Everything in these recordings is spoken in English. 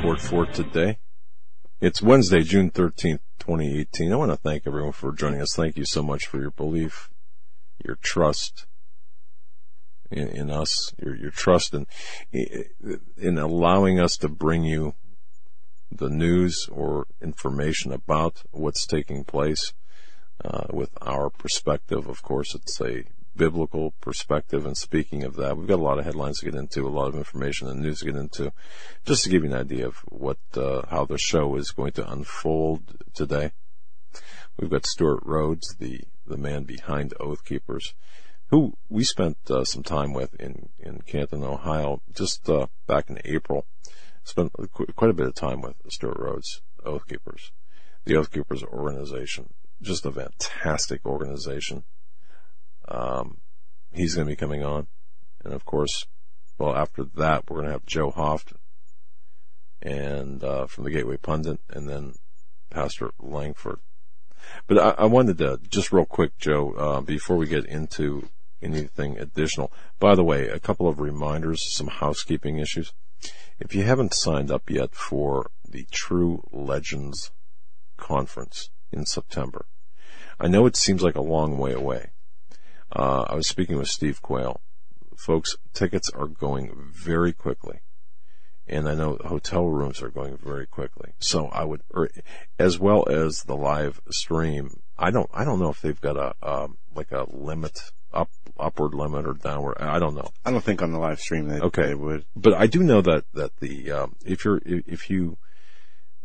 Report for today. It's Wednesday, June 13th, 2018. I want to thank everyone for joining us. Thank you so much for your belief, your trust in, in us, your, your trust in, in allowing us to bring you the news or information about what's taking place uh, with our perspective. Of course, it's a biblical perspective. And speaking of that, we've got a lot of headlines to get into, a lot of information and news to get into, just to give you an idea of what, uh, how the show is going to unfold today. We've got Stewart Rhodes, the, the man behind Oath Keepers, who we spent uh, some time with in, in Canton, Ohio, just uh, back in April. Spent quite a bit of time with Stewart Rhodes, Oath Keepers, the Oath Keepers organization. Just a fantastic organization. Um, he's going to be coming on. And of course, well, after that, we're going to have Joe Hoft and, uh, from the Gateway Pundit and then Pastor Langford. But I, I wanted to just real quick, Joe, uh, before we get into anything additional. By the way, a couple of reminders, some housekeeping issues. If you haven't signed up yet for the True Legends conference in September, I know it seems like a long way away. Uh, I was speaking with Steve Quayle. Folks, tickets are going very quickly. And I know hotel rooms are going very quickly. So I would, or, as well as the live stream, I don't, I don't know if they've got a, um, like a limit, up, upward limit or downward. I don't know. I don't think on the live stream they, Okay. they would. But I do know that, that the, um, if you're, if you,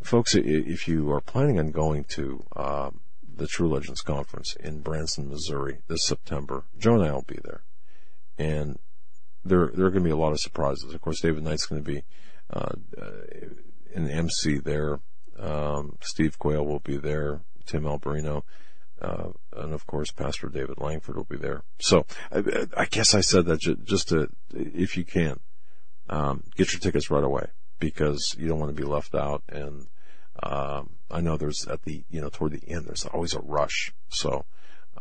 folks, if you are planning on going to, um, the True Legends Conference in Branson, Missouri this September, Joe and I will be there. And there, there are going to be a lot of surprises. Of course, David Knight's going to be, uh, an MC there. Um, Steve Quayle will be there. Tim Alberino. Uh, and of course, Pastor David Langford will be there. So I, I guess I said that ju- just to, if you can, um, get your tickets right away because you don't want to be left out. And um, I know there's at the you know toward the end there's always a rush. So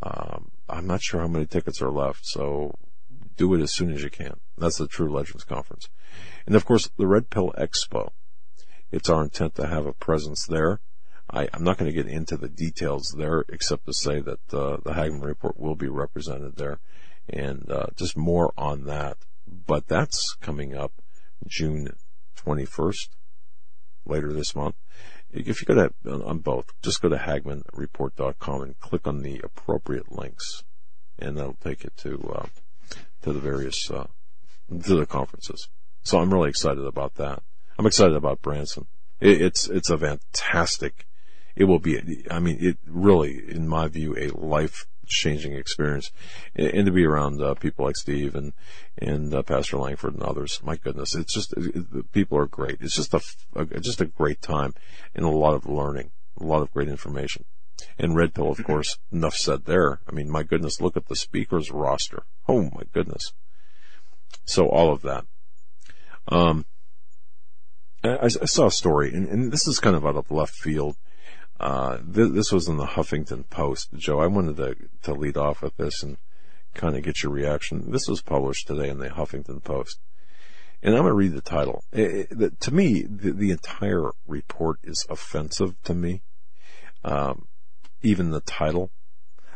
um, I'm not sure how many tickets are left. So do it as soon as you can. That's the True Legends Conference, and of course the Red Pill Expo. It's our intent to have a presence there. I, I'm not going to get into the details there, except to say that uh, the Hagmann Report will be represented there, and uh, just more on that. But that's coming up June 21st, later this month. If you go to on both, just go to HagmannReport.com and click on the appropriate links, and that'll take you to uh, to the various uh, to the conferences. So I'm really excited about that. I'm excited about Branson. It, it's it's a fantastic. It will be. I mean, it really, in my view, a life changing experience, and, and to be around uh, people like Steve and and uh, Pastor Langford and others. My goodness, it's just it, the people are great. It's just a, a just a great time and a lot of learning, a lot of great information. And Red Pill, of course, enough said there. I mean, my goodness, look at the speakers roster. Oh my goodness. So all of that. Um, I, I saw a story, and, and this is kind of out of left field. Uh, th- this was in the Huffington Post. Joe, I wanted to, to lead off with this and kind of get your reaction. This was published today in the Huffington Post. And I'm going to read the title. It, it, to me, the, the, entire report is offensive to me. Um, even the title.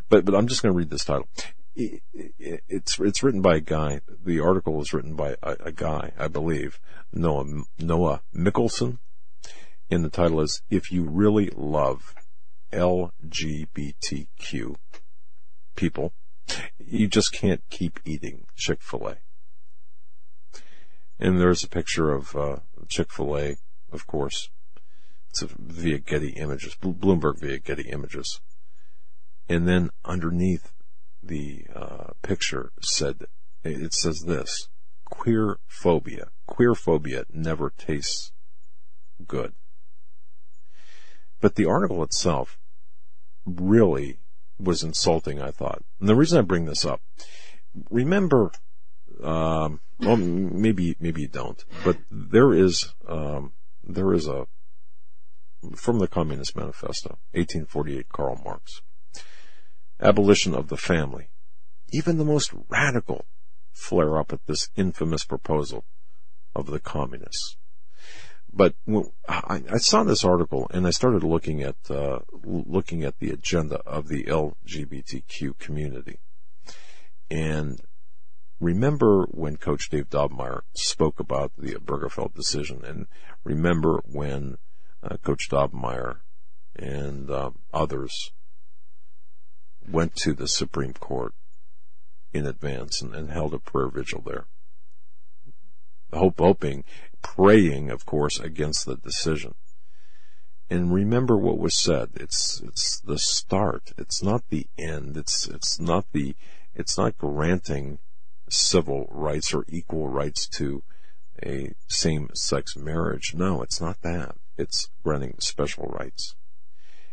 But, but I'm just going to read this title. It, it's, it's written by a guy. The article was written by a, a guy, I believe, Noah, Noah Michelson and the title is If You Really Love LGBTQ People, You Just Can't Keep Eating Chick fil A. And there's a picture of uh, Chick fil A, of course. It's via Getty Images, Bloomberg via Getty Images. And then underneath the uh, picture said, it says this, queer phobia. Queer phobia never tastes good. But the article itself really was insulting, I thought. And the reason I bring this up, remember, um, well, maybe, maybe you don't, but there is, um, there is a, from the Communist Manifesto, 1848, Karl Marx, abolition of the family. Even the most radical flare up at this infamous proposal of the communists. But I, I, saw this article and I started looking at uh, looking at the agenda of the LGBTQ community. And remember when Coach Dave Daubenmire spoke about the Obergefell decision, and remember when uh, Coach Daubenmire and um, others went to the Supreme Court in advance and, and held a prayer vigil there. Hope, hoping, praying, of course, against the decision. And remember what was said. It's, it's the start. It's not the end. It's, it's not the, it's not granting civil rights or equal rights to a same-sex marriage. No, it's not that. It's granting special rights.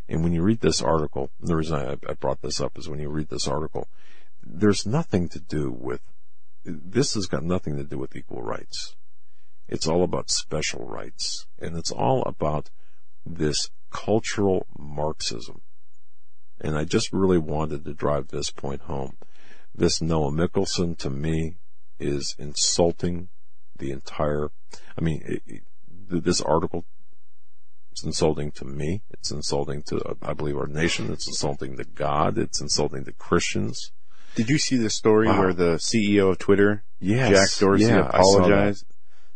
And when you read this article, the reason I, I brought this up is when you read this article, there's nothing to do with, this has got nothing to do with equal rights. It's all about special rights. And it's all about this cultural Marxism. And I just really wanted to drive this point home. This Noah Michelson to me is insulting the entire, I mean, it, it, this article it's insulting to me. It's insulting to, I believe, our nation. It's insulting to God. It's insulting to Christians. Did you see the story wow. where the CEO of Twitter, yes. Jack Dorsey, yeah, apologized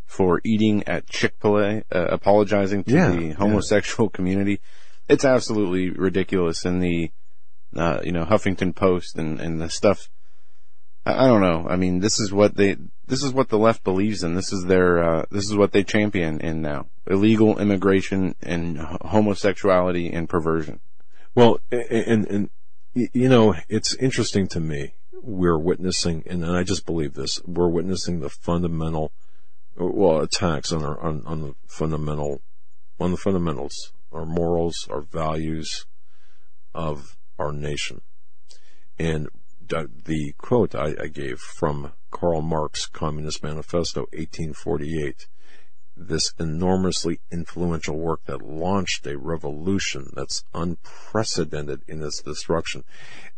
for eating at Chick Fil A, uh, apologizing to yeah, the homosexual yeah. community? It's absolutely ridiculous. And the, uh, you know, Huffington Post and, and the stuff. I, I, don't know. I mean, this is what they, this is what the left believes in. This is their, uh, this is what they champion in now. Illegal immigration and homosexuality and perversion. Well, and, and, you know, it's interesting to me. We're witnessing, and I just believe this, we're witnessing the fundamental, well, attacks on our, on, on the fundamental, on the fundamentals, our morals, our values of our nation. And the quote I, I gave from Karl Marx, Communist Manifesto, 1848, this enormously influential work that launched a revolution that's unprecedented in its destruction.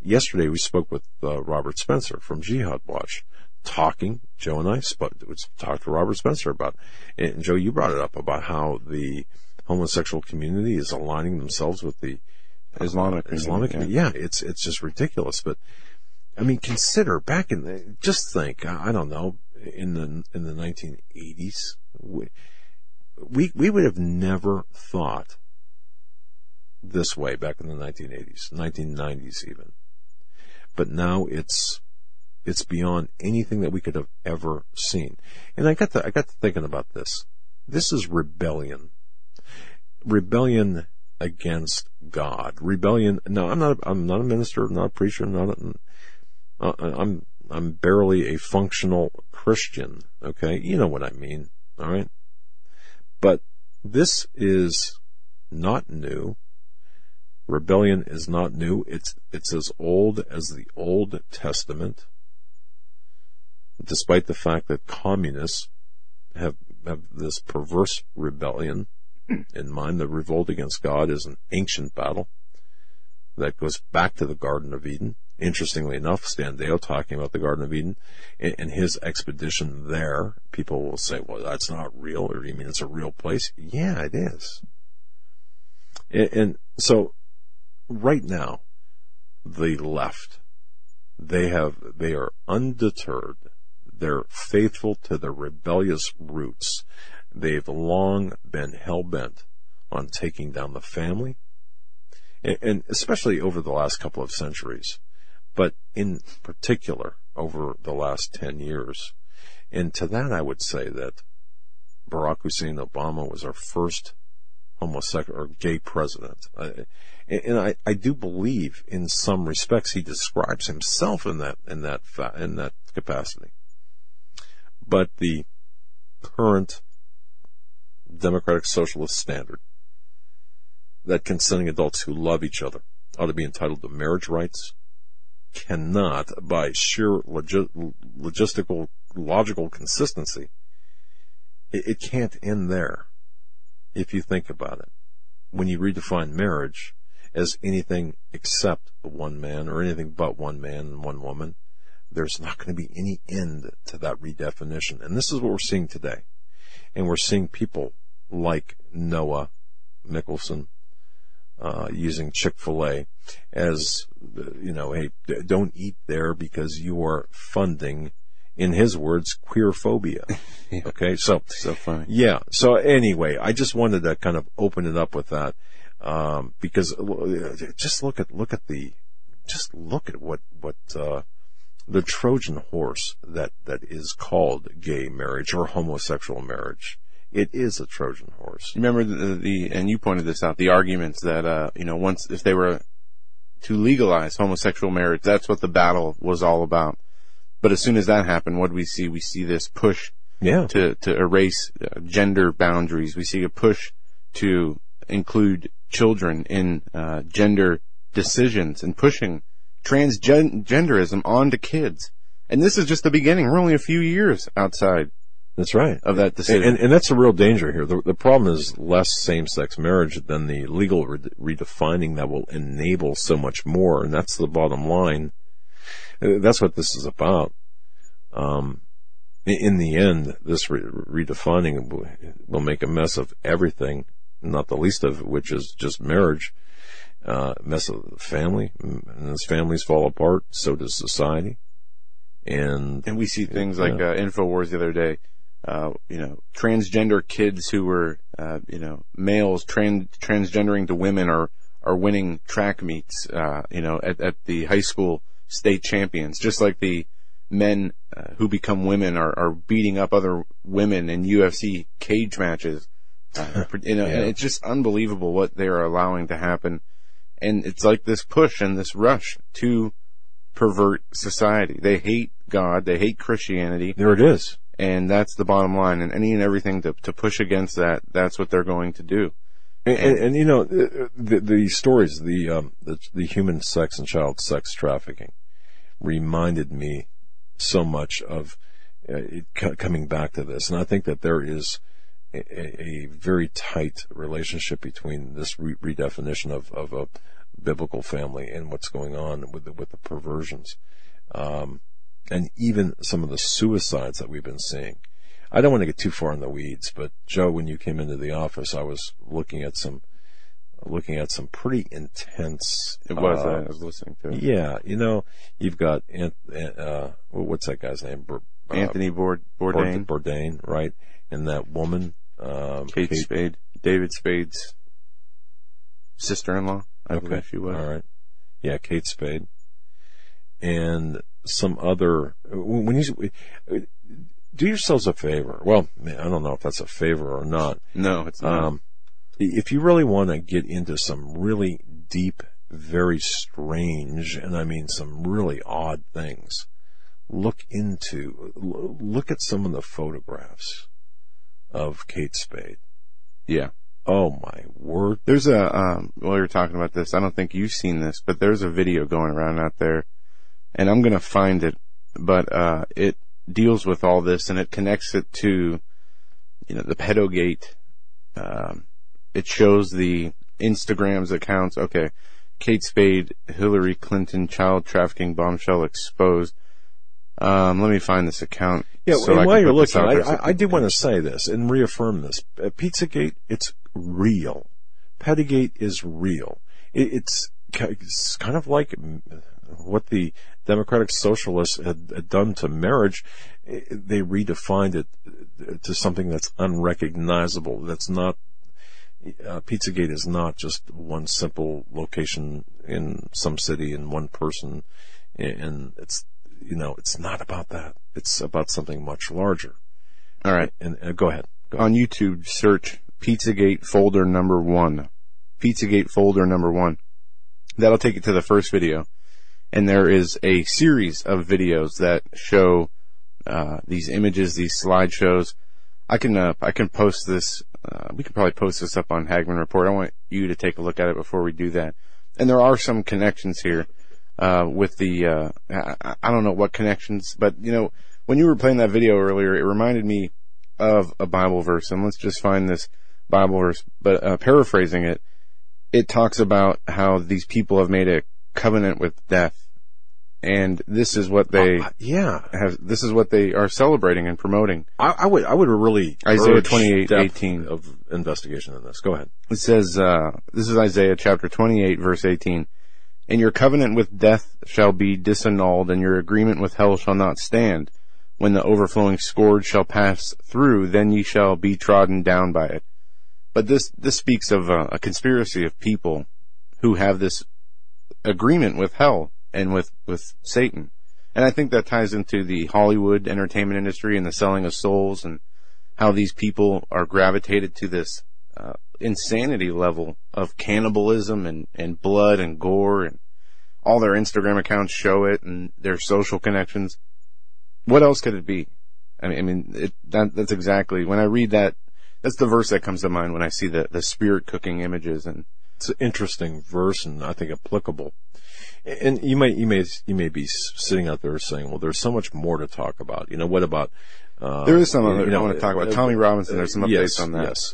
Yesterday we spoke with uh, Robert Spencer from Jihad Watch, talking. Joe and I spoke, talked to Robert Spencer about, and Joe, you brought it up about how the homosexual community is aligning themselves with the Islamic uh, Islamic. Yeah. yeah, it's it's just ridiculous. But I mean, consider back in the, just think. I don't know in the in the 1980s we, we, we would have never thought this way back in the 1980s, 1990s even. But now it's, it's beyond anything that we could have ever seen. And I got to, I got to thinking about this. This is rebellion. Rebellion against God. Rebellion. No, I'm not, I'm not a minister, not a preacher, not a, uh, I'm, I'm barely a functional Christian. Okay. You know what I mean. All right. But this is not new. Rebellion is not new. It's, it's as old as the Old Testament. Despite the fact that communists have, have this perverse rebellion in mind, the revolt against God is an ancient battle that goes back to the Garden of Eden. Interestingly enough, Stan Deyo talking about the Garden of Eden and his expedition there, people will say, well, that's not real, or you mean it's a real place? Yeah, it is. And so, right now, the left, they have, they are undeterred. They're faithful to their rebellious roots. They've long been hell bent on taking down the family, and especially over the last couple of centuries, but in particular over the last 10 years. And to that, I would say that Barack Hussein Obama was our first homosexual or gay president. and I, I do believe in some respects he describes himself in that, in that, in that capacity. But the current democratic socialist standard that consenting adults who love each other ought to be entitled to marriage rights cannot, by sheer logi- logistical, logical consistency, it, it can't end there if you think about it. When you redefine marriage as anything except one man or anything but one man and one woman, there's not going to be any end to that redefinition. And this is what we're seeing today. And we're seeing people like Noah Michelson, uh, using Chick-fil-A as, you know, hey, don't eat there because you are funding, in his words, queer phobia. yeah. Okay. So, so funny. Yeah. So anyway, I just wanted to kind of open it up with that. Um, because just look at, look at the, just look at what, what, uh, the Trojan horse that, that is called gay marriage or homosexual marriage. It is a Trojan horse. Remember the, the and you pointed this out, the arguments that, uh, you know, once, if they were to legalize homosexual marriage, that's what the battle was all about. But as soon as that happened, what do we see? We see this push yeah. to, to erase uh, gender boundaries. We see a push to include children in, uh, gender decisions and pushing transgenderism onto kids. And this is just the beginning. We're only a few years outside. That's right. Of that decision. And, and that's a real danger here. The, the problem is less same-sex marriage than the legal re- redefining that will enable so much more. And that's the bottom line. Uh, that's what this is about. Um, in the end, this re- redefining will make a mess of everything, not the least of which is just marriage uh, mess the family, and as families fall apart, so does society. And and we see things yeah. like uh, Infowars the other day. Uh, you know, transgender kids who were, uh, you know, males trans transgendering to women are are winning track meets. Uh, you know, at at the high school state champions, just like the men uh, who become women are, are beating up other women in UFC cage matches. Uh, you know, yeah. and it's just unbelievable what they are allowing to happen and it's like this push and this rush to pervert society. They hate God. They hate Christianity. There it is. And that's the bottom line. And any and everything to, to push against that, that's what they're going to do. And, and, and you know, the, the stories, the, um, the, the human sex and child sex trafficking reminded me so much of uh, it, coming back to this. And I think that there is, a, a, very tight relationship between this re- redefinition of, of a biblical family and what's going on with the, with the perversions, um, and even some of the suicides that we've been seeing. I don't want to get too far in the weeds, but Joe, when you came into the office, I was looking at some looking at some pretty intense. It was. Uh, I was listening to. It. Yeah, you know, you've got uh, what's that guy's name? Uh, Anthony Bourdain. Bourdain, right? And that woman um, Kate, Kate, Spade, David Spade's sister-in-law. I okay. believe she was. All right. Yeah, Kate Spade, and some other. When you do yourselves a favor. Well, I don't know if that's a favor or not. No, it's not. Um, if you really want to get into some really deep, very strange, and I mean some really odd things, look into, look at some of the photographs of Kate Spade. Yeah. Oh my word. There's a, um, while you're talking about this, I don't think you've seen this, but there's a video going around out there and I'm going to find it, but, uh, it deals with all this and it connects it to, you know, the pedogate. Um, it shows the Instagram's accounts. Okay. Kate Spade, Hillary Clinton child trafficking bombshell exposed. Um, let me find this account. Yeah, so and while you're looking, I, I, I, do want to say this and reaffirm this. Uh, Pizzagate, it's real. Pedogate is real. It, it's, it's kind of like what the Democratic Socialists had, had done to marriage. They redefined it to something that's unrecognizable. That's not uh, Pizzagate is not just one simple location in some city and one person, and it's you know, it's not about that. It's about something much larger. All right. And, and go, ahead. go ahead. On YouTube, search Pizzagate folder number one. Pizzagate folder number one. That'll take you to the first video. And there is a series of videos that show uh, these images, these slideshows. I can uh, I can post this uh, we could probably post this up on Hagmann Report. I want you to take a look at it before we do that. And there are some connections here, uh, with the, uh, I, I don't know what connections, but you know, when you were playing that video earlier, it reminded me of a Bible verse. And let's just find this Bible verse, but, uh, paraphrasing it, it talks about how these people have made a covenant with death and this is what they uh, yeah have. This is what they are celebrating and promoting. I, I would I would really Isaiah twenty eight eighteen of investigation in this. Go ahead. It says uh, this is Isaiah chapter twenty eight verse eighteen. And your covenant with death shall be disannulled, and your agreement with hell shall not stand. When the overflowing scourge shall pass through, then ye shall be trodden down by it. But this this speaks of a, a conspiracy of people who have this agreement with hell and with, with Satan. And I think that ties into the Hollywood entertainment industry and the selling of souls and how these people are gravitated to this uh, insanity level of cannibalism and, and blood and gore and all their Instagram accounts show it and their social connections. What else could it be? I mean, I mean, it, that, that's exactly when I read that. That's the verse that comes to mind when I see the the spirit cooking images, and it's an interesting verse and I think applicable and you may you may you may be sitting out there saying, well, there's so much more to talk about. You know, what about uh, there is some other you know, I want to talk about. Uh, Tommy Robinson, there's some updates yes, on that. Yes.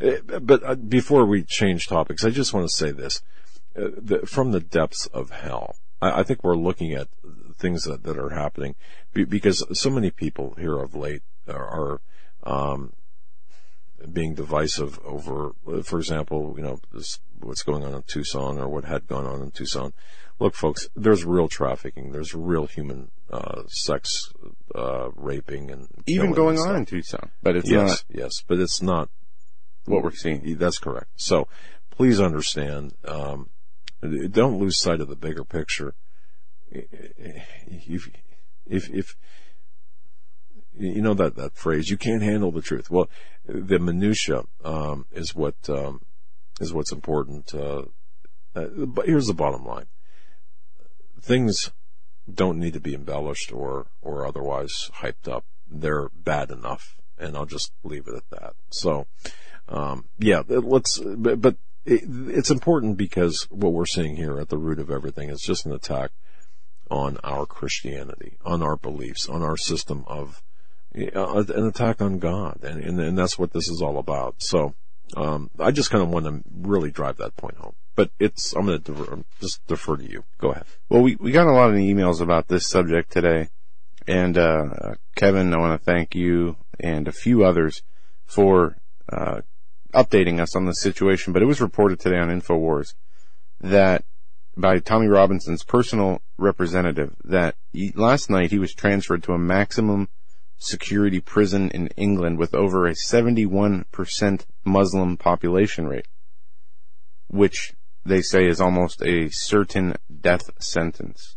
Uh, uh, but uh, before we change topics, I just want to say this. Uh, the, from the depths of hell, I, I, think we're looking at things that, that are happening because so many people here of late are, are um, being divisive over, for example, you know, this, what's going on in Tucson or what had gone on in Tucson look, folks, there's real trafficking. There's real human uh, sex uh, raping and even going on in Tucson, but it's yes, not. Yes, but it's not what we're seeing. That's correct. So please understand. Um, don't lose sight of the bigger picture. If, if, if you know that that phrase, you can't handle the truth. Well, the minutia um, is what um, is what's important. Uh, uh, but here's the bottom line: things don't need to be embellished or or otherwise hyped up. They're bad enough, and I'll just leave it at that. So, um, yeah, let's. But, it, it's important because what we're seeing here at the root of everything is just an attack on our Christianity, on our beliefs, on our system of uh, an attack on God, and, and and that's what this is all about. So, um, I just kind of want to really drive that point home but it's I'm going to just defer to you. Go ahead. Well, we we got a lot of emails about this subject today, and uh, Kevin, I want to thank you and a few others for uh, updating us on the situation. But it was reported today on Infowars that by Tommy Robinson's personal representative that he, last night he was transferred to a maximum security prison in England with over a 71% Muslim population rate, which they say is almost a certain death sentence.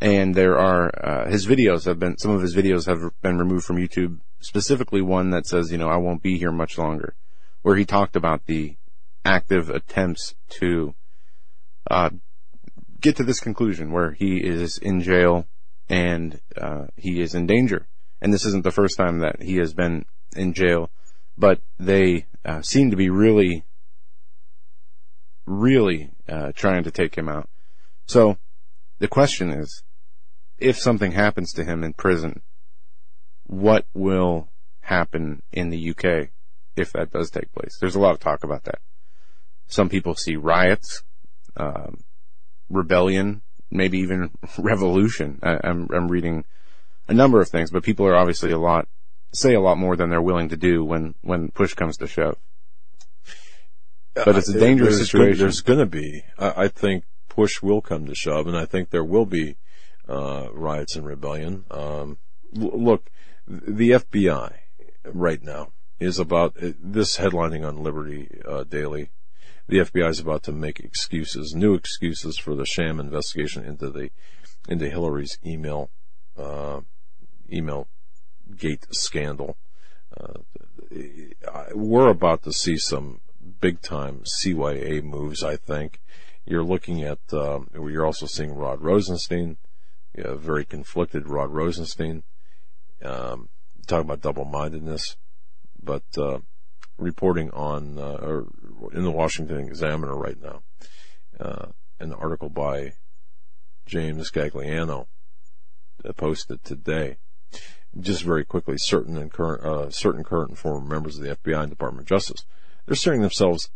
And there are, uh, his videos have been, some of his videos have been removed from YouTube, specifically one that says, you know, I won't be here much longer, where he talked about the active attempts to, uh, get to this conclusion where he is in jail and, uh, he is in danger. And this isn't the first time that he has been in jail, but they, uh, seem to be really really uh, trying to take him out. So the question is, if something happens to him in prison, what will happen in the UK if that does take place? There's a lot of talk about that. Some people see riots, um, rebellion, maybe even revolution. I, I'm, I'm reading a number of things, but people are obviously a lot say a lot more than they're willing to do when when push comes to shove but it's a dangerous there's situation. there's going to be. I, I, think push will come to shove, and I think there will be uh, riots and rebellion. Um, look, the FBI right now is about uh, this headlining on Liberty uh, Daily. The FBI is about to make excuses, new excuses for the sham investigation into the into Hillary's email uh, email gate scandal. Uh, we're about to see some big time CYA moves, I think. You're looking at, um, you're also seeing Rod Rosenstein, very conflicted Rod Rosenstein, um, talking about double mindedness. But, uh, reporting on, uh, or in the Washington Examiner right now, uh, an article by James Gagliano posted today. Just very quickly, certain and current, uh, certain current and former members of the FBI and Department of Justice, they're steering themselves,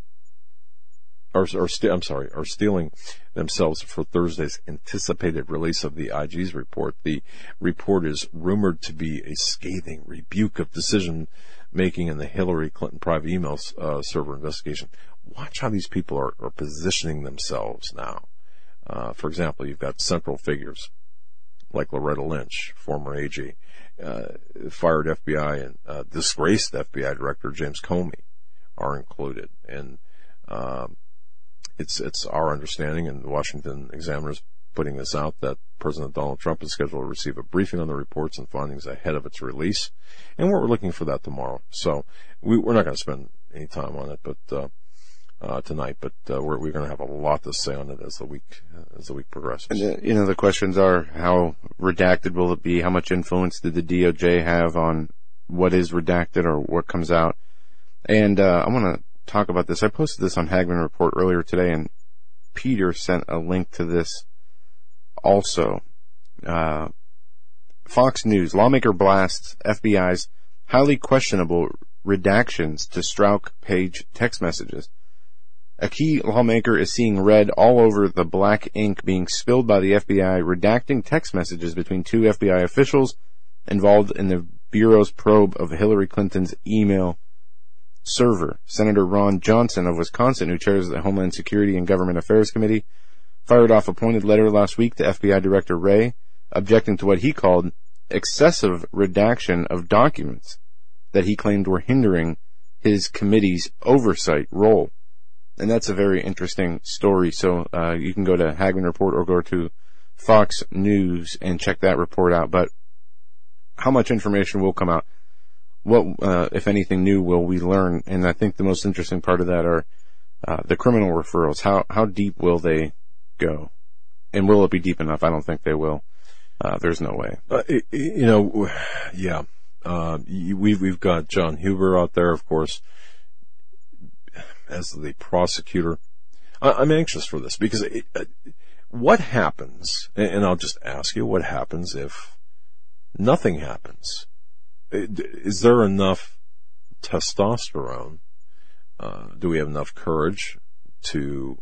or, or st- I'm sorry, are steeling themselves for Thursday's anticipated release of the IG's report. The report is rumored to be a scathing rebuke of decision making in the Hillary Clinton private email uh, server investigation. Watch how these people are, are positioning themselves now. Uh, for example, you've got central figures like Loretta Lynch, former AG, uh, fired FBI and uh, disgraced FBI Director James Comey are included. And um, it's it's our understanding, and the Washington Examiner's putting this out, that President Donald Trump is scheduled to receive a briefing on the reports and findings ahead of its release, and we're looking for that tomorrow. So we, are not going to spend any time on it, but uh, uh, tonight, but uh, we're, we're going to have a lot to say on it as the week as the week progresses. And, uh, you know, the questions are how redacted will it be? How much influence did the DOJ have on what is redacted or what comes out? And uh, I want to talk about this. I posted this on Hagmann Report earlier today, and Peter sent a link to this also. Uh, Fox News lawmaker blasts FBI's highly questionable redactions to Strzok Page text messages. A key lawmaker is seeing red all over the black ink being spilled by the FBI, redacting text messages between two FBI officials involved in the Bureau's probe of Hillary Clinton's email server. Senator Ron Johnson of Wisconsin, who chairs the Homeland Security and Government Affairs Committee, fired off a pointed letter last week to FBI Director Wray, objecting to what he called excessive redaction of documents that he claimed were hindering his committee's oversight role. And that's a very interesting story. So uh, you can go to Hagmann Report or go to Fox News and check that report out. But how much information will come out? What, uh, if anything new, will we learn? And I think the most interesting part of that are uh, the criminal referrals. How how deep will they go? And will it be deep enough? I don't think they will. Uh, there's no way. Uh, you know, yeah. Uh, we've we've got John Huber out there, of course, as the prosecutor. I, am anxious for this because it, uh, what happens, and I'll just ask you, what happens if nothing happens? Is there enough testosterone? Uh, do we have enough courage to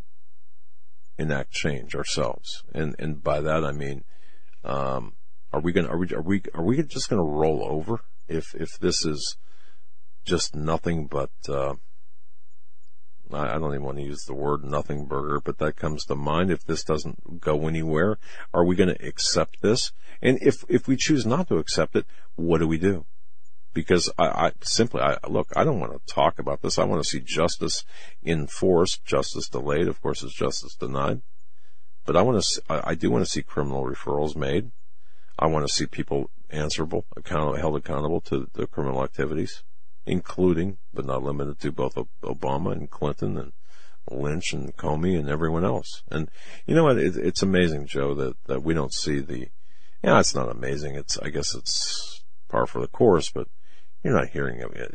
enact change ourselves? And and by that I mean, um, are we going? Are we? Are we? Are we just going to roll over if if this is just nothing but? Uh, I don't even want to use the word nothing burger, but that comes to mind. If this doesn't go anywhere, are we going to accept this? And if, if we choose not to accept it, what do we do? Because I, I simply, I, look, I don't want to talk about this. I want to see justice enforced, justice delayed. Of course, is justice denied. But I want to, I, do want to see criminal referrals made. I want to see people answerable, account, held accountable to the criminal activities including but not limited to both Obama and Clinton and Lynch and Comey and everyone else. And you know what? It, it's amazing, Joe, that, that we don't see the, yeah, it's not amazing. It's, I guess it's par for the course, but you're not hearing it.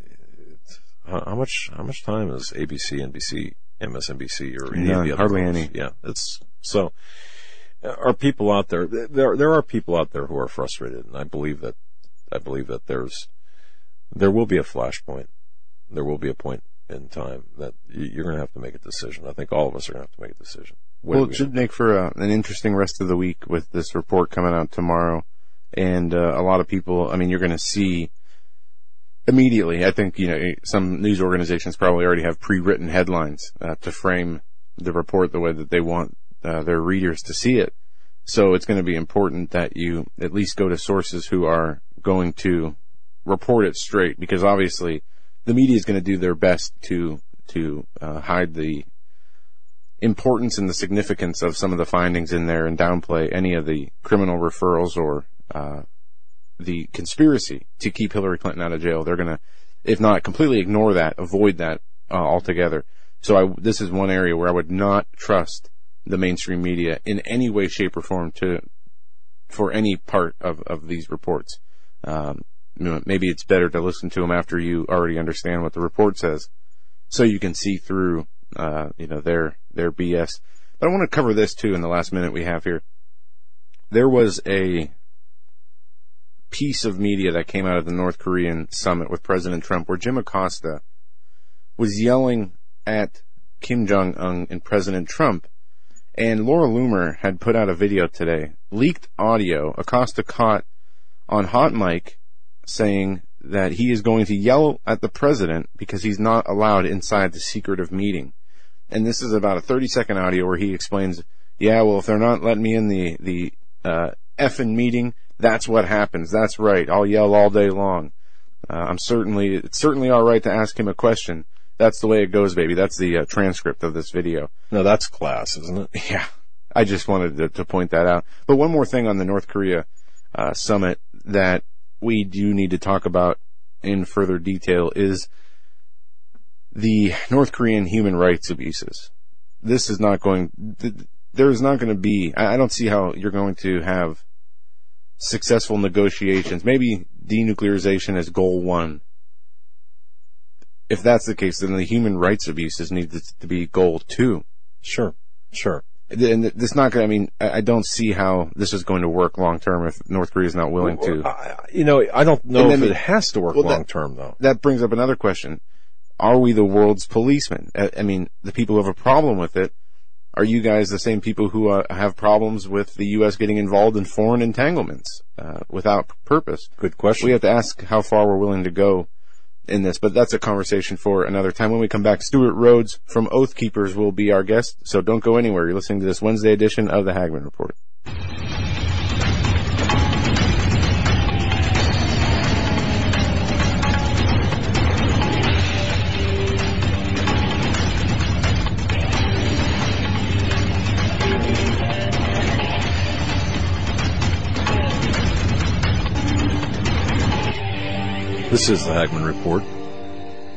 How, how much, how much time is ABC, NBC, MSNBC or any of the other hardly any. Yeah. It's so, are people out there, there, there are people out there who are frustrated and I believe that, I believe that there's, there will be a flashpoint. There will be a point in time that you're going to have to make a decision. I think all of us are going to have to make a decision. Well, it should make for a, an interesting rest of the week with this report coming out tomorrow. And uh, a lot of people, I mean, you're going to see immediately. I think, you know, some news organizations probably already have pre-written headlines uh, to frame the report the way that they want uh, their readers to see it. So it's going to be important that you at least go to sources who are going to report it straight because obviously the media is going to do their best to to uh, hide the importance and the significance of some of the findings in there and downplay any of the criminal referrals or uh, the conspiracy to keep Hillary Clinton out of jail. They're going to, if not completely ignore that, avoid that uh, altogether. So I, this is one area where I would not trust the mainstream media in any way, shape, or form to for any part of, of these reports. Um, maybe it's better to listen to them after you already understand what the report says, so you can see through, uh, you know, their their BS. But I want to cover this too in the last minute we have here. There was a piece of media that came out of the North Korean summit with President Trump where Jim Acosta was yelling at Kim Jong Un and President Trump. And Laura Loomer had put out a video today, leaked audio. Acosta caught on hot mic saying that he is going to yell at the president because he's not allowed inside the secretive meeting. And this is about a 30 second audio where he explains, yeah, well, if they're not letting me in the, the, uh, effing meeting, that's what happens. That's right. I'll yell all day long. Uh, I'm certainly, it's certainly alright to ask him a question. That's the way it goes, baby. That's the uh, transcript of this video. No, that's class, isn't it? Yeah. I just wanted to, to point that out. But one more thing on the North Korea uh, summit that we do need to talk about in further detail is the North Korean human rights abuses. This is not going, there's not going to be, I don't see how you're going to have successful negotiations. Maybe denuclearization is goal one. If that's the case, then the human rights abuses need to be goal two. Sure, sure. And it's not going. I mean, I don't see how this is going to work long term if North Korea is not willing to. You know, I don't know if it has to work well, long term though. That brings up another question: Are we the world's policemen? I mean, the people who have a problem with it are you guys the same people who uh, have problems with the U.S. getting involved in foreign entanglements uh, without purpose? Good question. We have to ask how far we're willing to go in this, but that's a conversation for another time. When we come back, Stewart Rhodes from Oath Keepers will be our guest, so don't go anywhere. You're listening to this Wednesday edition of the Hagmann Report. This is the Hagmann Report.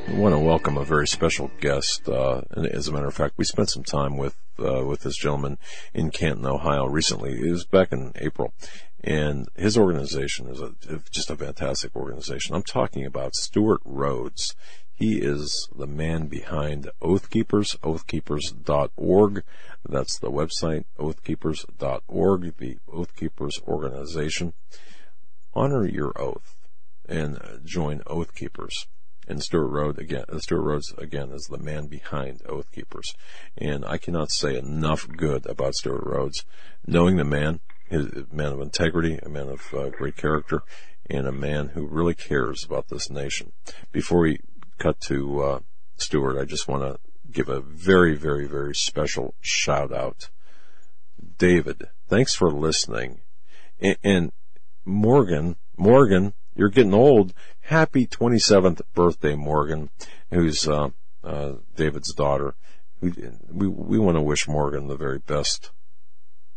I want to welcome a very special guest. Uh, as a matter of fact, we spent some time with uh, with this gentleman in Canton, Ohio, recently. It was back in April, and his organization is a, just a fantastic organization. I'm talking about Stewart Rhodes. He is the man behind Oath Keepers, oathkeepers.org. That's the website, oathkeepers.org, the Oath Keepers organization. Honor your oath and uh, join Oath Keepers. And Stewart Rhodes again, uh, Stewart Rhodes again is the man behind Oath Keepers. And I cannot say enough good about Stewart Rhodes. Knowing the man, a man of integrity, a man of uh, great character, and a man who really cares about this nation. Before we cut to uh, Stewart, I just want to give a very, very, very special shout out. David, thanks for listening. And, and Morgan, Morgan you're getting old. Happy 27th birthday, Morgan, who's uh, uh, David's daughter. We, we, we want to wish Morgan the very best,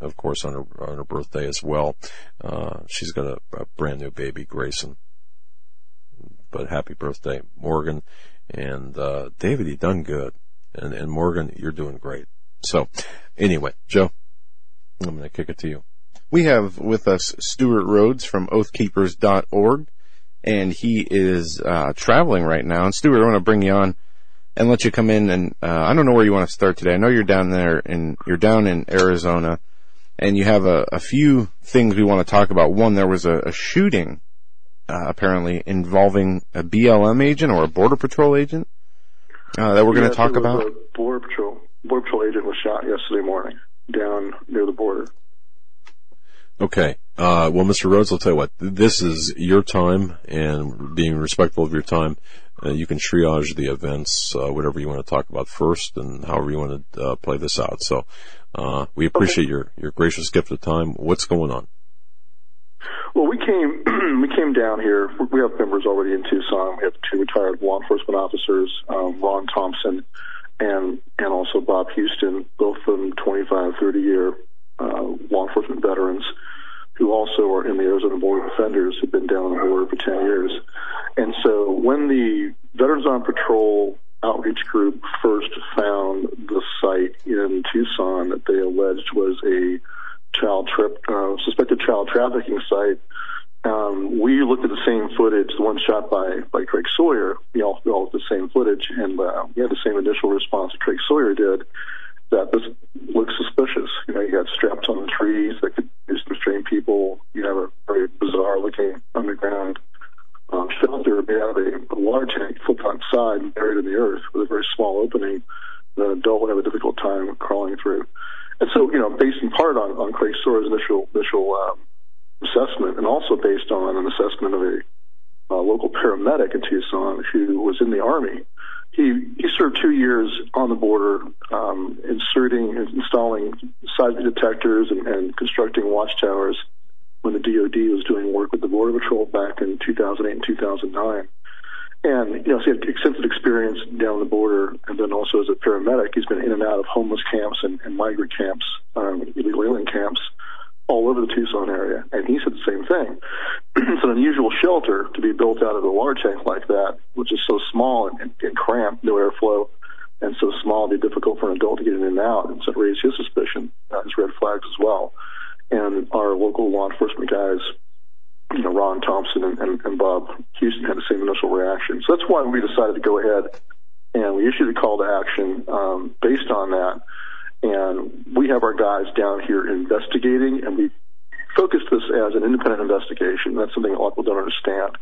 of course, on her, on her birthday as well. Uh, she's got a, a brand new baby, Grayson. But happy birthday, Morgan. And, uh, David, you done good. And, and Morgan, you're doing great. So, anyway, Joe, I'm going to kick it to you. We have with us Stewart Rhodes from oathkeepers.org, and he is uh, traveling right now. And Stewart, I want to bring you on and let you come in. And uh, I don't know where you want to start today. I know you're down there, and you're down in Arizona, and you have a, a few things we want to talk about. One, there was a, a shooting uh, apparently involving a BLM agent or a Border Patrol agent uh, that we're going to talk about. Border Patrol Border Patrol agent was shot yesterday morning down near the border. Okay. Uh, well, Mr. Rhodes, I'll tell you what, this is your time and being respectful of your time. Uh, you can triage the events, uh, whatever you want to talk about first and however you want to uh, play this out. So, uh, we appreciate okay. your, your gracious gift of time. What's going on? Well, we came we came down here. We have members already in Tucson. We have two retired law enforcement officers, um, Ron Thompson and and also Bob Houston, both of them 25, 30 year law enforcement veterans who also are in the Arizona Board of Defenders who've been down on the border for 10 years. And so when the Veterans on Patrol outreach group first found the site in Tucson that they alleged was a child trip, uh, suspected child trafficking site, um, we looked at the same footage, the one shot by, by Craig Sawyer. We all, we all looked at the same footage, and uh, we had the same initial response that Craig Sawyer did. That this looks suspicious. You know, you got straps on the trees that could restrain people. You have a very bizarre looking underground um, shelter made out of a, a water tank flipped on its side and buried in the earth with a very small opening an adult would have a difficult time crawling through. And so, you know, based in part on, on Craig Sawyer's initial initial um, assessment, and also based on an assessment of a uh, local paramedic in Tucson who was in the army. He he served two years on the border, um, inserting and installing seismic detectors and, and constructing watchtowers when the DoD was doing work with the Border Patrol back in 2008 and 2009. And, you know, so he had extensive experience down the border, and then also as a paramedic, he's been in and out of homeless camps and, and migrant camps, um, illegal alien camps, all over the Tucson area. And he said the same thing. it's an unusual shelter to be built out of a water tank like that, which is so small and, and, and cramped, no airflow, and so small it'd be difficult for an adult to get in and out. And so it raised his suspicion, uh, his red flags as well. And our local law enforcement guys you know, Ron Thompson and, and, and Bob Houston had the same initial reaction. So that's why we decided to go ahead and we issued a call to action um, based on that. And we have our guys down here investigating, and we focused this as an independent investigation. That's something a lot of people don't understand.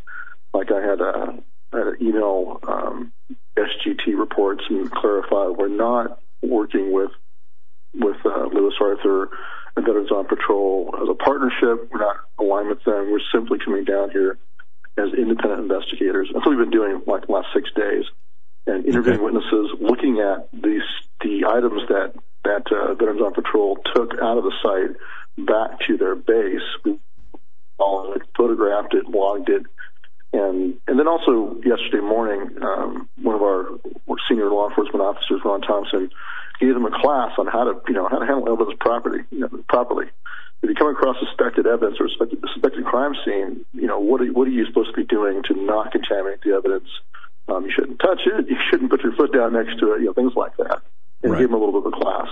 Like I had a, I had an email um, SGT reports and clarify we're not working with with uh, Lewis Arthur and Veterans on Patrol as a partnership. We're not aligned with them. We're simply coming down here as independent investigators. That's what we've been doing like the last six days, and interviewing okay. witnesses, looking at these the items that that uh, Veterans on Patrol took out of the site back to their base. We it, photographed it, logged it, and and then also yesterday morning, um, one of our senior law enforcement officers, Ron Thompson, gave them a class on how to, you know, how to handle evidence property, you know, properly. If you come across suspected evidence or suspected, suspected crime scene, you know, what are, what are you supposed to be doing to not contaminate the evidence? Um, you shouldn't touch it. You shouldn't put your foot down next to it. You know, things like that, and right. give them a little bit of a class.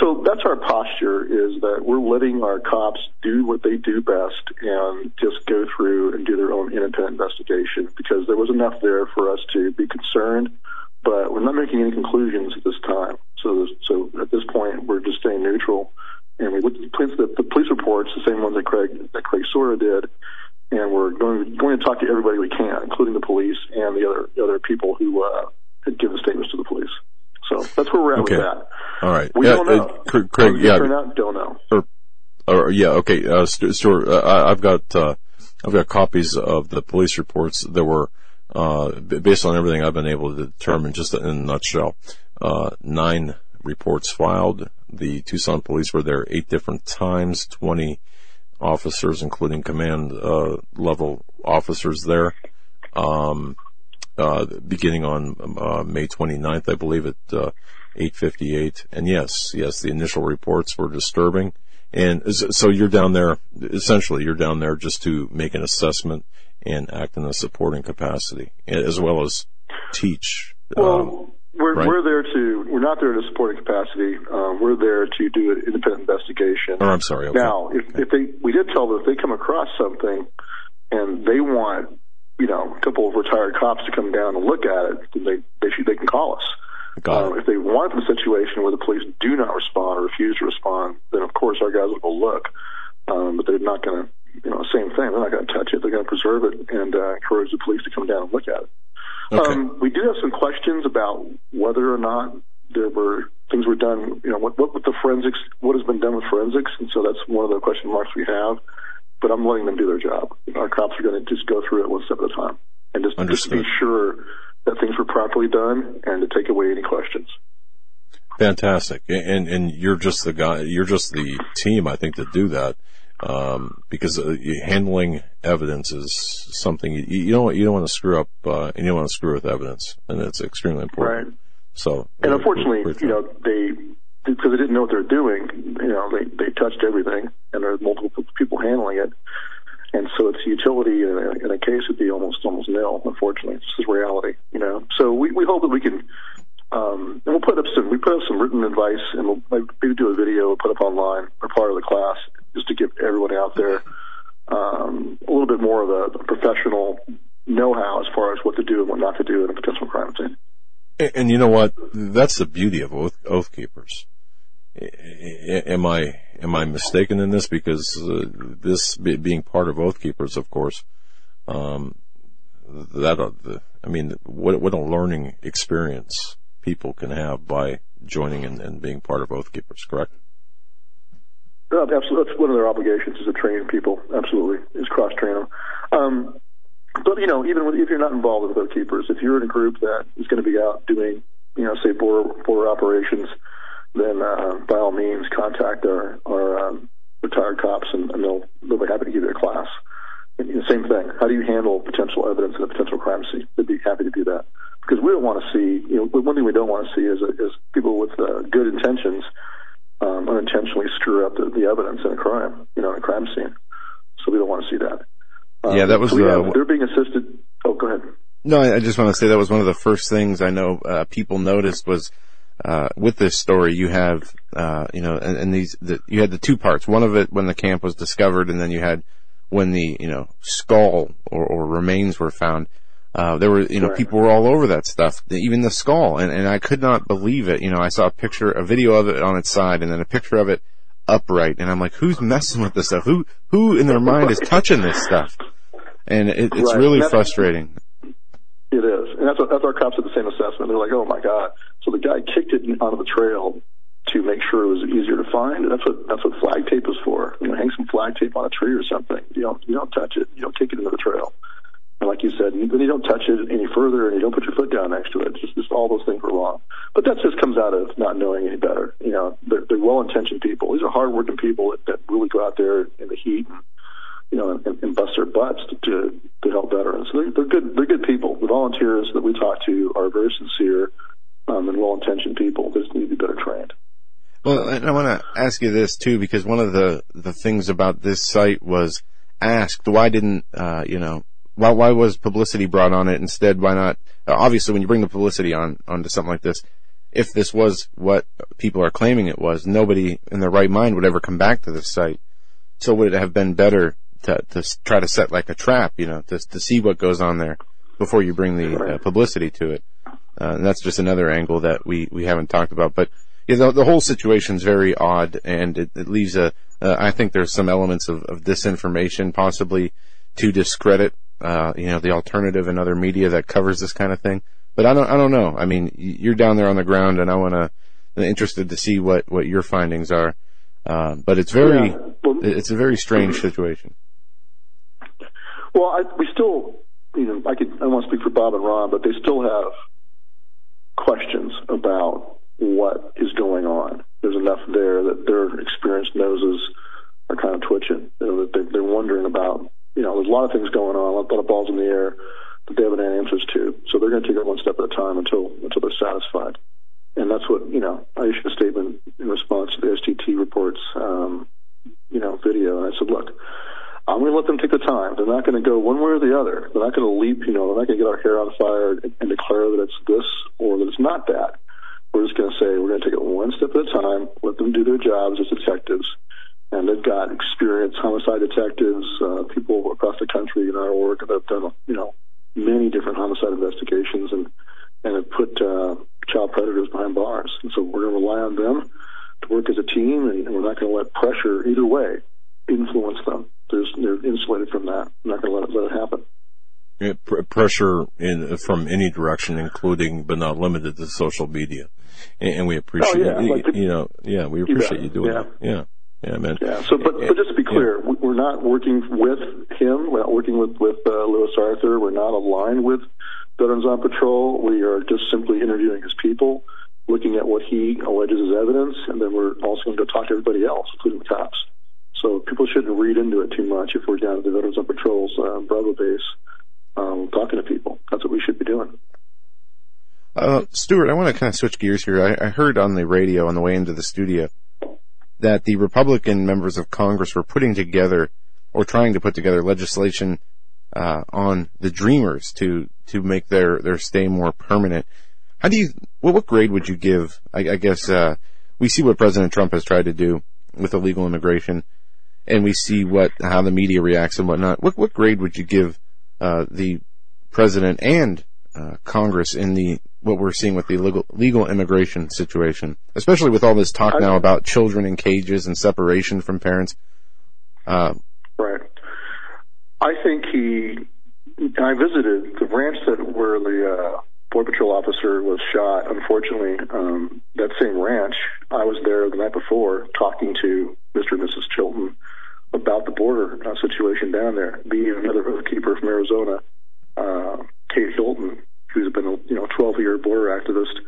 So that's our posture: is that we're letting our cops do what they do best and just go through and do their own independent investigation because there was enough there for us to be concerned but we're not making any conclusions at this time. So, so at this point, we're just staying neutral. And we looked at the police, the, the police reports, the same ones that Craig that Craig Sawyer did, and we're going going to talk to everybody we can, including the police and the other the other people who uh, had given statements to the police. So that's where we're at okay. with that. All right. We yeah, don't know. Uh, Craig, yeah. Out, don't know. Or, or yeah, okay. Uh, Stewart, uh, I've got uh, I've got copies of the police reports that were uh, based on everything I've been able to determine, just in a nutshell, uh, nine reports filed. The Tucson police were there eight different times, 20 officers, including command uh, level officers there. Um, uh, beginning on uh, May 29th, I believe, at uh, 8:58. And yes, yes, the initial reports were disturbing. And so you're down there, essentially, you're down there just to make an assessment and act in a supporting capacity, as well as teach. Well, um, we're right? we're there to we're not there to supporting capacity. Um, we're there to do an independent investigation. Oh, I'm sorry. Okay. Now, if, okay. if they we did tell them if they come across something and they want you know a couple of retired cops to come down and look at it, then they they should they can call us. Um, if they want the situation where the police do not respond or refuse to respond, then of course our guys will go look. Um, but they're not going to you know, same thing. They're not going to touch it. They're going to preserve it and uh, encourage the police to come down and look at it. Okay. Um, we do have some questions about whether or not there were things were done. You know, what, what with the forensics, what has been done with forensics, and so that's one of the question marks we have. But I'm letting them do their job. Our cops are going to just go through it one step at a time and just, just to be sure that things were properly done and to take away any questions. Fantastic, and and you're just the guy. You're just the team, I think, to do that um, because uh, handling evidence is something you, you don't you don't want to screw up uh, and you don't want to screw with evidence, and it's extremely important. Right. So, and unfortunately, you know, they because they didn't know what they're doing. You know, they they touched everything, and there are multiple people handling it, and so its utility in a, in a case would be almost almost nil. Unfortunately, this is reality. You know, so we we hope that we can. Um, and we'll put up some we put up some written advice, and we'll maybe do a video, put up online or part of the class just to give everyone out there um, a little bit more of a, a professional know-how as far as what to do and what not to do in a potential crime scene. And, and you know what? That's the beauty of oath, oath keepers. Am I am I mistaken in this? Because uh, this being part of Oath Keepers, of course, um, that uh, the, I mean, what what a learning experience people can have by joining and, and being part of Oath Keepers. Correct? Absolutely, that's one of their obligations is to train people. Absolutely, is cross train them. Um, but you know, even if you're not involved with Oath Keepers, if you're in a group that is going to be out doing, you know, say border border operations then uh, by all means contact our, our um, retired cops and, and they'll, they'll be happy to give you a class. And, know, same thing. How do you handle potential evidence in a potential crime scene? They'd be happy to do that. Because we don't want to see, you know, one thing we don't want to see is, is people with uh, good intentions um, unintentionally screw up the, the evidence in a crime, you know, in a crime scene. So we don't want to see that. Um, yeah, that was. So yeah, uh, they're being assisted. Oh, go ahead. No, I just want to say that was one of the first things I know uh, people noticed was uh, with this story, you have, uh, you know, and, and these, the, you had the two parts. One of it when the camp was discovered, and then you had when the, you know, skull or, or remains were found. Uh, there were, you know, people were all over that stuff, even the skull, and, and I could not believe it. You know, I saw a picture, a video of it on its side, and then a picture of it upright, and I'm like, who's messing with this stuff? Who, who in their mind is touching this stuff? And it, it's right. really frustrating. It is, and that's what, that's our cops at the same assessment. They're like, "Oh my god!" So the guy kicked it onto the trail to make sure it was easier to find. And that's what that's what flag tape is for. You know, hang some flag tape on a tree or something. You don't you don't touch it. You don't kick it into the trail. And like you said, then you don't touch it any further, and you don't put your foot down next to it. Just, just all those things were wrong. But that just comes out of not knowing any better. You know, they're, they're well-intentioned people. These are hard-working people that, that really go out there in the heat and you know, and, and bust their butts to, to, to help veterans. They're, they're good. They're good people. The volunteers that we talk to are very sincere um, and well-intentioned people. They just need to be better trained. Well, and I want to ask you this too, because one of the the things about this site was asked, why didn't uh, you know, why why was publicity brought on it instead? Why not? Obviously, when you bring the publicity on onto something like this, if this was what people are claiming it was, nobody in their right mind would ever come back to this site. So would it have been better to, to try to set like a trap, you know, to, to see what goes on there before you bring the uh, publicity to it. Uh, and that's just another angle that we, we haven't talked about. But you know, the whole situation is very odd and it, it leaves a, uh, I think there's some elements of, of disinformation possibly to discredit, uh, you know, the alternative and other media that covers this kind of thing. But I don't, I don't know. I mean, you're down there on the ground and I want to, interested to see what, what your findings are. Uh, but it's very, it's a very strange situation. Well, I, we still, you know, I could, I want to speak for Bob and Ron, but they still have questions about what is going on. There's enough there that their experienced noses are kind of twitching. You know, that they're, they're wondering about, you know, there's a lot of things going on, a lot of balls in the air that they haven't had answers to. So they're going to take it one step at a time until until they're satisfied. And that's what you know. I issued a statement in response to the SGT reports, um, you know, video, and I said, look, I'm going to let them take the time. They're not going to go one way or the other. They're not going to leap, you know, they're not going to get our hair on fire and, and declare that it's this or that it's not that. We're just going to say we're going to take it one step at a time, let them do their jobs as detectives. And they've got experienced homicide detectives, uh, people across the country in our work that have done, you know, many different homicide investigations and, and have put uh, child predators behind bars. And so we're going to rely on them to work as a team, and, and we're not going to let pressure either way influence them. There's, they're insulated from that. I'm not going to let it, let it happen. It, pressure in from any direction, including but not limited to social media, and, and we appreciate oh, yeah. like the, you know yeah we appreciate you doing yeah. that yeah yeah man yeah so but but just to be clear yeah. we're not working with him we're not working with with uh, Lewis Arthur we're not aligned with Veterans on Patrol we are just simply interviewing his people looking at what he alleges as evidence and then we're also going to talk to everybody else including the cops. So people shouldn't read into it too much if we're down at the Veterans on Patrol's uh, Bravo base um, talking to people. That's what we should be doing. Uh, Stewart, I want to kind of switch gears here. I, I heard on the radio on the way into the studio that the Republican members of Congress were putting together or trying to put together legislation uh, on the Dreamers to to make their their stay more permanent. How do you? What grade would you give? I, I guess uh, we see what President Trump has tried to do with illegal immigration and we see what how the media reacts and whatnot. What what grade would you give uh, the president and uh, Congress in the what we're seeing with the legal legal immigration situation, especially with all this talk now about children in cages and separation from parents? Uh, right. I think he. I visited the ranch that where the uh, Border Patrol officer was shot. Unfortunately, um, that same ranch, I was there the night before talking to Mr. and Mrs. Chilton about the border uh, situation down there. Being another keeper from Arizona, uh, Kate Hilton, who's been a you know 12 year border activist.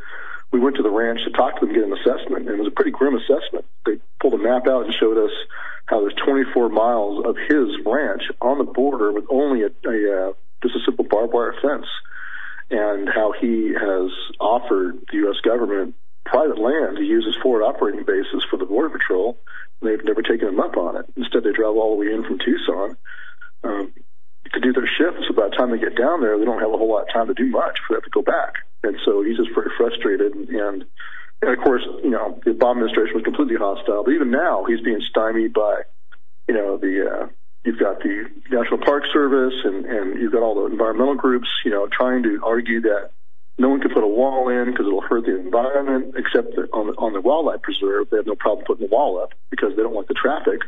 We went to the ranch to talk to them, get an assessment, and it was a pretty grim assessment. They pulled a map out and showed us how there's 24 miles of his ranch on the border with only a, a uh, just a simple barbed wire fence and how he has offered the U.S. government private land to use as forward operating bases for the Border Patrol. They've never taken him up on it. Instead, they drive all the way in from Tucson um, to do their shifts. So by the time they get down there, they don't have a whole lot of time to do much. They have to go back, and so he's just very frustrated. And, and of course, you know, the Obama administration was completely hostile. But even now, he's being stymied by, you know, the uh, you've got the National Park Service and, and you've got all the environmental groups, you know, trying to argue that no one can put a wall in because it'll hurt the environment, except that on the, on the wildlife preserve, they have no problem putting the wall up because they don't want the traffic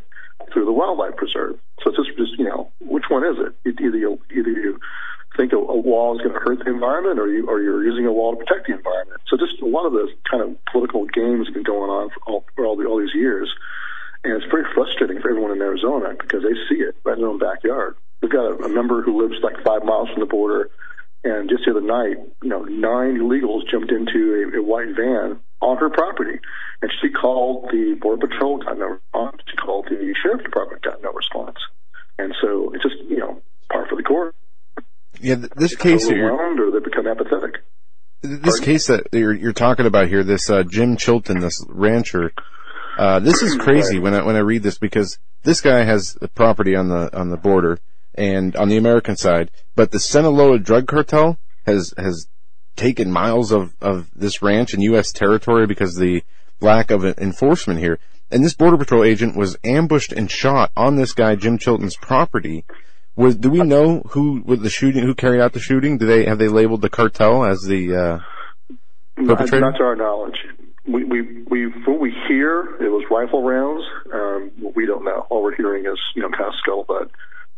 through the wildlife preserve. So it's just, just you know, which one is it? Either you, either you think a, a wall is going to hurt the environment or you, or you're using a wall to protect the environment. So just a lot of the kind of political games have been going on for all, for all, the, all these years. And it's very frustrating for everyone in Arizona because they see it right in their own backyard. We've got a, a member who lives like five miles from the border, and just the other night, you know, nine illegals jumped into a, a white van on her property, and she called the border patrol, got no response. She called the sheriff department, got no response. And so it's just you know par for the course. Yeah, this case here, or they become apathetic. This Pardon? case that you're, you're talking about here, this uh, Jim Chilton, this rancher uh, this is crazy when I when I read this because this guy has a property on the on the border and on the American side, but the Sinaloa drug cartel has has taken miles of of this ranch in U.S. territory because the lack of enforcement here. And this border patrol agent was ambushed and shot on this guy Jim Chilton's property. Was do we know who with the shooting who carried out the shooting? Do they have they labeled the cartel as the uh, perpetrator? Not to our knowledge we, we, we, what we hear, it was rifle rounds. Um, we don't know. All we're hearing is, you know, kind of scuttlebutt.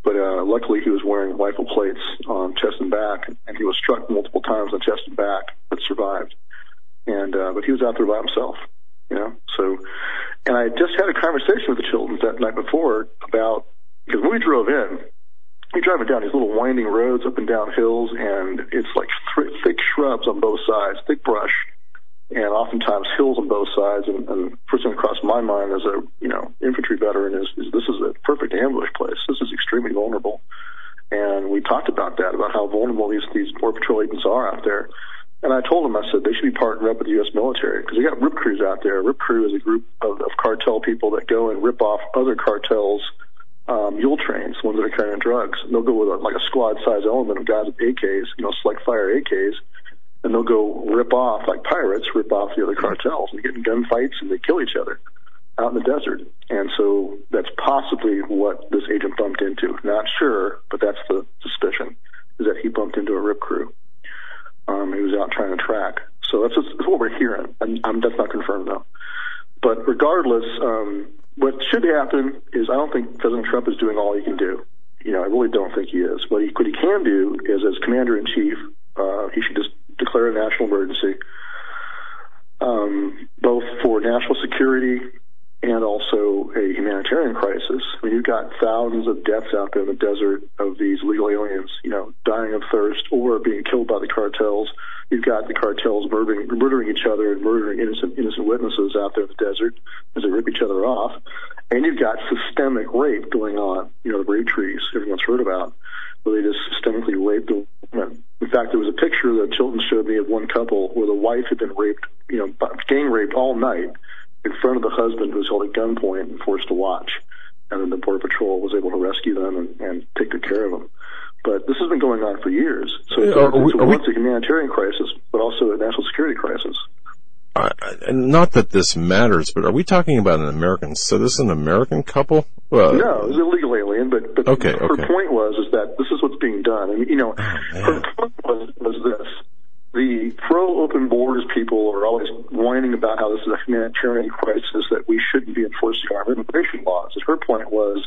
But, uh, luckily he was wearing rifle plates on chest and back, and he was struck multiple times on chest and back, but survived. And, uh, but he was out there by himself, you know, so, and I just had a conversation with the Chiltons that night before about, because when we drove in, you're driving down these little winding roads up and down hills, and it's like th- thick shrubs on both sides, thick brush and oftentimes hills on both sides. And, and first thing that crossed my mind as a you know infantry veteran is, is this is a perfect ambush place. This is extremely vulnerable, and we talked about that about how vulnerable these these border patrol agents are out there. And I told them, I said they should be partnered up with the U.S. military because they got RIP crews out there. RIP crew is a group of, of cartel people that go and rip off other cartels um, mule trains, ones that are carrying drugs. And they'll go with a, like a squad size element of guys with AKs, you know, select fire AKs, and they'll go rip off like pirates, rip off the other cartels and get in gunfights and they kill each other out in the desert. And so that's possibly what this agent bumped into. Not sure, but that's the suspicion is that he bumped into a rip crew. Um, he was out trying to track. So that's, just, what we're hearing. And I'm, that's not confirmed though. But regardless, um, what should happen is I don't think President Trump is doing all he can do. You know, I really don't think he is. What he, what he can do is, as commander in chief, uh, he should just declare a national emergency, um, both for national security and also a humanitarian crisis. I mean, you've got thousands of deaths out there in the desert of these legal aliens, you know, dying of thirst or being killed by the cartels. You've got the cartels murdering, murdering each other and murdering innocent, innocent witnesses out there in the desert as they rip each other off. And you've got systemic rape going on, you know, the rape trees everyone's heard about where they just systemically raped a woman. In fact, there was a picture that Chilton showed me of one couple where the wife had been raped, you know, gang raped all night in front of the husband who was held at gunpoint and forced to watch. And then the Border Patrol was able to rescue them and, and take good care of them. But this has been going on for years. So uh, it's, are, it's, we, it's a humanitarian crisis, but also a national security crisis. Uh, not that this matters, but are we talking about an American citizen, an American couple? Uh, no, it's a legal alien. But, but okay, her okay. point was is that this is what's being done, and you know, oh, her point was was this: the pro open borders people are always whining about how this is a humanitarian crisis that we shouldn't be enforcing our immigration laws. And her point was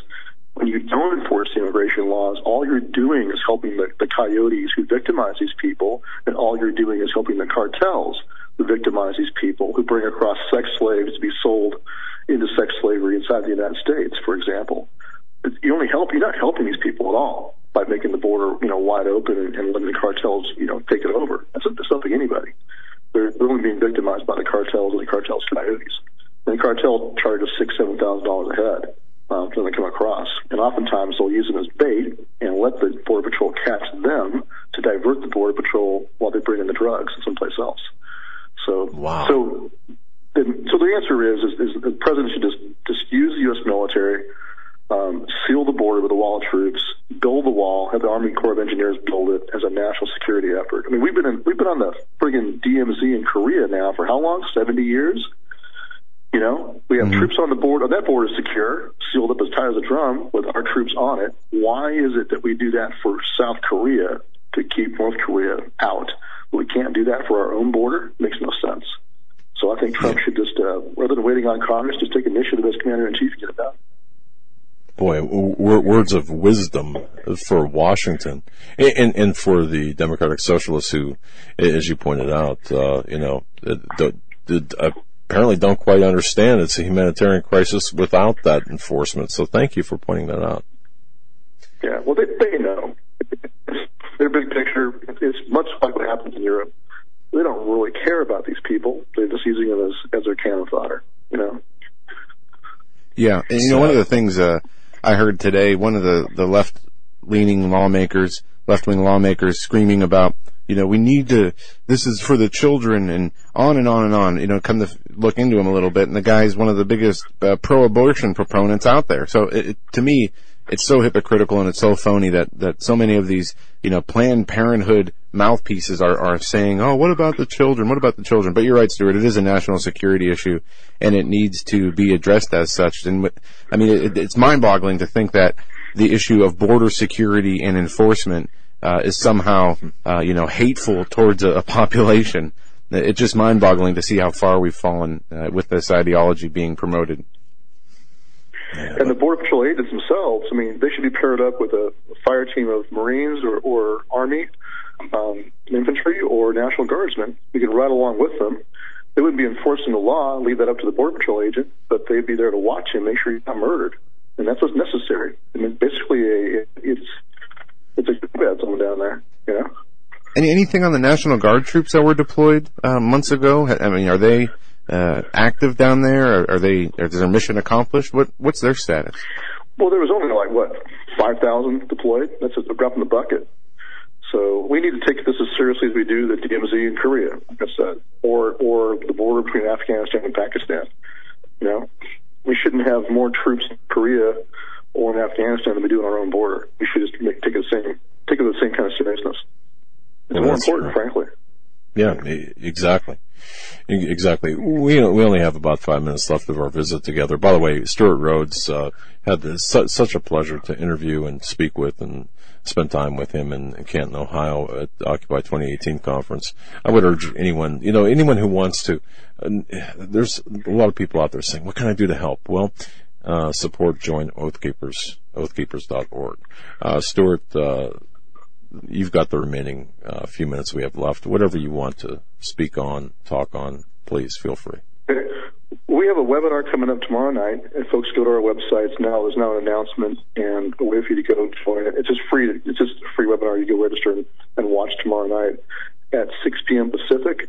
when you don't enforce the immigration laws, all you're doing is helping the, the coyotes who victimize these people, and all you're doing is helping the cartels victimize these people, who bring across sex slaves to be sold into sex slavery inside the United States, for example. You only help, you're not helping these people at all by making the border, you know, wide open and, and letting the cartels, you know, take it over. That's, that's nothing anybody. They're, they're only being victimized by the cartels and the cartels' coyotes. And the cartel charges six, seven thousand dollars a head um, when they come across. And oftentimes they'll use them as bait and let the Border Patrol catch them to divert the Border Patrol while they bring in the drugs someplace else. So, wow. so, so the answer is, is, is the president should just, just use the U.S. military, um, seal the border with a wall of troops, build the wall, have the Army Corps of Engineers build it as a national security effort. I mean, we've been in, we've been on the friggin' DMZ in Korea now for how long? 70 years? You know, we have mm-hmm. troops on the border. That border is secure, sealed up as tight as a drum with our troops on it. Why is it that we do that for South Korea to keep North Korea out? We can't do that for our own border. It makes no sense. So I think Trump should just, uh, rather than waiting on Congress, just take initiative as commander in chief and get it done. Boy, words of wisdom for Washington and, and for the Democratic Socialists who, as you pointed out, uh, you know, apparently don't quite understand it's a humanitarian crisis without that enforcement. So thank you for pointing that out. Yeah, well, they, they know. Their big picture is much like what happens in Europe. They don't really care about these people. They're just using them as, as their cannon fodder, you know? Yeah, and you know, one of the things uh, I heard today, one of the, the left leaning lawmakers, left wing lawmakers screaming about you know, we need to, this is for the children and on and on and on, you know, come to look into him a little bit. And the guy's one of the biggest uh, pro-abortion proponents out there. So it, it, to me, it's so hypocritical and it's so phony that, that so many of these, you know, Planned Parenthood mouthpieces are, are saying, oh, what about the children? What about the children? But you're right, Stewart. It is a national security issue and it needs to be addressed as such. And I mean, it, it's mind boggling to think that the issue of border security and enforcement uh, is somehow, uh, you know, hateful towards a, a, population. It's just mind-boggling to see how far we've fallen uh, with this ideology being promoted. And the Border Patrol agents themselves, I mean, they should be paired up with a fire team of Marines or, or Army, um, infantry, or National Guardsmen. We can ride along with them. They wouldn't be enforcing the law, leave that up to the Border Patrol agent, but they'd be there to watch him, make sure he's not murdered. And that's what's necessary. I mean, basically, a, it's it's a good bad someone down there, you know. Any anything on the National Guard troops that were deployed uh, months ago? I mean, are they uh, active down there? Are, are they? Is their mission accomplished? What What's their status? Well, there was only like what five thousand deployed. That's a drop in the bucket. So we need to take this as seriously as we do the DMZ in Korea, like I said, or or the border between Afghanistan and Pakistan. You know, we shouldn't have more troops in Korea or in Afghanistan than we do on our own border. We should just make, take it the same take it the same kind of seriousness. It's well, more important, true. frankly. Yeah, exactly. Exactly. We we only have about five minutes left of our visit together. By the way, Stewart Rhodes uh, had this, su- such a pleasure to interview and speak with and spend time with him in, Canton, Ohio at Occupy 2018 conference. I would urge anyone, you know, anyone who wants to. Uh, there's a lot of people out there saying, "What can I do to help?" Well, uh, support join Oathkeepers, oathkeepers.org. Uh, Stewart, uh, you've got the remaining uh, few minutes we have left. Whatever you want to speak on, talk on, please feel free. We have a webinar coming up tomorrow night. If folks go to our websites now, there's now an announcement and a way for you to go join it. It's just free. It's just a free webinar. You can register and, and watch tomorrow night at 6 p.m. Pacific.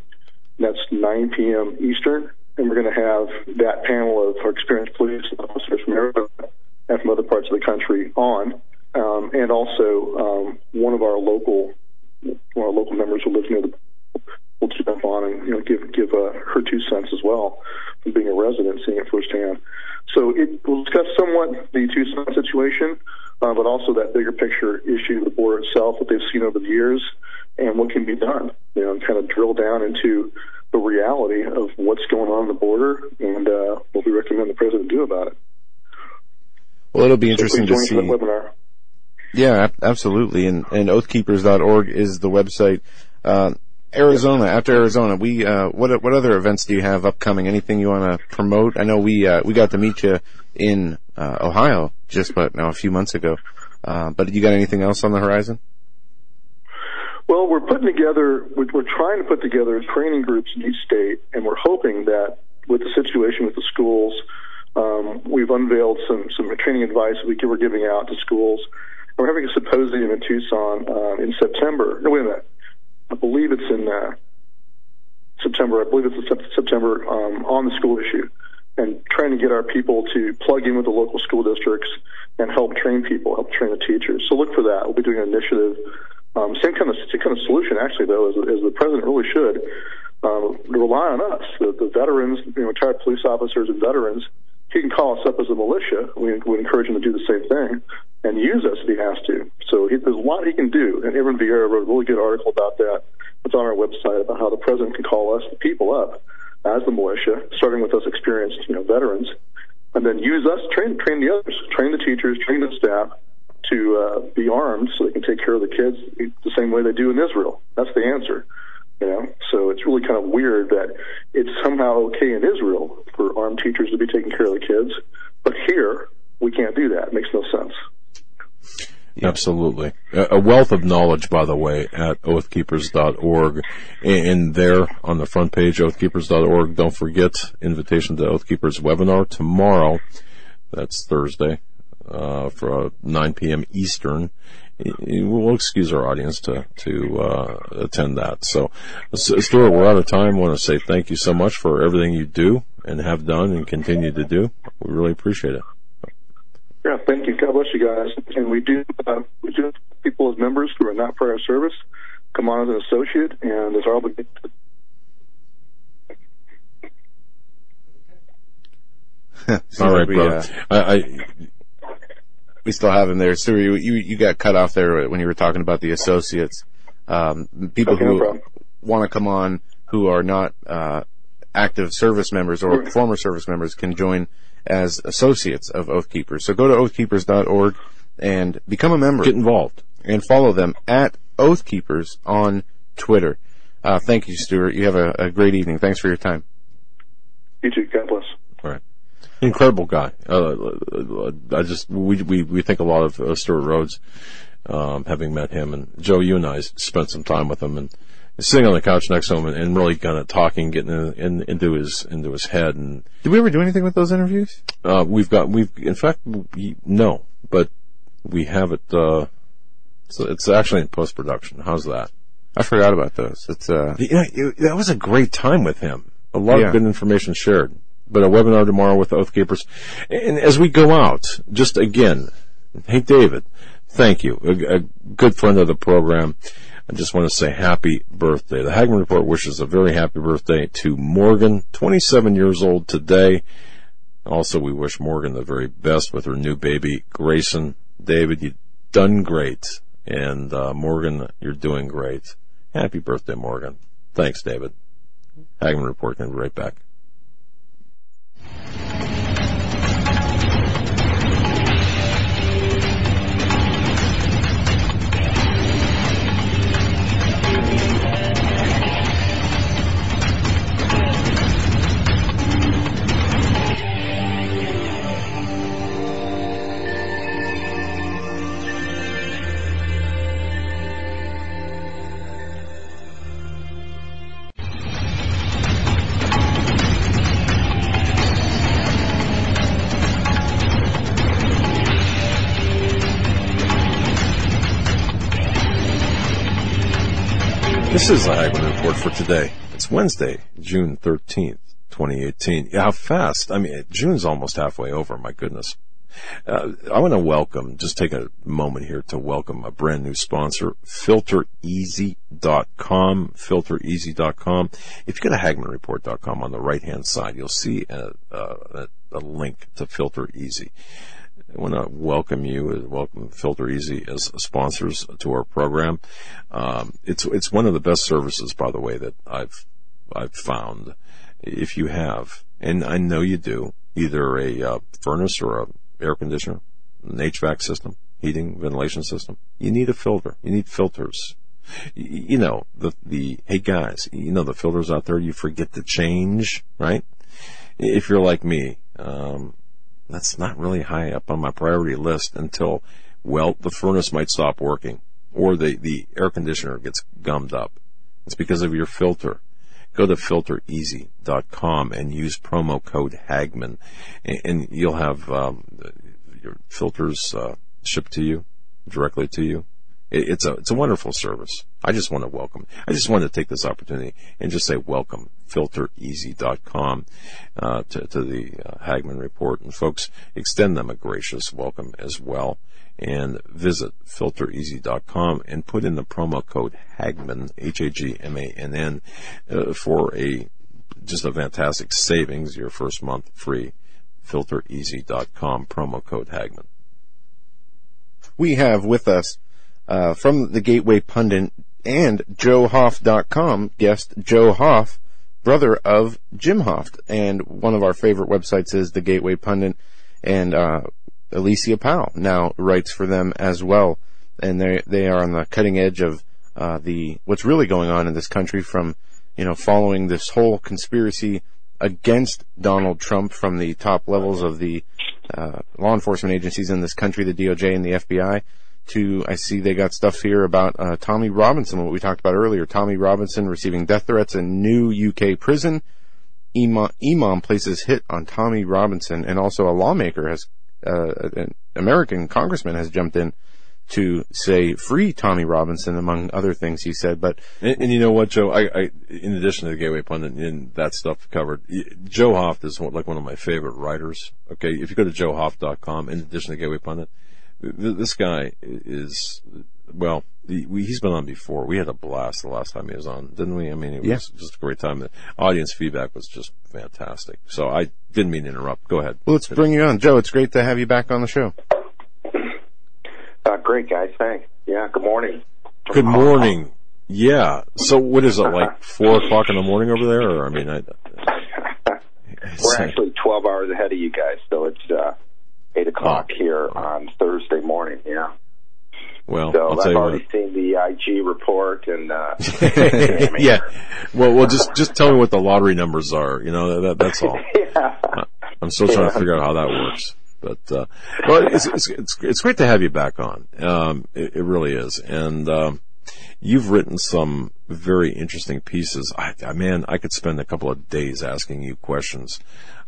That's 9 p.m. Eastern and we're going to have that panel of our experienced police officers from Arizona and from other parts of the country on, um, and also um, one of our local one of our local members who lives near the will jump on and you know give give uh, her two cents as well from being a resident, seeing it firsthand. So it will discuss somewhat the Tucson situation, uh, but also that bigger picture issue, of the border itself, what they've seen over the years, and what can be done. You know, and kind of drill down into the reality of what's going on on the border and uh, what we recommend the president do about it. Well, it'll be interesting so to see. Yeah, absolutely. And, and oathkeepers.org is the website. Uh, Arizona, after Arizona, we, uh, what, what other events do you have upcoming? Anything you want to promote? I know we, uh, we got to meet you in, uh, Ohio just, but now a few months ago. Uh, but you got anything else on the horizon? Well, we're putting together, we're, we're trying to put together training groups in each state, and we're hoping that with the situation with the schools, um, we've unveiled some, some training advice we we're giving out to schools. We're having a symposium in Tucson uh, in September. No, wait a minute. I believe it's in uh, September. I believe it's in September um, on the school issue and trying to get our people to plug in with the local school districts and help train people, help train the teachers. So look for that. We'll be doing an initiative um, same kind of same kind of solution, actually, though, as, as the president really should. Uh, rely on us, the, the veterans, you know, retired police officers and veterans. He can call us up as a militia. We would encourage him to do the same thing and use us if he has to. So he, there's a lot he can do. And Aaron Vieira wrote a really good article about that. It's on our website about how the president can call us, the people, up as the militia, starting with us experienced, you know, veterans, and then use us, train train the others, train the teachers, train the staff, to uh, be armed so they can take care of the kids the same way they do in Israel. That's the answer. You know, so it's really kind of weird that it's somehow okay in Israel for armed teachers to be taking care of the kids, but here we can't do that. It makes no sense. Absolutely. A wealth of knowledge, by the way, at oathkeepers.org. And there on the front page, oathkeepers.org, don't forget invitation to Oathkeepers webinar tomorrow. That's Thursday uh, for 9 p.m. Eastern. We'll excuse our audience to to uh, attend that. So, Stewart, we're out of time. I want to say thank you so much for everything you do and have done and continue to do. We really appreciate it. Yeah, thank you. God bless you guys. And we do uh, we do people as members who are not for our service come on as an associate, and it's our obligation. All right, brother. Uh, I, I we still have him there. So you, you, you got cut off there when you were talking about the associates. Um, people okay, who no want to come on who are not uh, active service members or former service members can join as associates of Oath Keepers. So go to oathkeepers.org and become a member. Get involved. And follow them at Oath Keepers on Twitter. Uh, thank you, Stewart. You have a, a great evening. Thanks for your time. You too. God bless. Incredible guy. Uh, I just we we we think a lot of uh, Stewart Rhodes, um, having met him, and Joe, you and I spent some time with him, and sitting on the couch next to him, and, and really kind of talking, getting in, in, into his into his head. And did we ever do anything with those interviews? Uh, we've got we've in fact we, no, but we have it. Uh, so it's actually in post production. How's that? I forgot about those. It's uh, yeah, it, that was a great time with him. A lot yeah. of good information shared but a webinar tomorrow with Oath Keepers. And as we go out, just again, hey David, thank you, a, a good friend of the program. I just want to say happy birthday. The Hagmann Report wishes a very happy birthday to Morgan, 27 years old today. Also, we wish Morgan the very best with her new baby, Grayson. David, you've done great. And uh, Morgan, you're doing great. Happy birthday, Morgan. Thanks, David. Hagmann Report can be right back. This is the Hagmann Report for today. It's Wednesday, June 13th, 2018. Yeah, how fast. I mean, June's almost halfway over, my goodness. Uh, I want to welcome, just take a moment here to welcome a brand new sponsor, filtereasy.com, filtereasy.com. If you go to hagmannreport.com on the right hand side, you'll see a, a, a link to Filter Easy. I want to welcome you, uh, welcome Filter Easy as sponsors to our program. Um, it's it's one of the best services, by the way, that I've I've found if you have, and I know you do, either a uh, furnace or a air conditioner, an HVAC system, heating, ventilation system, you need a filter. You need filters. You know, the, the, hey guys, you know, the filters out there you forget to change, right? If you're like me, um, that's not really high up on my priority list until, well, the furnace might stop working or the, the air conditioner gets gummed up. It's because of your filter. Go to filtereasy.com and use promo code Hagmann and, and you'll have, um, your filters, uh, shipped to you directly to you. It's a it's a wonderful service. I just want to welcome. I just want to take this opportunity and just say welcome. FilterEasy.com uh, to to the uh, Hagmann Report, and folks extend them a gracious welcome as well. And visit FilterEasy.com and put in the promo code Hagmann, H A G M A N N uh, for a just a fantastic savings. Your first month free. FilterEasy.com promo code Hagmann. We have with us uh, from the Gateway Pundit and JoeHoft.com guest Joe Hoft, brother of Jim Hoft. And one of our favorite websites is the Gateway Pundit and, uh, Alicia Powell now writes for them as well. And they, they are on the cutting edge of, uh, the, what's really going on in this country from, you know, following this whole conspiracy against Donald Trump from the top levels of the, uh, law enforcement agencies in this country, the DOJ and the FBI, to, I see they got stuff here about uh, Tommy Robinson, what we talked about earlier. Tommy Robinson receiving death threats in new UK prison. Imam, Imam places hit on Tommy Robinson, and also a lawmaker has, uh, an American congressman has jumped in to say free Tommy Robinson, among other things he said. But and, and you know what, Joe? I, I, in addition to the Gateway Pundit and that stuff covered, Joe Hoft is like one of my favorite writers. Okay, if you go to joehoft.com, in addition to Gateway Pundit, this guy is well. he's been on before. We had a blast the last time he was on, didn't we? I mean, it was yes. just a great time. The audience feedback was just fantastic. So I didn't mean to interrupt. Go ahead. Well, let's bring you on, Joe. It's great to have you back on the show. Uh, great, guys. Thanks. Yeah. Good morning. Good morning. Yeah. So what is it like four o'clock in the morning over there? Or I mean, I, we're actually twelve hours ahead of you guys, so it's uh, eight o'clock oh. here on Thursday morning. Yeah. Well, so I'll I've already what. seen the IG report and uh, yeah. Well, well, just just tell me what the lottery numbers are. You know, that, that's all. yeah. I'm still trying yeah. to figure out how that works. But uh, well, it's, it's it's it's great to have you back on. Um, it, it really is, and um, you've written some very interesting pieces. I, I, man, I could spend a couple of days asking you questions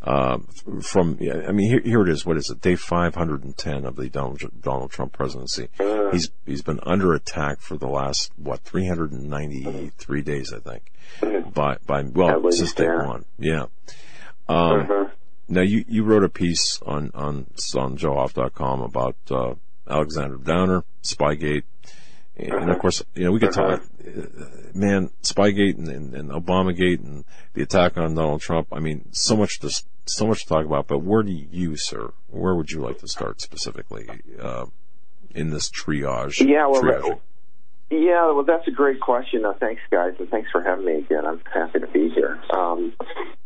uh, from, I mean, here, here, it is. What is it? Day 510 of the Donald, Donald Trump presidency. Uh. He's, he's been under attack for the last, what, 393 days, I think. By, by, well, since day one. Yeah. Um, uh-huh. now you, you wrote a piece on, on, on joehoft.com about, uh, Alexander Downer, Spygate, and of course, you know, we could talk, man, Spygate and, and, and Obamagate and the attack on Donald Trump. I mean, so much to, so much to talk about, but where do you, sir, where would you like to start specifically, uh, in this triage? Yeah, well, triage? yeah, well, that's a great question. Uh, thanks, guys, and thanks for having me again. I'm happy to be here. Um,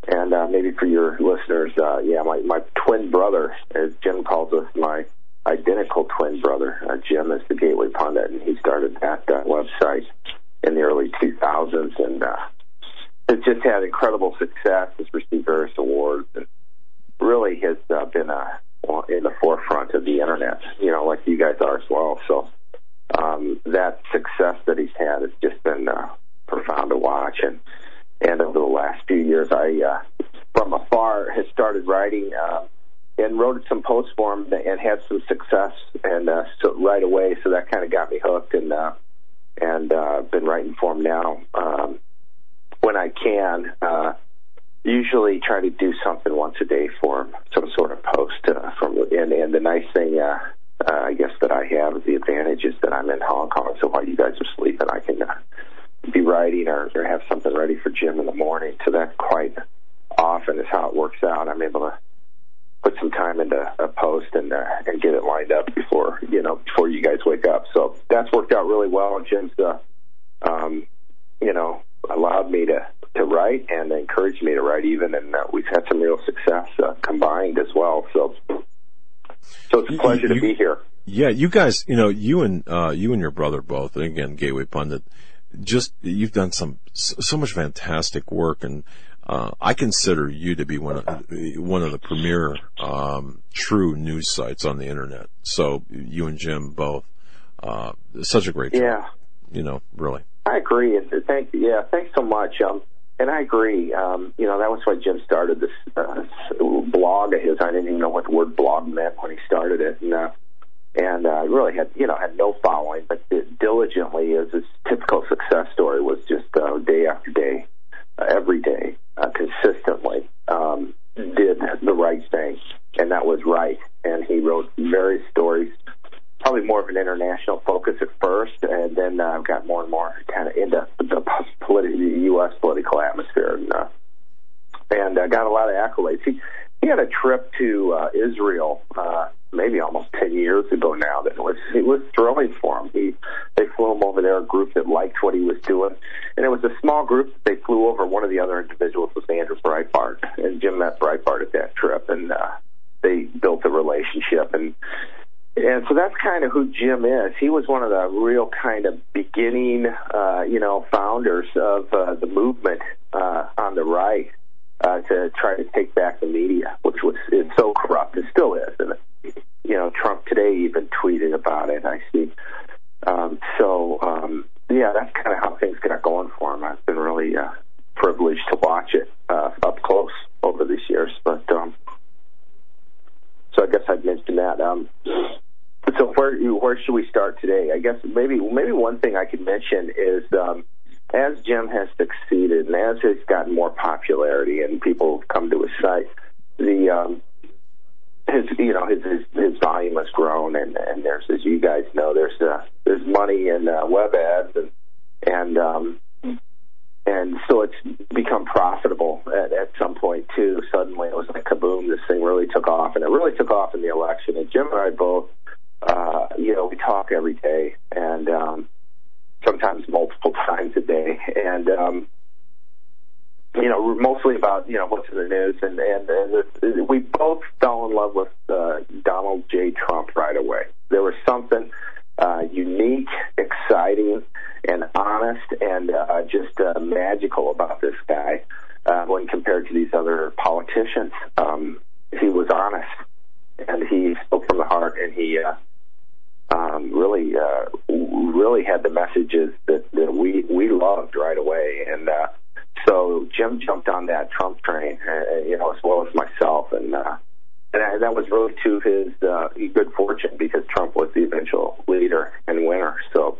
and uh, maybe for your listeners, uh, yeah, my, my twin brother, as Jim calls us, my identical twin brother. Uh, Jim is the Gateway Pundit, and he started that uh, website in the early 2000s, and uh, has just had incredible success. Has received various awards, and really has uh, been uh, in the forefront of the internet. You know, like you guys are as well. So um, that success that he's had has just been uh, profound to watch, and and over the last few years, I uh, from afar has started writing. Uh, and wrote some posts for him and had some success and uh, so right away. So that kind of got me hooked and uh, and uh, been writing for him now um, when I can. Uh, usually try to do something once a day for him, some sort of post uh, from and and the nice thing. Uh, uh, I guess that I have the advantage is that I'm in Hong Kong, so while you guys are sleeping, I can uh, be writing or, or have something ready for Jim in the morning. So that quite often is how it works out. I'm able to put some time into a post and uh, and get it lined up before you know before you guys wake up. So that's worked out really well. And Jim's uh, um, you know allowed me to to write and encouraged me to write even, and uh, we've had some real success uh, combined as well. So so it's a pleasure you, you, to be here. Yeah, you guys, you know, you and uh, you and your brother both, and again, Gateway Pundit just you've done some so much fantastic work and uh, I consider you to be one of one of the premier um, true news sites on the internet. So you and Jim both, uh, such a great job. Yeah, you know, really. I agree. Thank yeah, thanks so much. Um, and I agree. Um, you know, that was why Jim started this uh, blog of his. I didn't even know what the word blog meant when he started it, and uh, and uh, really had you know had no following, but diligently as his typical success story was just uh, day after day, every day, uh, consistently um, did the right thing, and that was right. And he wrote various stories, probably more of an international focus at first, and then uh, got more and more kind of into the politi- the U.S. political atmosphere, and uh, and uh, got a lot of accolades. He he had a trip to uh, Israel. Uh, maybe almost 10 years ago now that was it was thrilling for him. He they flew him over there, a group that liked what he was doing, and it was a small group that they flew over. One of the other individuals was Andrew Breitbart, and Jim met Breitbart at that trip, and uh, they built a relationship and. And so that's kind of who Jim is. He was one of the real kind of beginning, uh, you know, founders of uh, the movement uh, on the right uh, to try to take back the media, which was is so corrupt. It still is, and you know, Trump today even tweeted about it. I see. Um, so um, yeah, that's kind of how things got going for him. I've been really uh, privileged to watch it uh, up close over these years. But um, so I guess I'd mention that. Um, so where where should we start today? I guess maybe maybe one thing I could mention is um, as Jim has succeeded and as he's gotten more popularity and people come to his site, the um, his you know his, his his volume has grown and and there's as you guys know there's uh, there's money in uh, web ads and and um and so it's become profitable at, at some point too. Suddenly it was like kaboom, this thing really took off, and it really took off in the election. And Jim and I both, uh, you know, we talk every day, and um, sometimes multiple times a day, and um, you know, mostly about you know what's in the news, and and, and we both fell in love with uh, Donald J. Trump right away. There was something uh, unique, exciting, and honest, and uh, just uh, magical about this guy uh, when compared to these other politicians. Um, he was honest, and he spoke from the heart, and he. Uh, um, really, uh, really had the messages that, that we we loved right away, and uh, so Jim jumped on that Trump train, uh, you know, as well as myself, and uh, and I, that was really to his uh, good fortune because Trump was the eventual leader and winner. So,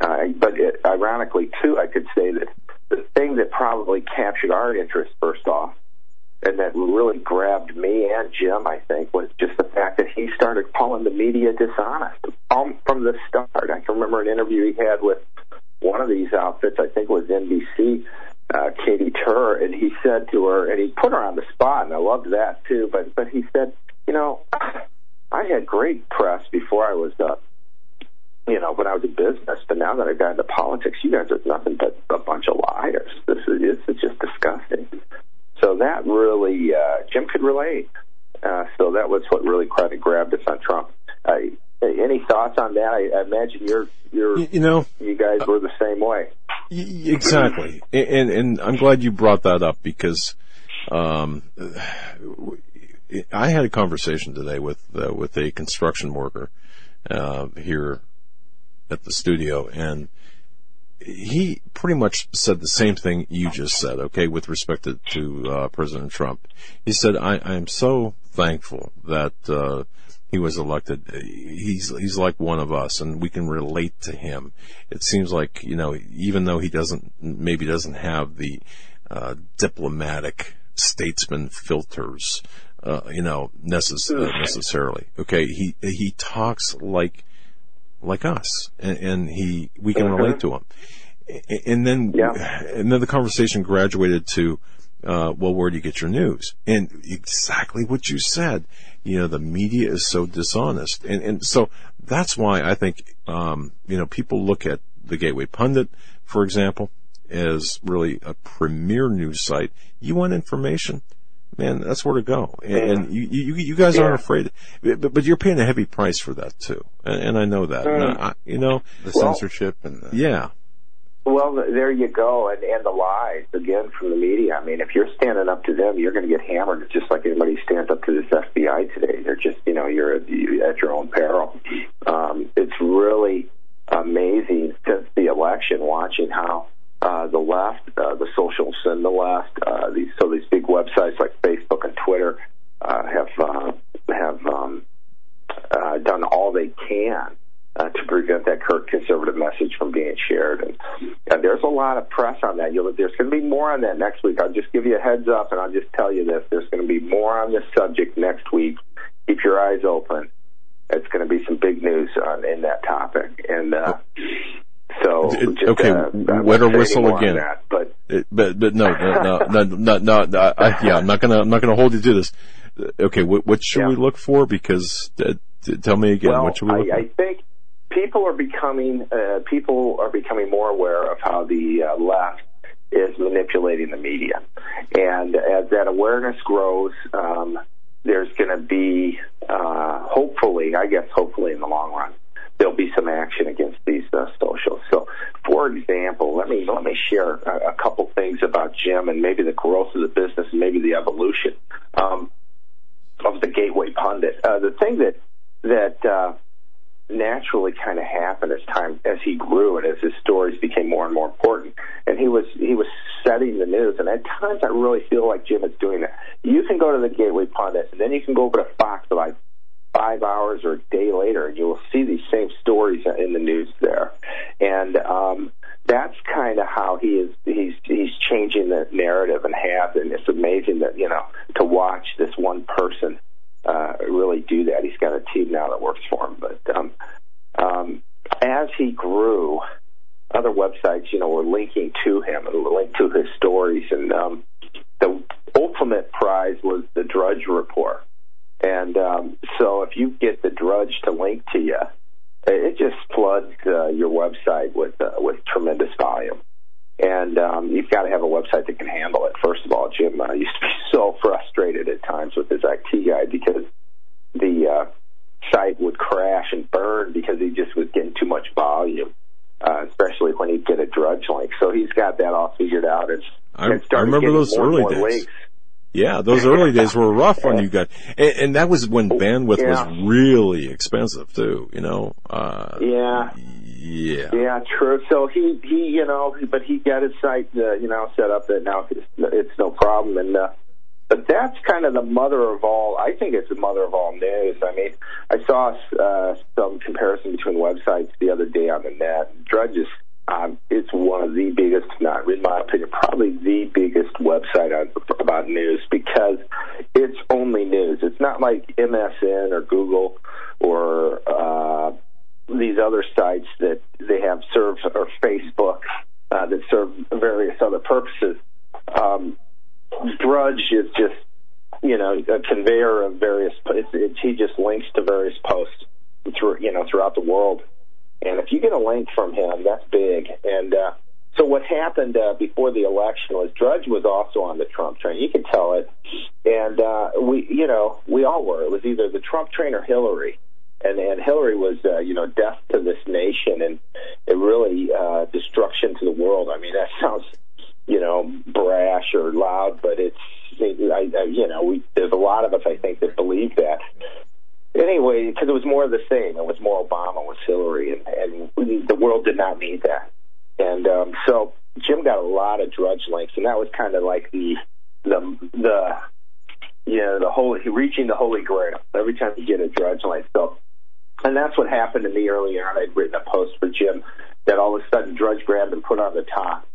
uh, but it, ironically, too, I could say that the thing that probably captured our interest first off, and that really grabbed me and Jim, I think, was just the fact that he started calling the media dishonest um, from the start. I can remember an interview he had with one of these outfits, I think it was NBC, uh, Katy Tur, and he said to her, and he put her on the spot, and I loved that too. But but he said, you know, I had great press before I was uh, you know, when I was in business, but now that I've got into politics, you guys are nothing but a bunch of liars. This is it's just disgusting. So that really, uh, Jim could relate. Uh, so that was what really kind of grabbed us on Trump. Uh, any thoughts on that? I, I imagine you're, you're, you know, you guys were the same way. Exactly, and and I'm glad you brought that up because um, I had a conversation today with uh, with a construction worker uh, here at the studio, and he pretty much said the same thing you just said. Okay, with respect to, to uh, President Trump, he said, "I, I am so thankful that." Uh, he was elected. He's he's like one of us, and we can relate to him. It seems like you know, even though he doesn't maybe doesn't have the uh, diplomatic statesman filters, uh, you know, necess- necessarily. Okay, he he talks like like us, and, and he we can relate to him. And then yeah. and then the conversation graduated to uh, well, where do you get your news? And exactly what you said. You know, the media is so dishonest. And, and so that's why I think, um, you know, people look at the Gateway Pundit, for example, as really a premier news site. You want information? Man, that's where to go. And, yeah. you, you, you guys yeah. aren't afraid, but, but you're paying a heavy price for that too. And, and I know that, mm. I, you know, the well, censorship and the, yeah. Well, there you go, and and the lies again from the media. I mean, if you're standing up to them, you're going to get hammered. It's just like anybody stands up to this FBI today. They're just, you know, you're at, at your own peril. Um, it's really amazing since the election, watching how uh, the left, uh, the socials and the left, uh, these so these big websites like Facebook and Twitter uh, have uh, have um, uh, done all they can uh, to prevent that conservative message from being shared. And, and there's a lot of press on that. You'll, there's going to be more on that next week. I'll just give you a heads up, and I'll just tell you this: there's going to be more on this subject next week. Keep your eyes open. It's going to be some big news on in that topic, and. Uh, so just, okay, uh, wet or whistle again. That, but it, but but no no no no no, no I, yeah I'm not gonna I'm not gonna hold you to this. Okay, what, what should yeah. we look for? Because uh, tell me again, well, what should we look I, for? I think people are becoming uh, people are becoming more aware of how the uh, left is manipulating the media, and as that awareness grows, um, there's going to be uh, hopefully, I guess, hopefully in the long run, there'll be some action against these uh, socials. So, for example, let me let me share a, a couple things about Jim and maybe the growth of the business and maybe the evolution um, of the Gateway Pundit. Uh, the thing that that uh, naturally kind of happened as time as he grew and as his stories became more and more important. And he was he was setting the news. And at times, I really feel like Jim is doing that. You can go to the Gateway Pundit, and then you can go over to Fox like five hours or a day later, and you will see these same stories in the news there. And um, that's kind of how he is. He's he's changing the narrative and has, and it's amazing that you know to watch this one person uh, really do that. He's got a team now that works for him. But um, um, as he grew, other websites, you know, were linking to him and linked to his stories. And um, the ultimate prize was the Drudge Report. And um, so if you get the Drudge to link to you, it just floods uh, your website with uh, with tremendous volume and um, you've got to have a website that can handle it. First of all, Jim uh, used to be so frustrated at times with his IT guy because the uh, site would crash and burn because he just was getting too much volume, uh, especially when he'd get a drudge link. So he's got that all figured out. And, I, I remember those early days. Links. Yeah, those early days were rough on you guys, and, and that was when bandwidth yeah. was really expensive too. You know. Uh, yeah. Yeah. Yeah, true. So he he you know, but he got his site uh, you know set up that now it's, it's no problem, and uh, but that's kind of the mother of all. I think it's the mother of all news. I mean, I saw uh, some comparison between websites the other day on the net. Drudge is um, it's one of the biggest, not in my opinion, probably the biggest website about news because it's only news. It's not like MSN or Google or uh, these other sites that they have served or Facebook uh, that serve various other purposes. Um, Drudge is just you know a conveyor of various. It's, it's, he just links to various posts through you know throughout the world, and if you get a link from him, that's big. And uh, so what happened uh, before the election was Drudge was also on the Trump train. You could tell it, and uh, we you know we all were. It was either the Trump train or Hillary and and Hillary was uh, you know death to this nation and it really uh, destruction to the world. I mean that sounds you know brash or loud, but it's I, I, you know we there's a lot of us I think that believe that. Anyway, because it was more of the same. It was more Obama, was Hillary, and, and the world did not need that. And um, so Jim got a lot of drudge links, and that was kind of like the the the you know the holy reaching the holy grail every time you get a drudge link. So and that's what happened to me earlier on. I'd written a post for Jim that all of a sudden Drudge grabbed and put on the top,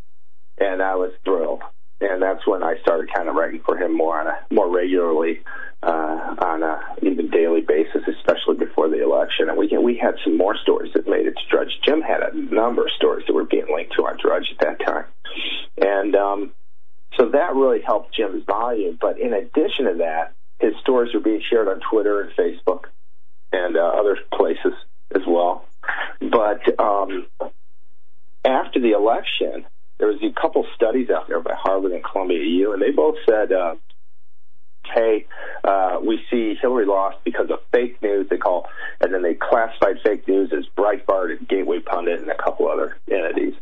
and I was thrilled. And that's when I started kind of writing for him more on a more regularly, uh, on a even daily basis, especially before the election. And we we had some more stories that made it to Drudge. Jim had a number of stories that were being linked to on Drudge at that time, and um, so that really helped Jim's volume. But in addition to that, his stories were being shared on Twitter and Facebook and uh, other places as well. But um, after the election, there was a couple studies out there by Harvard and Columbia U, and they both said uh, hey, uh, we see Hillary lost because of fake news. They call, and then they classified fake news as Breitbart and Gateway Pundit and a couple other entities,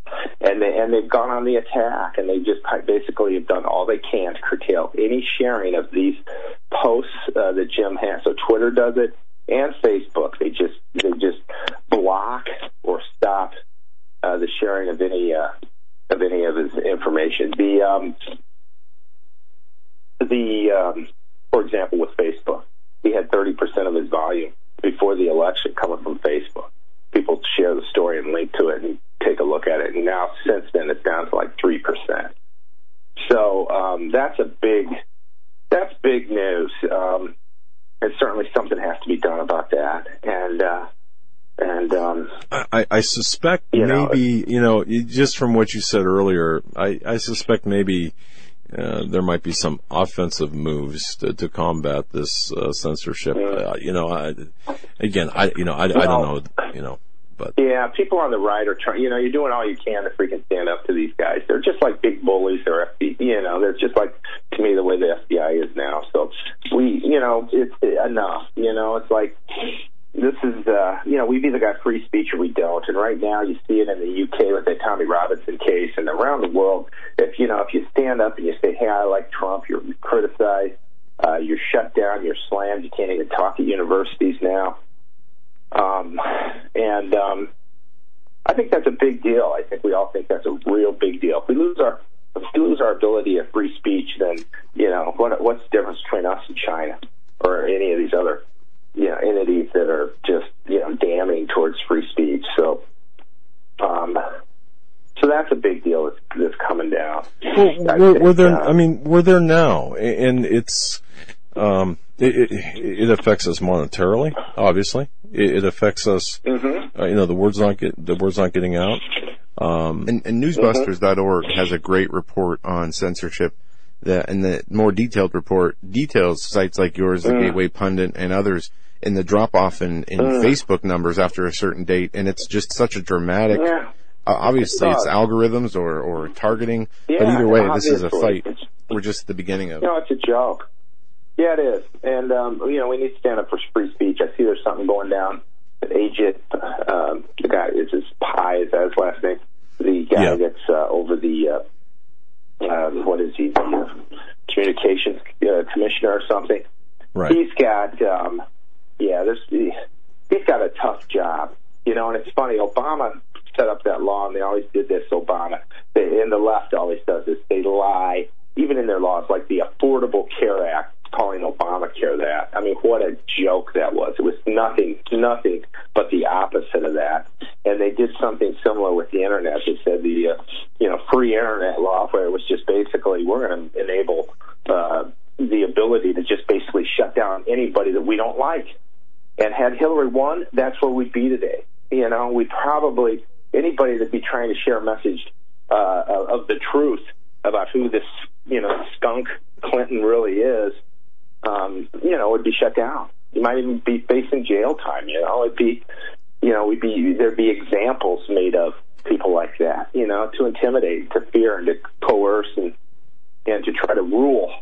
and they and they've gone on the attack, and they just basically have done all they can to curtail any sharing of these posts uh, that Jim has. So Twitter does it and Facebook. They just they just block or stop uh, the sharing of any uh, of any of his information. The um, the um, for example, with Facebook, he had 30% of his volume before the election coming from Facebook. People share the story and link to it and take a look at it. And now, since then, it's down to like 3%. So um, that's a big, that's big news. Um, and certainly something has to be done about that. And, uh, and um, I, I suspect you maybe know, you know just from what you said earlier, I, I suspect maybe uh, there might be some offensive moves to, to combat this uh, censorship. Uh, you know, I, again, I you know I, well, I don't know, you know, but yeah, people on the right are trying. You know, you're doing all you can to freaking stand up to these guys. They're just like big bullies. They're FBI. You know, they're just like to me the way the FBI is now. So we, you know, it's enough. You know, it's like this is, uh, you know, we've either got free speech or we don't. And right now, you see it in the UK with the Tommy Robinson case, and around the world. If you know, if you stand up and you say, "Hey, I like Trump," you're criticized, uh, you're shut down, you're slammed. You can't even talk at universities now. Um, and um, I think that's a big deal. I think we all think that's a real big deal. If we lose our if we lose our ability of free speech, then you know what, what's the difference between us and China or any of these other you know, entities that are just, you know, damning towards free speech. So, um, so that's a big deal that's, that's coming down. Well, we're, we're there, uh, I mean, we're there now, and it's, um, it, it, it affects us monetarily, obviously. It, it affects us, mm-hmm. uh, you know, the word's not get, the word's not getting out. Um, and, and newsbusters.org has a great report on censorship that, and the more detailed report details sites like yours, the mm. Gateway Pundit and others in the drop off in, in mm. Facebook numbers after a certain date, and it's just such a dramatic. Yeah. Uh, obviously, it's algorithms or or targeting, yeah, but either way, this is a fight. We're just at the beginning of. You know, it's a joke. Yeah, it is, and um, you know, we need to stand up for free speech. I see there's something going down. Ajit, um, the guy is his Pai is that his last name. The guy yeah. that's uh, over the uh, uh, what is he? The communications uh, commissioner or something. Right. He's got um, yeah, this he's got a tough job, you know. And it's funny, Obama set up that law, and they always did this. Obama, they, and the left always does this. They lie, even in their laws, like the Affordable Care Act, calling Obamacare that. I mean, what a joke that was. It was nothing, nothing but the opposite of that. And they did something similar with the internet. They said the, uh, you know, free internet law, where it was just basically we're going to enable uh, the ability to just basically shut down anybody that we don't like. And had Hillary won, that's where we'd be today. You know, we probably anybody that'd be trying to share a message uh, of the truth about who this you know skunk Clinton really is, um, you know, would be shut down. You might even be facing jail time. You know, it'd be, you know, we'd be there'd be examples made of people like that. You know, to intimidate, to fear, and to coerce, and and to try to rule.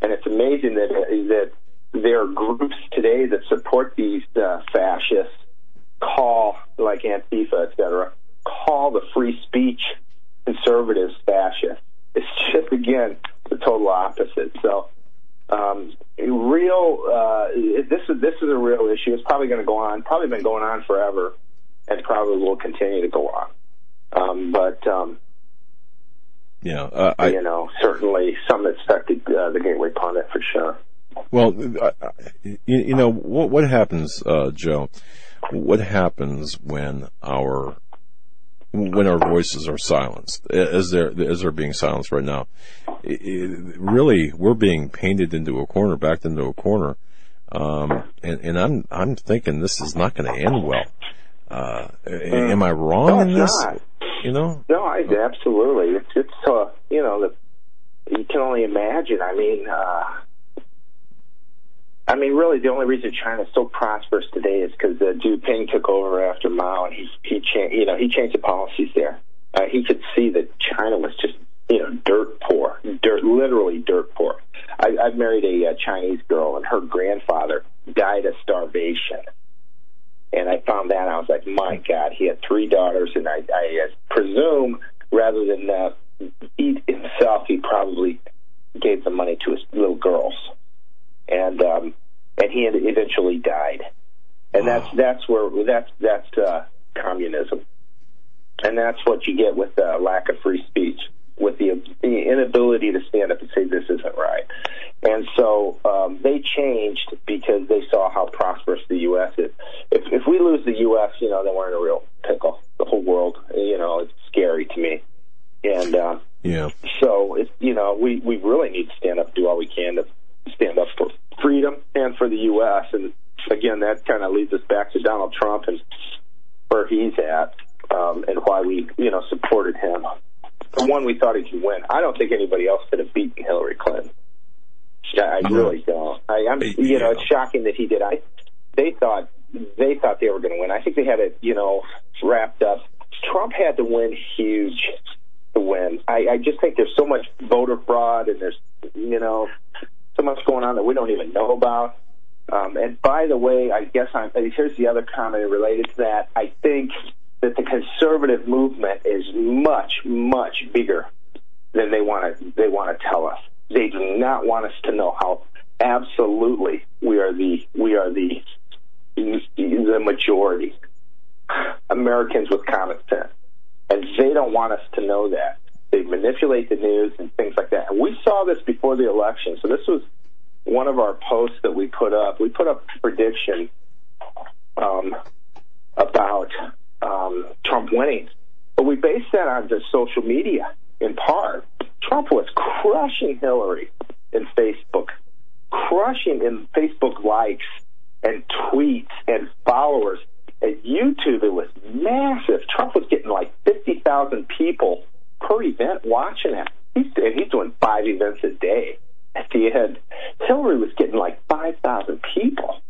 And it's amazing that that there are groups today that support these uh, fascists call, like Antifa, et cetera, call the free speech conservatives fascist. It's just, again, the total opposite. So, um, real, uh, this is, this is a real issue. It's probably going to go on, probably been going on forever, and probably will continue to go on. Um, but, um, yeah, uh, I, you know, certainly some affected uh, the Gateway Pundit for sure. Well, you, you know what what happens, uh, Joe? What happens when our when our voices are silenced, as they're as they're being silenced right now? It, really, we're being painted into a corner, backed into a corner, um, and, and I'm I'm thinking this is not going to end well. Uh, am I wrong no, in this? Not. You know? No, I, absolutely. It's it's uh, you know the you can only imagine. I mean, uh, I mean, really, the only reason China's so prosperous today is because uh, Xi Jinping took over after Mao, and he he changed, you know, he changed the policies there. Uh, he could see that China was just you know, dirt poor, dirt, literally dirt poor. I, I've married a, a Chinese girl, and her grandfather died of starvation. And I found that I was like, my God, he had three daughters, and I, I presume rather than uh, eat himself, he probably gave the money to his little girls, and um, and he eventually died. And wow. that's that's where that's that's uh, communism, and that's what you get with the lack of free speech with the, the inability to stand up and say this isn't right. And so um, they changed because they saw how prosperous the U.S. is. If, if we lose the U.S., you know, then we're in a real pickle. The whole world, you know, it's scary to me. And uh, yeah, so it's you know we we really need to stand up, do all we can to stand up for freedom and for the U.S. And again, that kind of leads us back to Donald Trump and where he's at um, and why we you know supported him The one, we thought he could win. I don't think anybody else could have beaten Hillary Clinton. I really don't. I, I'm, you know, it's shocking that he did. I, they thought they thought they were going to win. I think they had it, you know, wrapped up. Trump had to win huge to win. I, I just think there's so much voter fraud and there's, you know, so much going on that we don't even know about. Um, and by the way, I guess I'm, here's the other comment related to that. I think that the conservative movement is much, much bigger than they want to they want to tell us. They do not want us to know how absolutely we are the we are the the majority Americans with common sense, and they don't want us to know that. They manipulate the news and things like that. And we saw this before the election. So this was one of our posts that we put up. We put up a prediction um, about um, Trump winning. But we based that on the social media in part. Trump was crushing Hillary in Facebook, crushing in Facebook likes and tweets and followers. At YouTube, it was massive. Trump was getting like 50,000 people per event watching it. He's, he's doing five events a day. At the end, Hillary was getting like 5,000 people.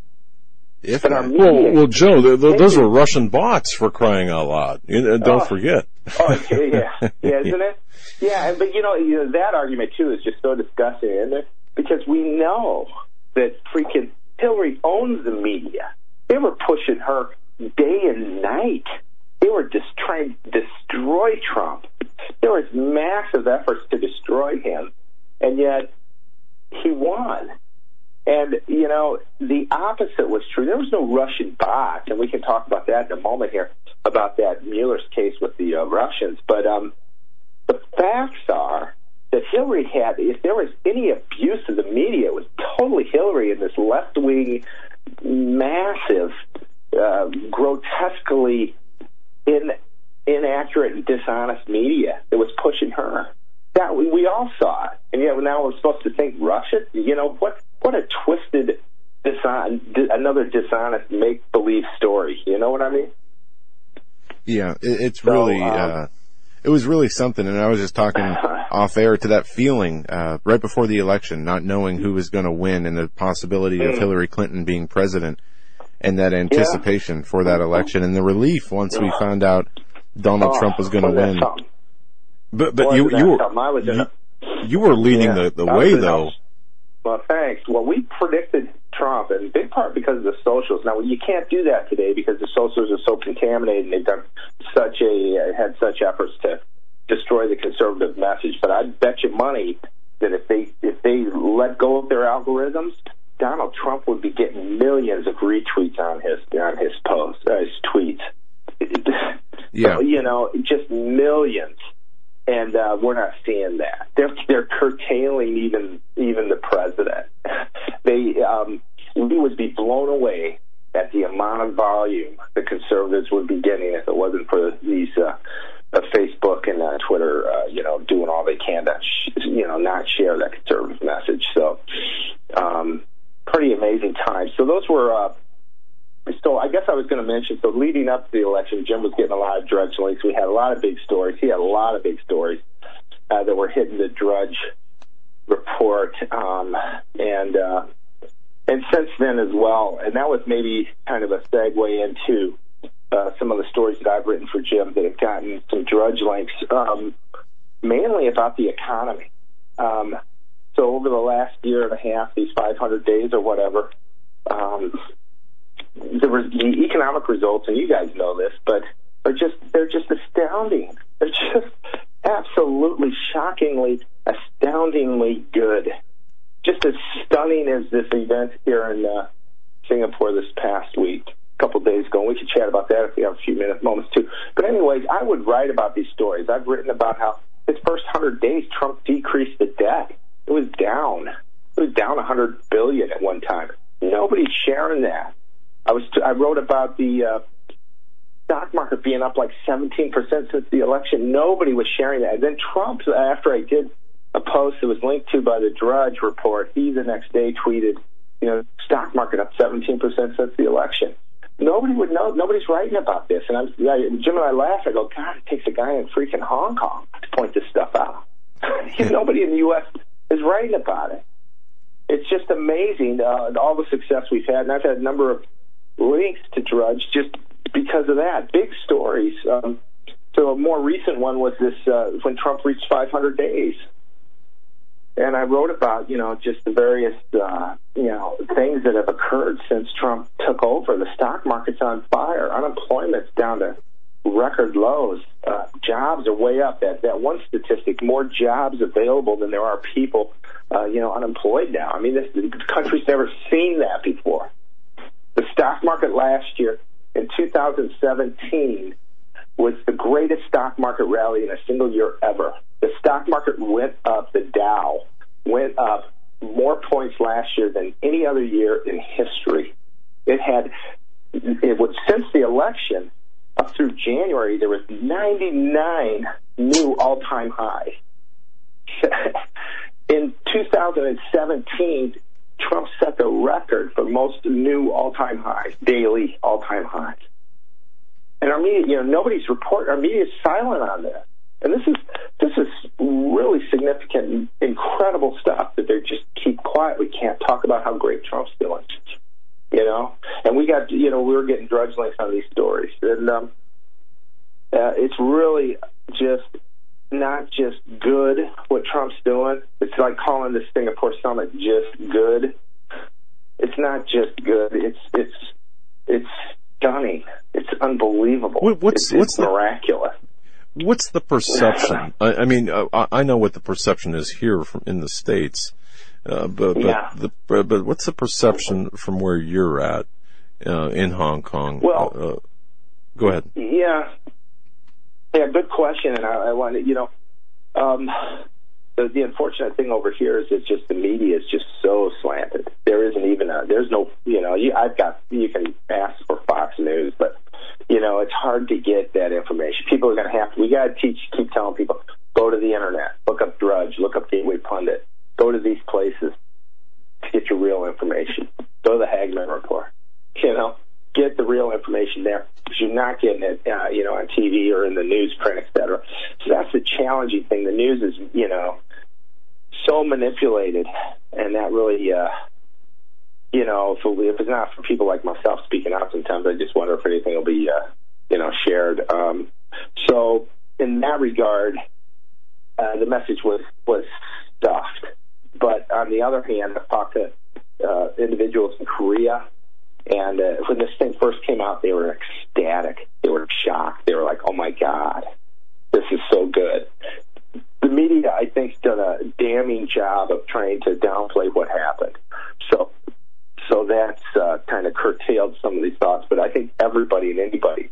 If well, well, Joe, those were Russian bots for crying out loud. You, don't oh, forget. oh, yeah, yeah, isn't it? Yeah, but you know, you know, that argument too is just so disgusting, isn't it? Because we know that freaking Hillary owns the media. They were pushing her day and night. They were just trying to destroy Trump. There was massive efforts to destroy him, and yet he won. And, you know, the opposite was true. There was no Russian bot, and we can talk about that in a moment here, about that Mueller's case with the uh, Russians. But um, the facts are that Hillary had, if there was any abuse of the media, it was totally Hillary in this left wing, massive, uh, grotesquely in, inaccurate and dishonest media that was pushing her. That we, we all saw it, and yet now we're supposed to think Russia. You know what? what a twisted, dishon- another dishonest make believe story. You know what I mean? Yeah, it, it's so, really. Um, uh, it was really something, and I was just talking off air to that feeling uh, right before the election, not knowing who was going to win, and the possibility of mm. Hillary Clinton being president, and that anticipation yeah. for that election, and the relief once we found out Donald oh, Trump was going oh, to win. But but you you were you, you, were leading yeah, the, the way though. Well, thanks. Well, we predicted Trump, in big part because of the socials. Now, you can't do that today because the socials are so contaminated, and they've done such a had such efforts to destroy the conservative message. But I'd bet you money that if they if they let go of their algorithms, Donald Trump would be getting millions of retweets on his on his posts, uh, his tweets. Yeah, so, you know, just millions and uh, we're not seeing that. They're they're curtailing even even the president. they um, we would be blown away at the amount of volume the conservatives would be getting if it wasn't for these uh, uh, Facebook and uh, Twitter, uh, you know, doing all they can to sh- you know not share that conservative message. So, um, pretty amazing times. So those were. Uh, so I guess I was going to mention, so leading up to the election, Jim was getting a lot of drudge links. We had a lot of big stories. He had a lot of big stories uh, that were hitting the drudge report. Um, and, uh, and since then as well, and that was maybe kind of a segue into uh, some of the stories that I've written for Jim that have gotten some drudge links. Um, mainly about the economy. Um, so over the last year and a half, these 500 days or whatever, um, the, the economic results, and you guys know this, but are just they're just astounding. They're just absolutely shockingly, astoundingly good. Just as stunning as this event here in uh, Singapore this past week, a couple days ago. And we could chat about that if we have a few minutes, moments too. But anyways, I would write about these stories. I've written about how his first hundred days, Trump decreased the debt. It was down. It was down hundred billion at one time. Nobody's sharing that. I was I wrote about the uh, stock market being up like 17% since the election. Nobody was sharing that. And then Trump, after I did a post that was linked to by the Drudge report, he the next day tweeted, you know, stock market up 17% since the election. Nobody would know. Nobody's writing about this. And I'm, I, Jim and I laugh. I go, God, it takes a guy in freaking Hong Kong to point this stuff out. Nobody in the U.S. is writing about it. It's just amazing uh, all the success we've had. And I've had a number of links to Drudge just because of that. Big stories. Um, so a more recent one was this uh, when Trump reached 500 days. And I wrote about, you know, just the various, uh, you know, things that have occurred since Trump took over. The stock market's on fire. Unemployment's down to record lows. Uh, jobs are way up. That that one statistic: more jobs available than there are people, uh, you know, unemployed now. I mean, this the country's never seen that before. The stock market last year in 2017 was the greatest stock market rally in a single year ever. The stock market went up, the Dow went up more points last year than any other year in history. It had, it was since the election up through January, there was 99 new all-time highs. in 2017, Trump set the record for most new all-time highs, daily all-time highs. And our media, you know, nobody's report. Our media is silent on this. And this is this is really significant, incredible stuff that they just keep quiet. We can't talk about how great Trump's doing, you know. And we got, you know, we were getting drudge links on these stories, and um, uh, it's really just not just good what Trump's doing. It's like calling the Singapore summit just good. It's not just good. It's it's it's stunning. It's unbelievable. what's it's, what's it's miraculous? The, what's the perception? I, I mean, uh, I know what the perception is here from in the states, uh, but but, yeah. the, but what's the perception from where you're at uh, in Hong Kong? Well, uh, go ahead. Yeah, yeah, good question, and I, I wanted, you know, um, the, the unfortunate thing over here is that just the media is just so slanted. There isn't even a, there's no, you know, you, I've got, you can ask for Fox News, but you know, it's hard to get that information. People are going to have to. We got to teach, keep telling people, go to the internet, look up Drudge, look up Gateway Pundit, go to these places to get your real information. Go to the Hagmann Report. You know, get the real information there because you're not getting it, uh, you know, on TV or in the newsprint, et cetera. So that's the challenging thing. The news is, you know, so manipulated, and that really, uh, you know, if, if it's not for people like myself speaking out, sometimes I just wonder if anything will be, uh, you know, shared. Um, so in that regard, uh, the message was was stuffed. But on the other hand, I've talked to uh, individuals in Korea and uh, when this thing first came out, they were ecstatic. They were shocked. They were like, "Oh my god, this is so good." The media, I think, done a damning job of trying to downplay what happened. So, so that's uh, kind of curtailed some of these thoughts. But I think everybody and anybody,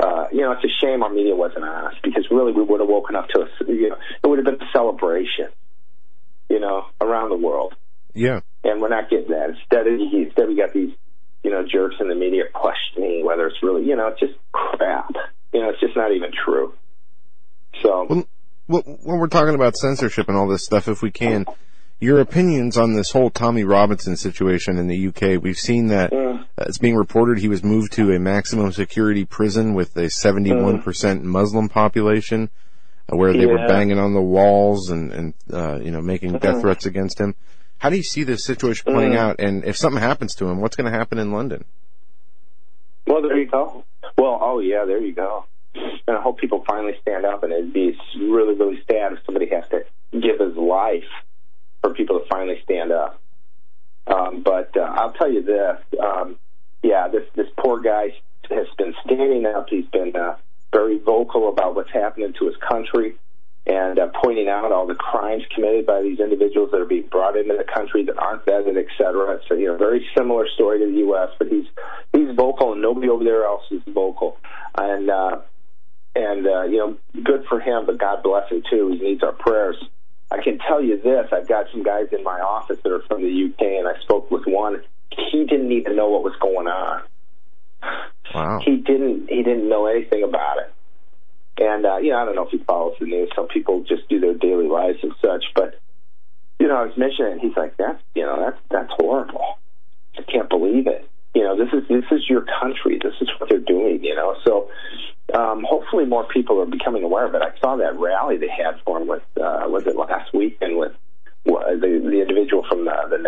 uh, you know, it's a shame our media wasn't honest because really we would have woken up to a, you know, it would have been a celebration, you know, around the world. Yeah. And we're not getting that. Instead, of, instead we got these you know, jerks in the media questioning whether it's really, you know, it's just crap. You know, it's just not even true. So. Well, when we're talking about censorship and all this stuff, if we can, your opinions on this whole Tommy Robinson situation in the UK. We've seen that it's being reported he was moved to a maximum security prison with a 71% mm. Muslim population, where they yeah. were banging on the walls and, and uh, you know, making death mm. threats against him. How do you see this situation playing Mm. out? And if something happens to him, what's going to happen in London? Well, there you go. Well, oh yeah, there you go. and I hope people finally stand up. And it'd be really, really sad if somebody has to give his life for people to finally stand up. Um, but uh, I'll tell you this, um, yeah, this this poor guy has been standing up. He's been uh, very vocal about what's happening to his country and uh, pointing out all the crimes committed by these individuals that are being brought into the country that aren't vetted, et cetera. A you know very similar story to the U.S., but he's he's vocal, and nobody over there else is vocal, and uh, and uh, you know good for him, but God bless him too. He needs our prayers. I can tell you this: I've got some guys in my office that are from the UK, and I spoke with one. He didn't even know what was going on. Wow. He didn't. He didn't know anything about it. And uh, you know, I don't know if he follows the news. Some people just do their daily lives and such. But you know, I was mentioning, he's like, "That's you know, that's that's horrible. I can't believe it. You know, this is this is your country. This is what they're doing. You know, so um, hopefully more people are becoming aware of it. I saw that rally they had for him with uh, was it last weekend with the the individual from the, the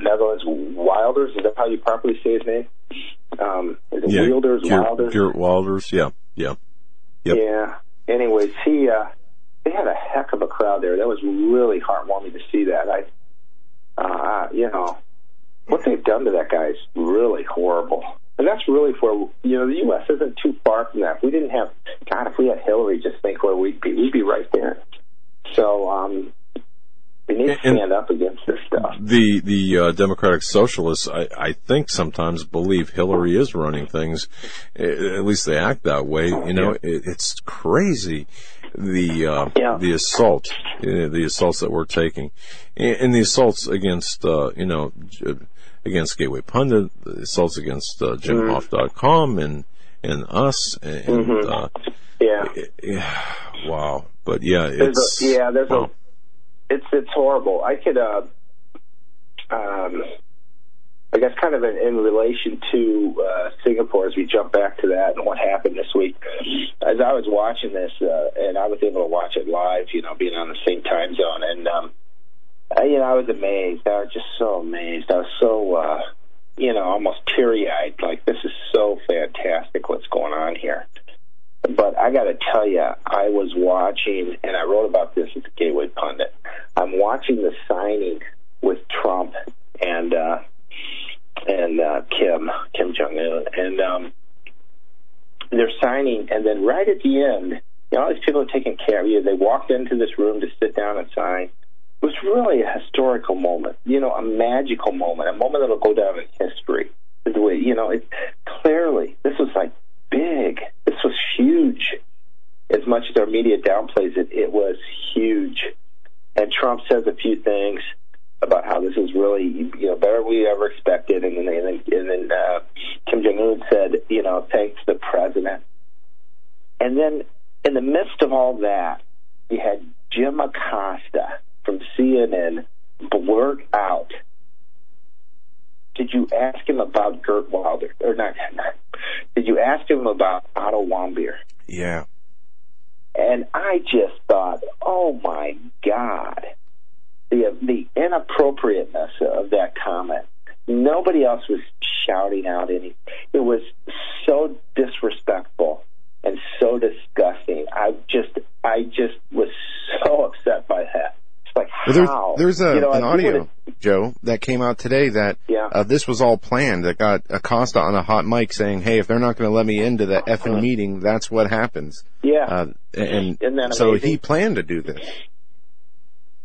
Netherlands, Wilders. Is that how you properly say his name? Um, is it yeah, Wilders? Wilders? Geert Wilders. Yeah, yeah. Yep. Yeah. Anyways, he uh, they had a heck of a crowd there. That was really heartwarming to see that. I, uh, you know, what they've done to that guy is really horrible. And that's really for you know the U.S. isn't too far from that. If we didn't have God, if we had Hillary, just think where we'd be. We'd be right there. So um, we need to stand up against this stuff. The the uh, Democratic Socialists, I, I think, sometimes believe Hillary is running things. At least they act that way. You know, it, it's crazy the uh, yeah. the assault, uh, the assaults that we're taking, and, and the assaults against uh, you know against Gateway Pundit, the assaults against uh, JimHoff.com and and us, and mm-hmm. uh, yeah, wow. But yeah, there's it's a, yeah, there's wow. a it's it's horrible. I could, uh, um, I guess, kind of in, in relation to uh, Singapore, as we jump back to that and what happened this week. As I was watching this, uh, and I was able to watch it live, you know, being on the same time zone, and um, I, you know, I was amazed. I was just so amazed. I was so, uh, you know, almost teary eyed. Like this is so fantastic. What's going on here? But I got to tell you, I was watching, and I wrote about this at the Gateway Pundit. I'm watching the signing with Trump and uh, and uh, Kim Kim Jong Un, and um, they're signing, and then right at the end, you know, all these people are taking care of you. They walked into this room to sit down and sign. It was really a historical moment, you know, a magical moment, a moment that'll go down in history. The way, you know, it clearly this was like big. This was huge. As much as our media downplays it, it was huge. And Trump says a few things about how this is really, you know, better than we ever expected. And then, and then, and then uh, Kim Jong Un said, you know, thanks the president. And then, in the midst of all that, you had Jim Acosta from CNN blurt out did you ask him about Gert Wilder or not? Did you ask him about Otto Warmbier? Yeah. And I just thought, oh my God, the the inappropriateness of that comment. Nobody else was shouting out any. It was so disrespectful and so disgusting. I just, I just was so upset by that. Like how? There's, there's a, you know, an audio, Joe, that came out today that yeah. uh, this was all planned. That got Acosta on a hot mic saying, "Hey, if they're not going to let me into the effing uh-huh. meeting, that's what happens." Yeah, uh, and so he planned to do this.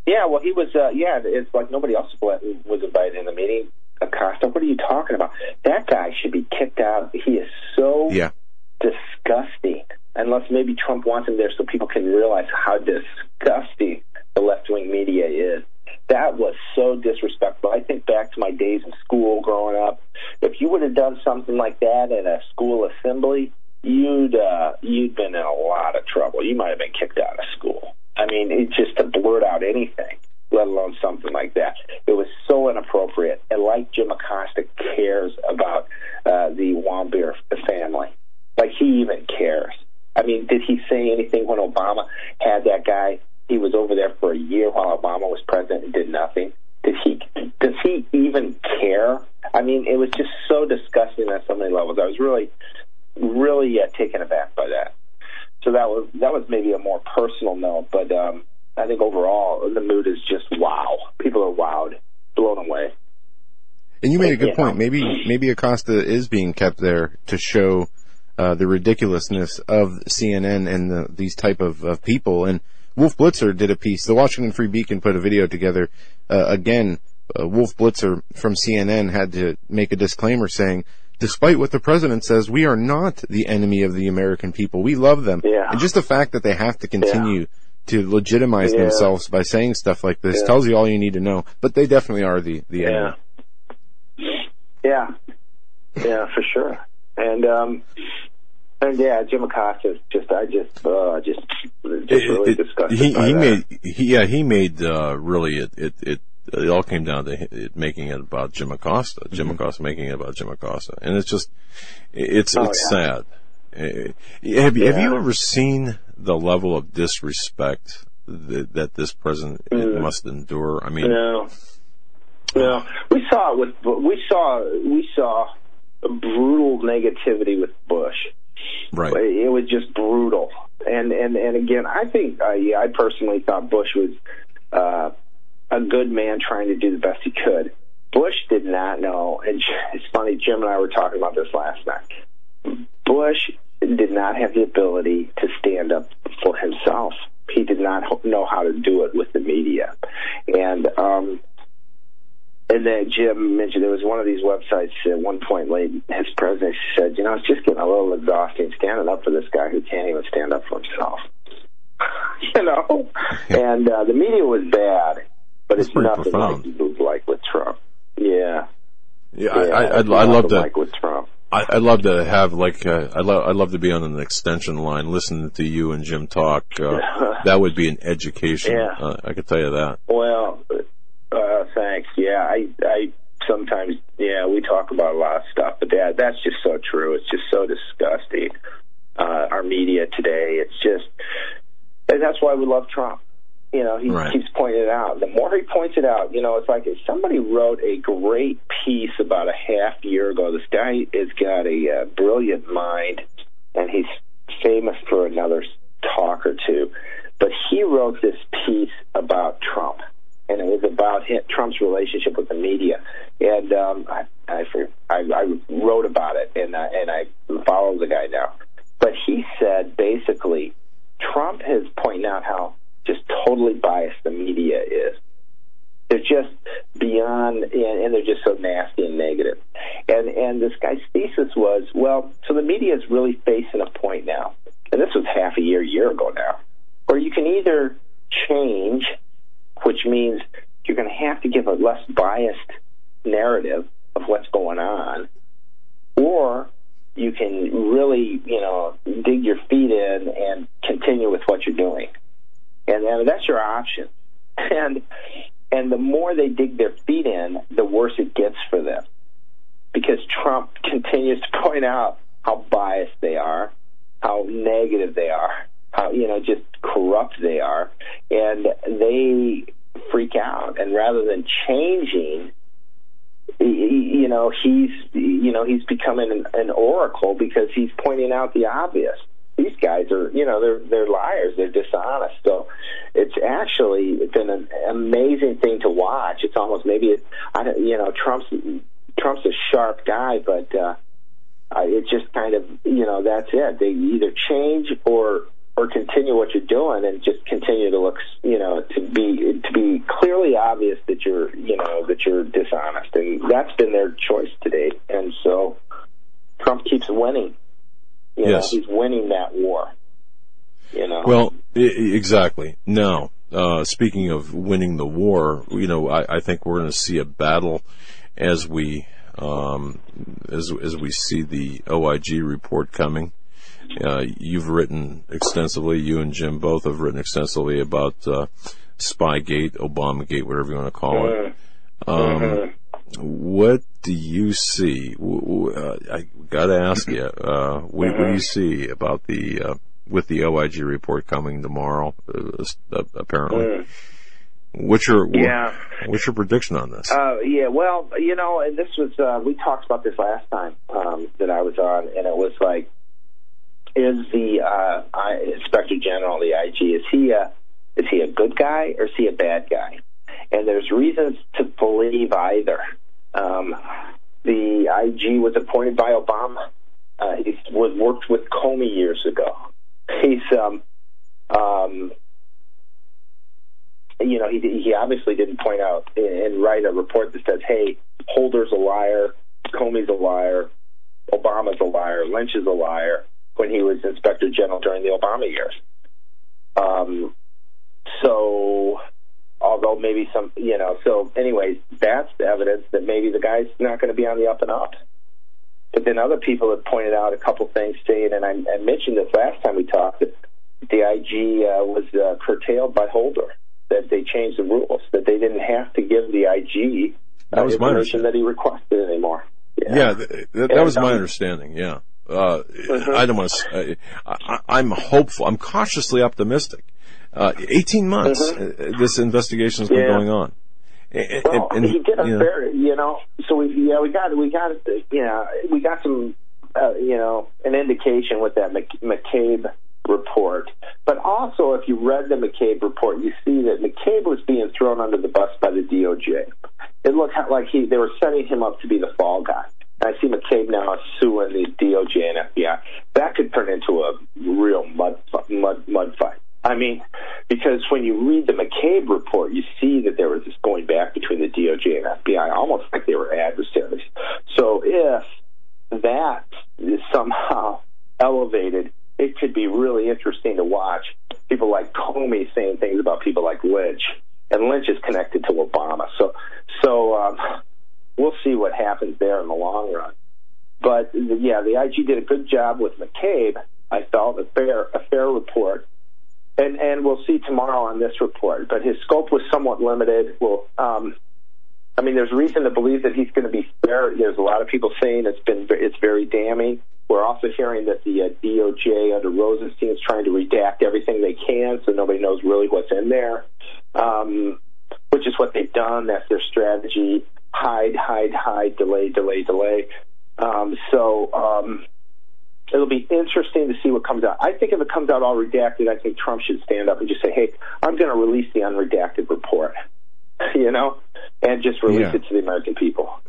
Yeah, well, he was. Uh, yeah, it's like nobody else was invited in the meeting. Acosta, what are you talking about? That guy should be kicked out. He is so yeah. disgusting. Unless maybe Trump wants him there so people can realize how disgusting the left wing media is. That was so disrespectful. I think back to my days in school growing up. If you would have done something like that at a school assembly, you'd uh, you'd been in a lot of trouble. You might have been kicked out of school. I mean, it just to blurt out anything, let alone something like that. It was so inappropriate. And like Jim Acosta cares about uh, the Warmbier family, like he even cares. I mean, did he say anything when Obama had that guy he was over there for a year while Obama was president and did nothing. Did he? Does he even care? I mean, it was just so disgusting on so many levels. I was really, really uh, taken aback by that. so that was that was maybe a more personal note, but um, I think overall the mood is just wow. People are wowed, blown away. And you made a good point. Maybe maybe Acosta is being kept there to show uh, the ridiculousness of CNN and the, these type of, of people. And Wolf Blitzer did a piece. The Washington Free Beacon put a video together. Uh, again, uh, Wolf Blitzer from CNN had to make a disclaimer saying, despite what the president says, we are not the enemy of the American people. We love them. Yeah. And just the fact that they have to continue yeah. to legitimize yeah. themselves by saying stuff like this yeah. tells you all you need to know. But they definitely are the, the enemy. Yeah. Yeah, for sure. And, um, and yeah, Jim Acosta just, I just, uh, just, just really it, disgusted. He, by he that. made, he, yeah, he made, uh, really, it, it, it, it all came down to it making it about Jim Acosta, Jim Mm-hmm. Acosta making it about Jim Acosta. And it's just, it's, Oh, it's yeah. sad. Have, you have you ever seen the level of disrespect that, that this president Mm. must endure? I mean, No, no. We saw it with we saw we saw brutal negativity with Bush. Right. It was just brutal. And and and again, I think uh, yeah, I personally thought Bush was uh, a good man trying to do the best he could. Bush did not know, and it's funny. Jim and I were talking about this last night. Bush did not have the ability to stand up for himself. He did not know how to do it with the media, and um, and then Jim mentioned there was one of these websites at one point late his presidency said, you know, it's just getting a little exhausting standing up for this guy who can't even stand up for himself. you know? And uh, the media was bad, but That's it's nothing profound. like move like with Trump. Yeah. Yeah, I, yeah, I, I'd, I'd love to. like with Trump. I, I'd love to have like uh, I'd love I'd love to be on an extension line listening to you and Jim talk. Uh, that would be an education. Yeah. Uh, I could tell you that. Well, uh, thanks. Yeah, I, I sometimes, yeah, we talk about a lot of stuff, but that that's just so true. It's just so disgusting. Uh, our media today, it's just, and that's why we love Trump. You know, he Right. keeps pointing it out. The more he points it out, you know, it's like if somebody wrote a great piece about a half year ago. This guy has got a uh, brilliant mind, and he's famous for another talk or two. But he wrote this piece about Trump, and it was about him, Trump's relationship with the media. And um, I, I, I, wrote about it, and I, and I follow the guy now. But he said basically, Trump has pointed out how just totally biased the media is. They're just beyond, and, and they're just so nasty and negative. And and this guy's thesis was, well, so the media is really facing a point now, and this was half a year, year ago now, where you can either change, which means you're going to have to give a less biased narrative of what's going on, or you can really, you know, dig your feet in and continue with what you're doing. And, and that's your option. And and the more they dig their feet in, the worse it gets for them. Because Trump continues to point out how biased they are, how negative they are, how, you know, just corrupt they are. And they freak out. And rather than changing, you know, he's, you know, he's becoming an, an oracle because he's pointing out the obvious. These guys are, you know, they're they're liars. They're dishonest. So it's actually been an amazing thing to watch. It's almost maybe, it, I don't, you know, Trump's Trump's a sharp guy, but uh, uh, it's just kind of, you know, that's it. They either change or or continue what you're doing and just continue to look, you know, to be to be clearly obvious that you're, you know, that you're dishonest, and that's been their choice to date. And so Trump keeps winning. You Yes. know, he's winning that war. You know. Well, I- exactly. Now, uh, speaking of winning the war, you know, I, I think we're going to see a battle as we um, as as we see the OIG report coming. Uh, you've written extensively. You and Jim both have written extensively about uh, Spygate, Obamagate, whatever you want to call it. Um, What do you see? Uh, I got to ask you. Uh, what, what do you see about the uh, with the OIG report coming tomorrow? Uh, apparently, what's your Yeah. What's your prediction on this? Uh, yeah, well, you know, and this was uh, we talked about this last time um, that I was on, and it was like is the uh, Inspector General, the IG, is he a is he a good guy or is he a bad guy? And there's reasons to believe either. Um, the IG was appointed by Obama. Uh, he was worked with Comey years ago. He's um, um, you know, he he obviously didn't point out and write a report that says, "Hey, Holder's a liar, Comey's a liar, Obama's a liar, Lynch is a liar." When he was Inspector General during the Obama years. Um, so, although maybe some, you know, so anyways, that's the evidence that maybe the guy's not going to be on the up and up. But then other people have pointed out a couple things saying, and I, I mentioned this last time we talked, that the IG uh, was uh, curtailed by Holder, that they changed the rules, that they didn't have to give the IG uh, that was information that he requested anymore. Yeah, yeah th- th- that was my understanding. Yeah, uh, mm-hmm. I don't want to. I, am hopeful. I'm cautiously optimistic. Uh, 18 months. Mm-hmm. Uh, this investigation has been yeah. going on. well, and, he did a you know, you know. So we, yeah, we got, we got, you know, we got some, uh, you know, an indication with that McCabe report. But also, if you read the McCabe report, you see that McCabe was being thrown under the bus by the DOJ. It looked like he they were setting him up to be the fall guy. I see McCabe now suing the DOJ and FBI. That could turn into a real mud mud mud fight. I mean, because when you read the McCabe report, you see that there was this going back between the DOJ and FBI, almost like they were adversaries. So if that is somehow elevated, it could be really interesting to watch people like Comey saying things about people like Lynch, and Lynch is connected to Obama. So, so um, we'll see what happens there in the long run. But the did a good job with McCabe. I felt a fair a fair report, and and we'll see tomorrow on this report. But his scope was somewhat limited. Well, um, I mean, there's reason to believe that he's going to be fair. There's a lot of people saying it's been it's very damning. We're also hearing that the uh, DOJ under Rosenstein is trying to redact everything they can, so nobody knows really what's in there, um, which is what they've done. That's their strategy hide, hide, hide, delay, delay, delay. Um, so um, it'll be interesting to see what comes out. I think if it comes out all redacted, I think Trump should stand up and just say, "Hey, I'm going to release the unredacted report," you know, and just release yeah. it to the American people.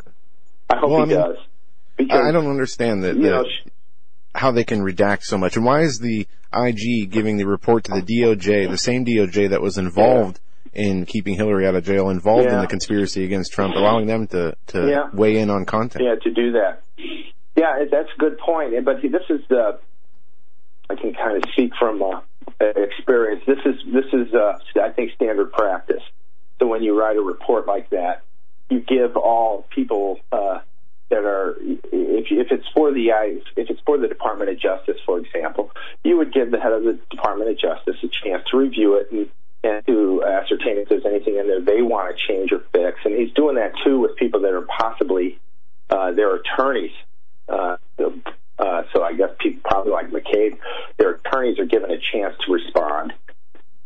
I hope well, he I mean, does. Because, I don't understand that. know, how they can redact so much, and why is the IG giving the report to the DOJ, the same DOJ that was involved in keeping Hillary out of jail, involved yeah. in the conspiracy against Trump, allowing them to to yeah. weigh in on content. Yeah, to do that. Yeah, that's a good point. But this is the I can kind of speak from uh, experience. This is this is uh, I think standard practice. So when you write a report like that, you give all people uh, that are if if it's for the if it's for the Department of Justice, for example, you would give the head of the Department of Justice a chance to review it and and to ascertain if there's anything in there they want to change or fix. And he's doing that too with people that are possibly uh, their attorneys. Uh, uh, so I guess people probably like McCabe, their attorneys are given a chance to respond.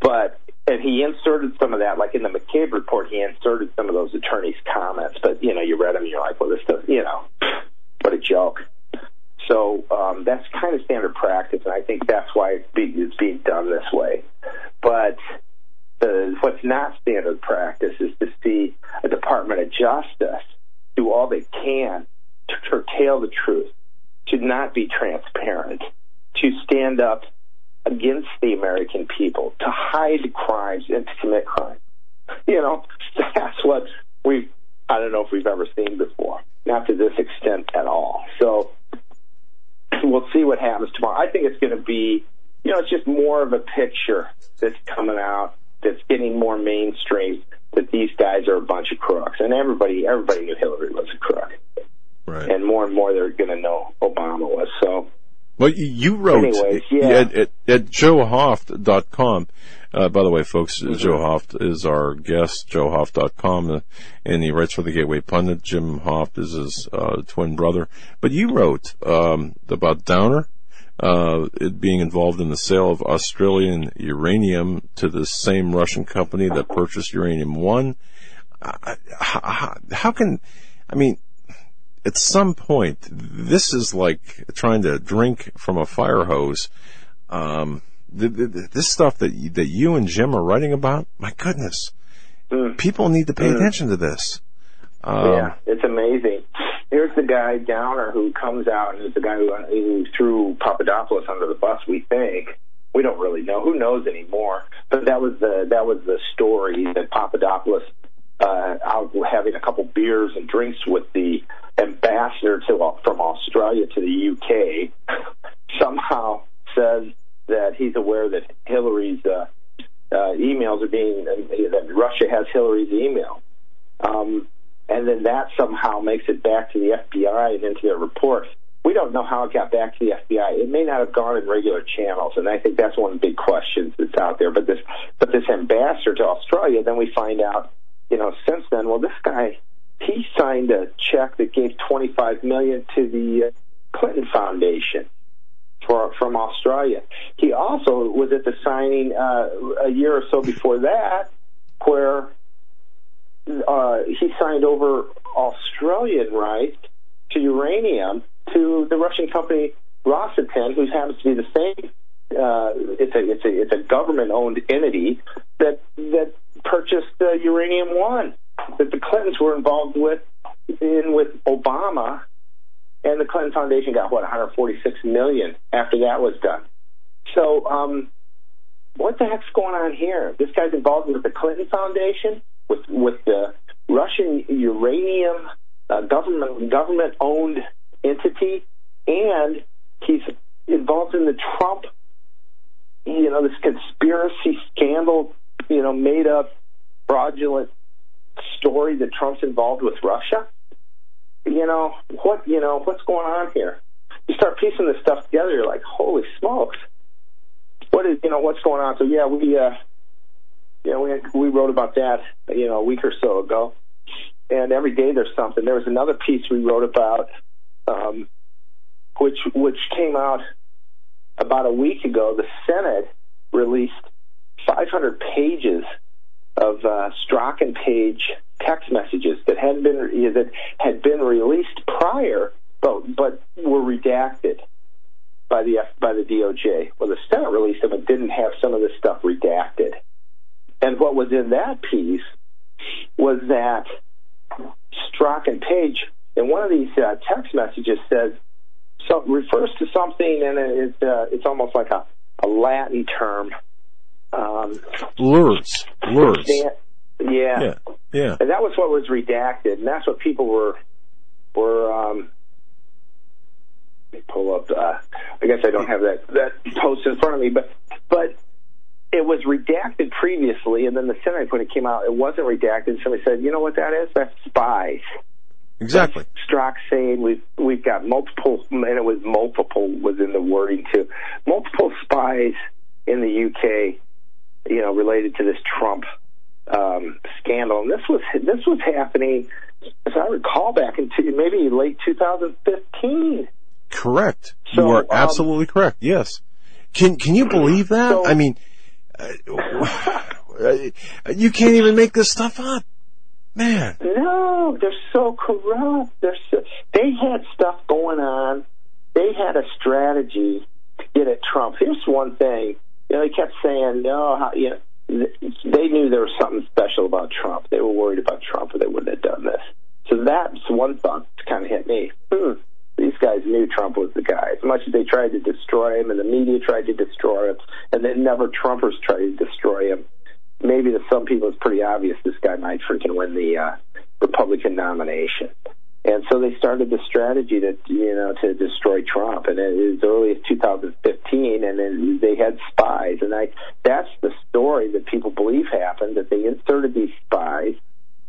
But and he inserted some of that, like in the McCabe report, he inserted some of those attorneys' comments. But you know, you read them, and you're like, well, this does, you know, what a joke. So um, that's kind of standard practice, and I think that's why it's being done this way. But the, what's not standard practice is to see a Department of Justice do all they can to curtail the truth, to not be transparent, to stand up against the American people, to hide crimes and to commit crimes. You know, that's what we've, I don't know if we've ever seen before, not to this extent at all. So we'll see what happens tomorrow. I think it's going to be, you know, it's just more of a picture that's coming out that's getting more mainstream that these guys are a bunch of crooks, and everybody everybody knew Hillary was a crook, right? And more and more they're going to know Obama was. So, well, you wrote Anyways, yeah. at, at, at joehoft.com. Uh, by the way, folks, mm-hmm. Joe Hoft is our guest, joehoft.com, uh, and he writes for the Gateway Pundit. Jim Hoft is his uh, twin brother. But you wrote um, about Downer, uh, it being involved in the sale of Australian uranium to the same Russian company that purchased Uranium One. how, how can, I mean, at some point, this is like trying to drink from a fire hose. Um, the, the, this stuff that you, that you and Jim are writing about, my goodness, mm. people need to pay mm. attention to this. Um, yeah, it's amazing. Here's the guy Downer who comes out and is the guy who, who threw Papadopoulos under the bus. We think we don't really know. Who knows anymore? But that was the that was the story that Papadopoulos uh, out having a couple beers and drinks with the ambassador to from Australia to the UK somehow says that he's aware that Hillary's uh, uh, emails are being that Russia has Hillary's email. Um, and then that somehow makes it back to the FBI and into their report. We don't know how it got back to the FBI. It may not have gone in regular channels, and I think that's one of the big questions that's out there. But this, but this ambassador to Australia, then we find out, you know, since then, well, this guy, he signed a check that gave 25 million to the uh, Clinton Foundation for from Australia. He also was at the signing uh, a year or so before that, where uh, he signed over Australian rights to uranium to the Russian company Rosatom, who happens to be the same. Uh, it's a it's a it's a government owned entity that that purchased uh, uranium one that the Clintons were involved with in with Obama, and the Clinton Foundation got what 146 million after that was done. So, um, what the heck's going on here? This guy's involved with the Clinton Foundation with with the Russian uranium uh, government government owned entity, and he's involved in the Trump, you know, this conspiracy scandal, you know, made up fraudulent story that Trump's involved with Russia. You know what? You know what's going on here? You start piecing this stuff together. You're like, holy smokes! What is you know what's going on? So yeah, we uh, yeah, we we wrote about that, you know, a week or so ago. And every day there's something. There was another piece we wrote about, um, which which came out about a week ago. The Senate released 500 pages of uh, and Page text messages that had been that had been released prior, but but were redacted by the by the DOJ. Well, the Senate released them and didn't have some of this stuff redacted. And what was in that piece was that Strzok and Page, in one of these uh, text messages, says so refers to something, and it's uh, it's almost like a, a Latin term. Um, lures, lures. Yeah, yeah, yeah. And that was what was redacted, and that's what people were were. Um, pull up. Uh, I guess I don't have that that post in front of me, but but it was redacted previously, and then the Senate, when it came out, it wasn't redacted. Somebody said, "You know what that is? That's spies." Exactly. Strzok saying we've we've got multiple, and it was multiple was in the wording too. Multiple spies in the UK, you know, related to this Trump um, scandal, and this was this was happening, as I recall, back in maybe late 2015. Correct. So, you are um, absolutely correct. Yes. Can can you believe that? So, I mean, you can't even make this stuff up, man. No, they're so corrupt. They're so, they had stuff going on. They had a strategy to get at Trump. Here's one thing. You know, they kept saying, no, how, you know, they knew there was something special about Trump. They were worried about Trump, or they wouldn't have done this. So that's one thought that kind of hit me. Hmm these guys knew Trump was the guy. As much as they tried to destroy him and the media tried to destroy him, and then never Trumpers tried to destroy him, maybe to some people it's pretty obvious this guy might freaking win the uh, Republican nomination. And so they started the strategy to, you know, to destroy Trump. And as early as 2015, and then they had spies. And I, that's the story that people believe happened, that they inserted these spies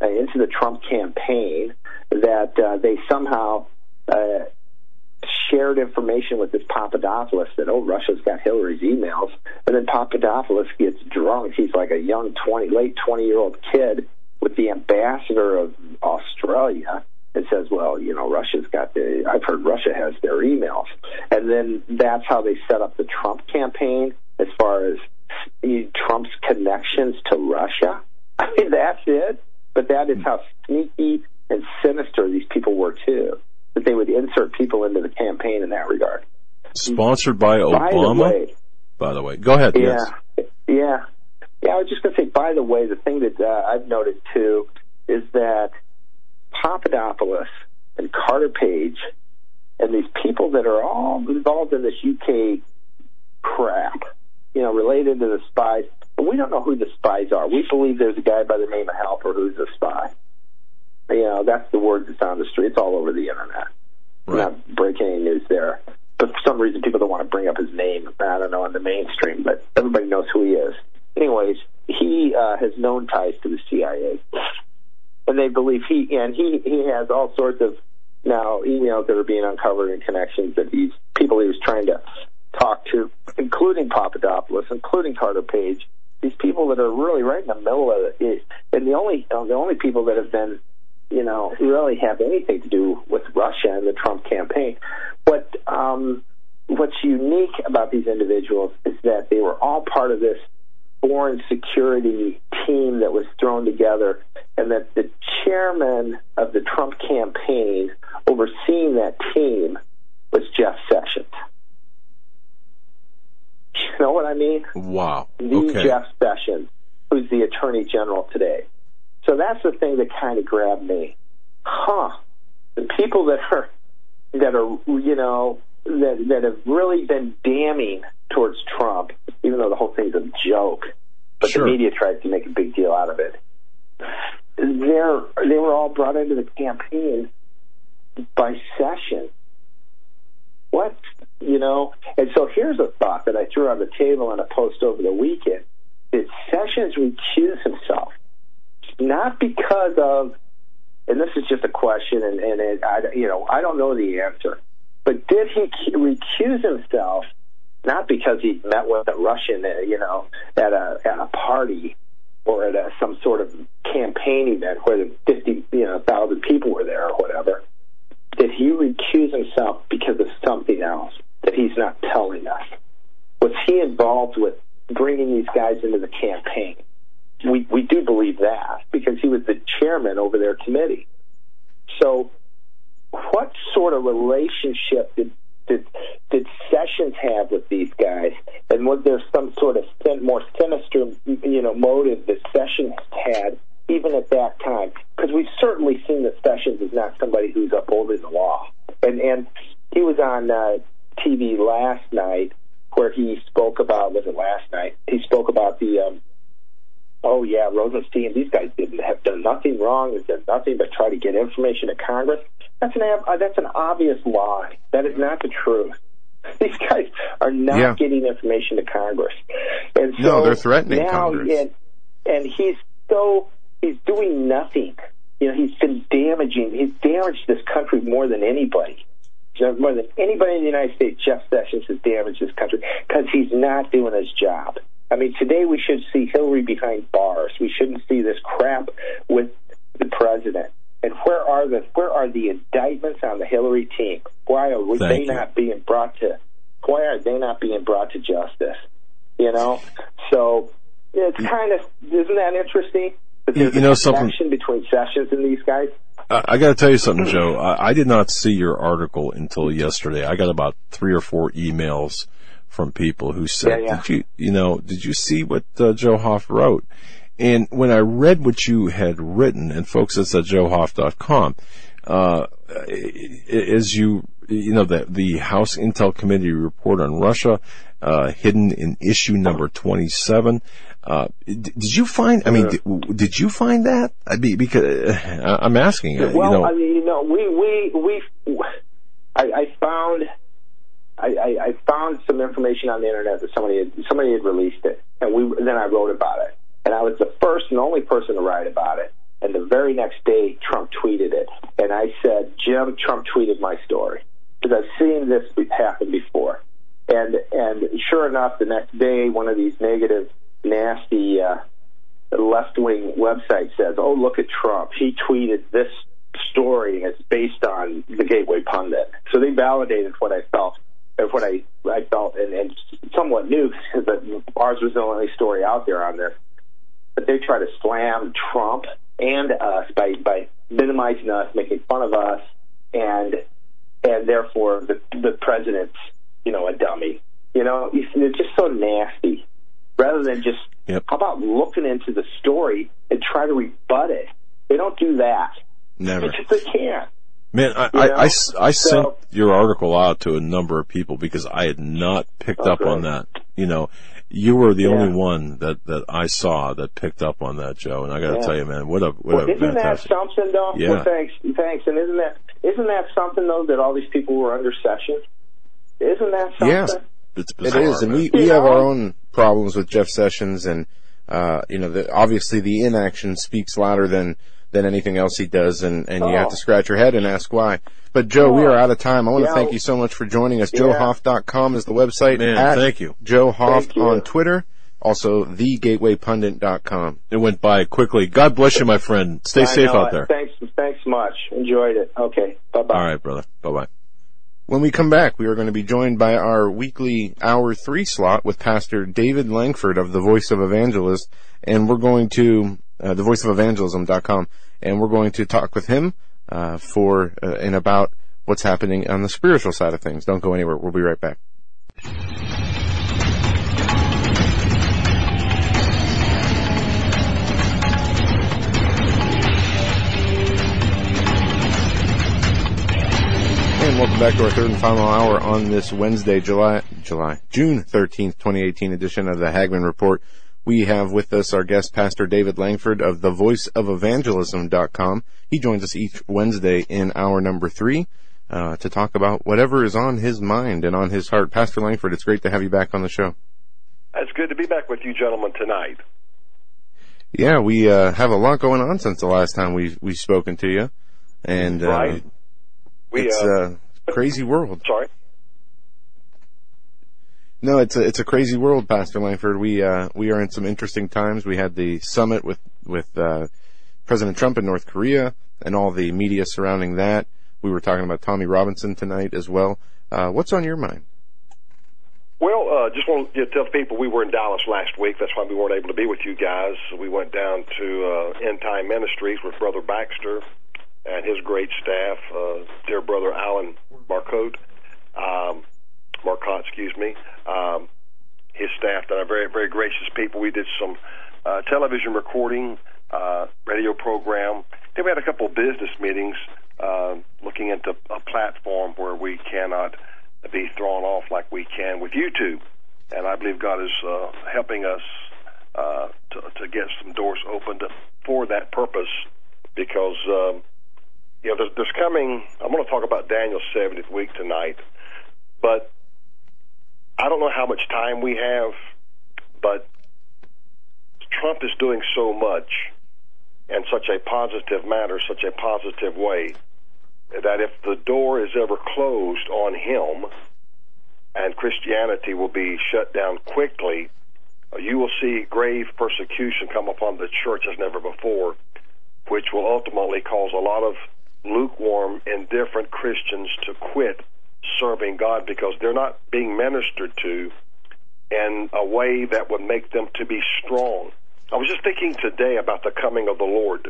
uh, into the Trump campaign, that uh, they somehow uh, shared information with this Papadopoulos that, oh, Russia's got Hillary's emails. And then Papadopoulos gets drunk. He's like a young 20, late 20 year old kid with the ambassador of Australia and says, well, you know, Russia's got the, I've heard Russia has their emails. And then that's how they set up the Trump campaign as far as Trump's connections to Russia. I mean, that's it. But that is how sneaky and sinister these people were, too. that they would insert people into the campaign in that regard. Sponsored by Obama. By the way, by the way. go ahead. Yeah, yes. yeah, yeah. I was just going to say. By the way, the thing that uh, I've noted too is that Papadopoulos and Carter Page and these people that are all involved in this UK crap, you know, related to the spies. And we don't know who the spies are. We believe there's a guy by the name of Halper who's a spy. You know, that's the word that's on the street. It's all over the internet. Right. Not breaking any news there. But for some reason, people don't want to bring up his name. I don't know in the mainstream, but everybody knows who he is. Anyways, he uh, has known ties to the CIA, and they believe he and he he has all sorts of now emails that are being uncovered and connections that these people he was trying to talk to, including Papadopoulos, including Carter Page, these people that are really right in the middle of it, and the only uh, the only people that have been, you know, really have anything to do with Russia and the Trump campaign. What um, what's unique about these individuals is that they were all part of this foreign security team that was thrown together, and that the chairman of the Trump campaign overseeing that team was Jeff Sessions. You know what I mean? Wow. The okay. Jeff Sessions, who's the Attorney General today. So that's the thing that kind of grabbed me. Huh. The people that are that are you know that that have really been damning towards Trump, even though the whole thing's a joke, but sure. the media tries to make a big deal out of it. They're they were all brought into the campaign by Sessions. What you know? And so here's a thought that I threw on the table in a post over the weekend: Did Sessions recuse himself not because of and this is just a question, and, and it, I, you know, I don't know the answer. But did he recuse himself not because he met with a Russian, uh, you know, at a at a party or at a, some sort of campaign event where fifty, you know, thousand people were there or whatever? Did he recuse himself because of something else that he's not telling us? Was he involved with bringing these guys into the campaign? We we do believe that because he was the chairman over their committee. So what sort of relationship did did did Sessions have with these guys, and was there some sort of more sinister, you know, motive that Sessions had even at that time? Because we've certainly seen that Sessions is not somebody who's upholding the law, and and he was on uh, TV last night where he spoke about was it last night? He spoke about the um, oh yeah, Rosenstein, these guys didn't have done nothing wrong, They've done nothing but try to get information to Congress. That's an that's an obvious lie. That is not the truth. These guys are not yeah. getting information to Congress, and so no, they're threatening now, Congress. And, and he's so he's doing nothing. You know, he's been damaging. He's damaged this country more than anybody. More than anybody in the United States, Jeff Sessions has damaged this country because he's not doing his job. I mean, today we should see Hillary behind bars. We shouldn't see this crap with the president. And where are the where are the indictments on the Hillary team? Why are Thank they you. not being brought to why are they not being brought to justice? You know, so it's kind of isn't that interesting? That there's you know something between Sessions and these guys. I, I got to tell you something, Joe. I, I did not see your article until yesterday. I got about three or four emails from people who said, yeah, yeah. "Did you, you know, did you see what uh, Joe Hoft wrote?" And when I read what you had written, and folks, it's at joehoft.com, uh, as you, you know, the, the House Intel Committee report on Russia, uh, hidden in issue number 27. Uh, did you find, I mean, did, did, you find that? I mean, because I'm asking. Well, you know, I mean, you know, we, we, we, I, I found, I, I, I found some information on the internet that somebody had, somebody had released it, and we, then I wrote about it and I was the first and only person to write about it. And the very next day, Trump tweeted it. And I said, Jim, Trump tweeted my story. Because I've seen this happen before. And, and sure enough, the next day, one of these negative, nasty, uh, left wing websites says, oh, look at Trump. He tweeted this story and it's based on the Gateway Pundit. So they validated what I felt, or what I, I felt, and, and somewhat knew because ours was the only story out there on this but they try to slam Trump and us by by minimizing us, making fun of us, and and therefore the the president's you know a dummy. You know, it's just so nasty. Rather than just yep. how about looking into the story and try to rebut it? They don't do that. Never. Because they can't. Man, I, I, I, I, sent your article out to a number of people because I had not picked okay. up on that. You know, you were the yeah. only one that, that I saw that picked up on that, Joe. And I got to yeah. tell you, man, what a what well, a isn't fantastic. that something though? Yeah. Well, thanks, thanks. And isn't that isn't that something though that all these people were under session? Isn't that something? Yeah, it's bizarre, it is, and we we have our own problems with Jeff Sessions, and uh, you know, the, obviously the inaction speaks louder than than anything else he does, and and you have Oh. to scratch your head and ask why. But Joe, we are out of time. I want to Yeah. thank you so much for joining us. Yeah. JoeHoft.com is the website. Man, at thank you. Joe Hoft Thank you. on Twitter. Also, thegatewaypundit.com. It went by quickly. God bless you, my friend. Stay I safe know out it. there. Thanks, thanks much. Enjoyed it. Okay, bye bye. All right, brother. Bye bye. When we come back, we are going to be joined by our weekly hour three slot with Pastor David Langford of the Voice of Evangelist, and we're going to uh, the Voice of Evangelism.com, and we're going to talk with him uh, for uh, and about what's happening on the spiritual side of things. Don't go anywhere. We'll be right back. And welcome back to our third and final hour on this Wednesday, July, July, June 13th, 2018 edition of the Hagmann Report. We have with us our guest, Pastor David Langford of the Voice of Evangelism.com. He joins us each Wednesday in hour number three, uh, to talk about whatever is on his mind and on his heart. Pastor Langford, it's great to have you back on the show. It's good to be back with you gentlemen tonight. Yeah, we, uh, have a lot going on since the last time we, we've spoken to you. And, uh, Right. We, it's uh, a crazy world. sorry. No, it's a it's a crazy world, Pastor Langford. We uh, we are in some interesting times. We had the summit with with uh, President Trump in North Korea and all the media surrounding that. We were talking about Tommy Robinson tonight as well. Uh, what's on your mind? Well, uh, just want to tell people we were in Dallas last week. That's why we weren't able to be with you guys. We went down to uh, End Time Ministries with Brother Baxter and his great staff, uh, dear brother Alan Marcotte, um, Marcotte, excuse me, staff that are very, very gracious people. We did some uh, television recording, uh, radio program. Then we had a couple of business meetings uh, looking into a platform where we cannot be thrown off like we can with YouTube. And I believe God is uh, helping us uh, to, to get some doors opened for that purpose because, um, you know, there's, there's coming, I'm going to talk about Daniel's 70th week tonight, but I don't know how much time we have, but Trump is doing so much in such a positive manner, such a positive way, that if the door is ever closed on him and Christianity will be shut down quickly, you will see grave persecution come upon the church as never before, which will ultimately cause a lot of lukewarm, indifferent Christians to quit serving God because they're not being ministered to in a way that would make them to be strong. I was just thinking today about the coming of the Lord.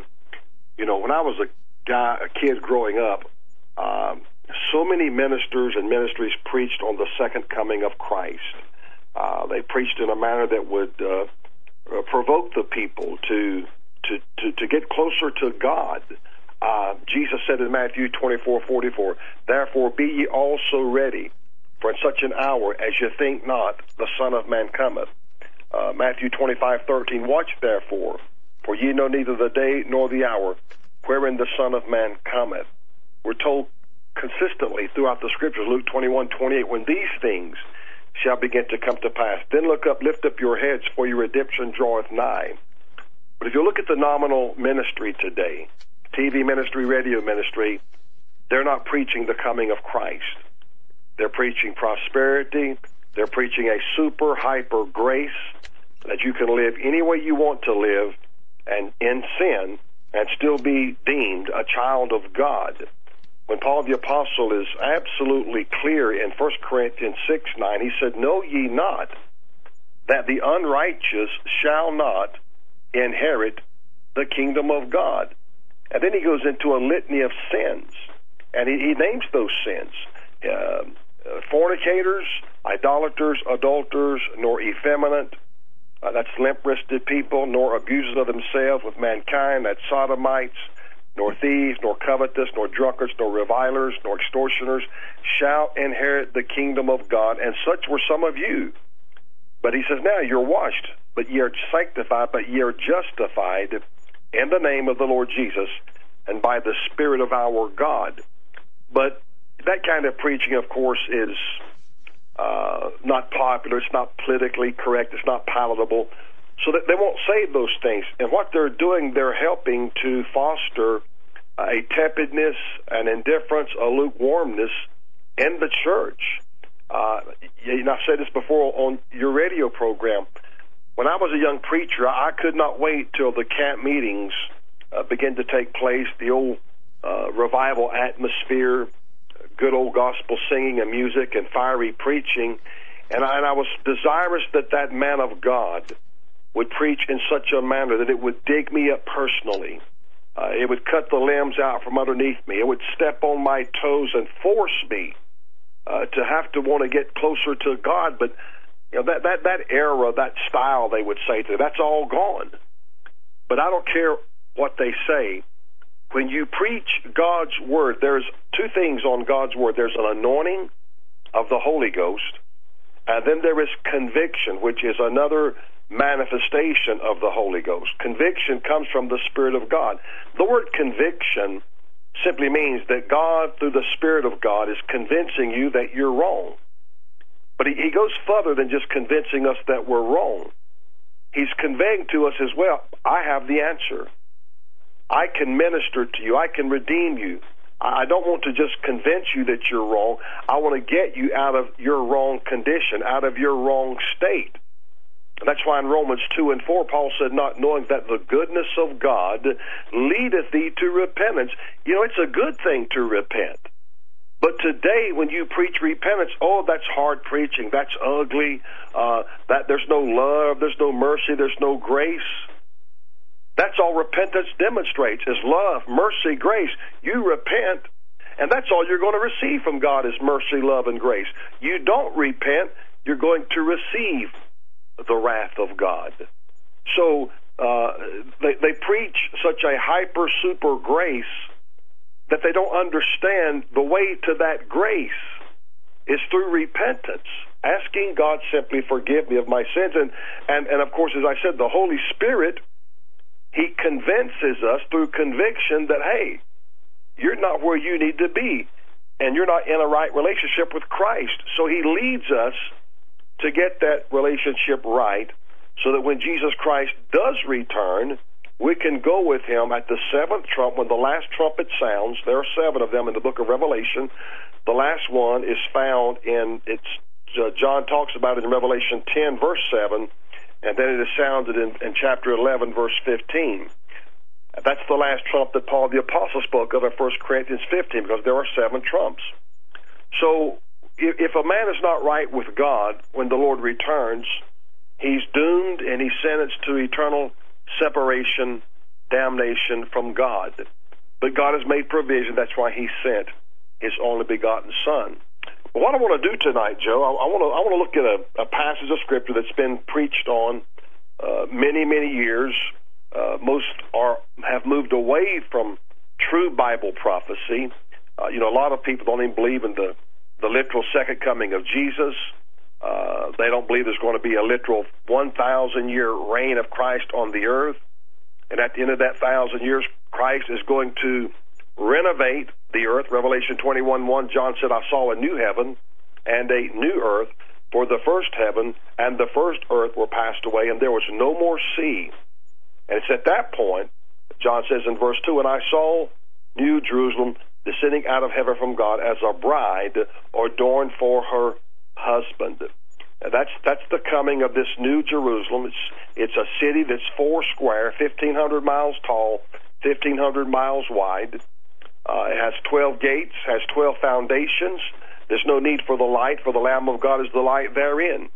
You know, when I was a guy, a kid growing up, um, so many ministers and ministries preached on the second coming of Christ. Uh, they preached in a manner that would uh, uh, provoke the people to to to, to get closer to God. Uh, Jesus said in Matthew twenty four forty four, "Therefore be ye also ready, for in such an hour as ye think not, the Son of Man cometh." Uh, Matthew twenty five thirteen, "Watch therefore, for ye know neither the day nor the hour wherein the Son of Man cometh." We're told consistently throughout the scriptures, Luke twenty one twenty eight, when these things shall begin to come to pass. Then look up, lift up your heads, for your redemption draweth nigh. But if you look at the nominal ministry today, TV ministry, radio ministry, they're not preaching the coming of Christ. They're preaching prosperity. They're preaching a super hyper grace that you can live any way you want to live and in sin and still be deemed a child of God when Paul the Apostle is absolutely clear in 1 Corinthians 6 9, he said, Know ye not that the unrighteous shall not inherit the kingdom of God? And then he goes into a litany of sins. and he, he names those sins. Uh, fornicators, idolaters, adulterers, nor effeminate, uh, that's limp-wristed people, nor abusers of themselves with mankind, that's sodomites, nor thieves, nor covetous, nor drunkards, nor revilers, nor extortioners shall inherit the kingdom of God. And such were some of you. But he says, now you're washed, but ye are sanctified, but ye are justified in the name of the Lord Jesus and by the Spirit of our God. But that kind of preaching, of course, is uh, not popular. It's not politically correct. It's not palatable. So that they won't say those things. And what they're doing, they're helping to foster a tepidness, an indifference, a lukewarmness in the church. Uh, know, I've said this before on your radio program. When I was a young preacher, I could not wait till the camp meetings uh, began to take place, the old uh, revival atmosphere, good old gospel singing and music and fiery preaching. And I, and I was desirous that that man of God would preach in such a manner that it would dig me up personally. Uh, it would cut the limbs out from underneath me. It would step on my toes and force me uh, to have to want to get closer to God. But you know that that that era, that style, they would say to that's all gone. But I don't care what they say. When you preach God's word, there's two things on God's word. There's an anointing of the Holy Ghost, and then there is conviction, which is another manifestation of the Holy Ghost. Conviction comes from the Spirit of God. The word conviction simply means that God, through the Spirit of God, is convincing you that you're wrong. But he, he goes further than just convincing us that we're wrong. He's conveying to us as well, I have the answer. I can minister to you. I can redeem you. I don't want to just convince you that you're wrong. I want to get you out of your wrong condition, out of your wrong state. That's why in Romans 2 and 4, Paul said, Not knowing that the goodness of God leadeth thee to repentance. You know, it's a good thing to repent. But today, when you preach repentance, oh, that's hard preaching. That's ugly. Uh, that there's no love. There's no mercy. There's no grace. That's all repentance demonstrates: is love, mercy, grace. You repent, and that's all you're going to receive from God is mercy, love, and grace. You don't repent, you're going to receive the wrath of God. So uh, they, they preach such a hyper super grace that they don't understand the way to that grace is through repentance, asking God simply forgive me of my sins, and and and of course, as I said, the Holy Spirit, He convinces us through conviction that hey, you're not where you need to be, and you're not in a right relationship with Christ. So He leads us to get that relationship right so that when Jesus Christ does return, we can go with him at the seventh trump when the last trumpet sounds. There are seven of them in the book of Revelation. The last one is found in it's uh, John talks about it in Revelation 10 verse 7 and then it is sounded in, in chapter 11 verse 15. That's the last trump that Paul the apostle spoke of in 1 Corinthians 15 because there are seven trumps. So if a man is not right with God when the Lord returns, he's doomed and he's sentenced to eternal separation, damnation from God. But God has made provision. That's why He sent His only begotten Son. What I want to do tonight, Joe, I, I want to I want to look at a, a passage of Scripture that's been preached on uh, many many years. Uh, most are have moved away from true Bible prophecy. Uh, you know, a lot of people don't even believe in the the literal second coming of Jesus. Uh, they don't believe there's going to be a literal 1,000 year reign of Christ on the earth. And at the end of that thousand years, Christ is going to renovate the earth. Revelation 21 1, John said, I saw a new heaven and a new earth, for the first heaven and the first earth were passed away, and there was no more sea. And it's at that point, John says in verse 2, And I saw New Jerusalem descending out of heaven from God as a bride adorned for her husband. And that's that's the coming of this new Jerusalem. It's it's a city that's four square, fifteen hundred miles tall, fifteen hundred miles wide. Uh, it has twelve gates, has twelve foundations. There's no need for the light, for the Lamb of God is the light therein.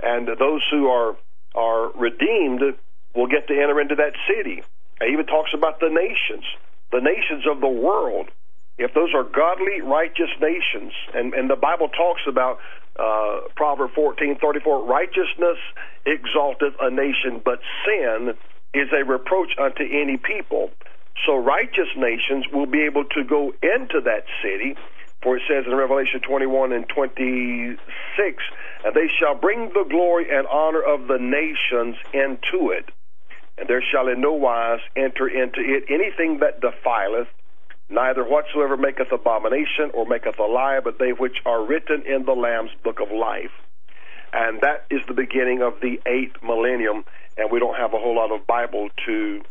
And those who are are redeemed will get to enter into that city. It even talks about the nations, the nations of the world if those are godly, righteous nations, and, and the Bible talks about uh, Proverb fourteen thirty four, righteousness exalteth a nation, but sin is a reproach unto any people. So righteous nations will be able to go into that city, for it says in Revelation 21 and 26, and they shall bring the glory and honor of the nations into it. And there shall in no wise enter into it anything that defileth, neither whatsoever maketh abomination or maketh a lie, but they which are written in the Lamb's book of life. And that is the beginning of the eighth millennium, and we don't have a whole lot of Bible to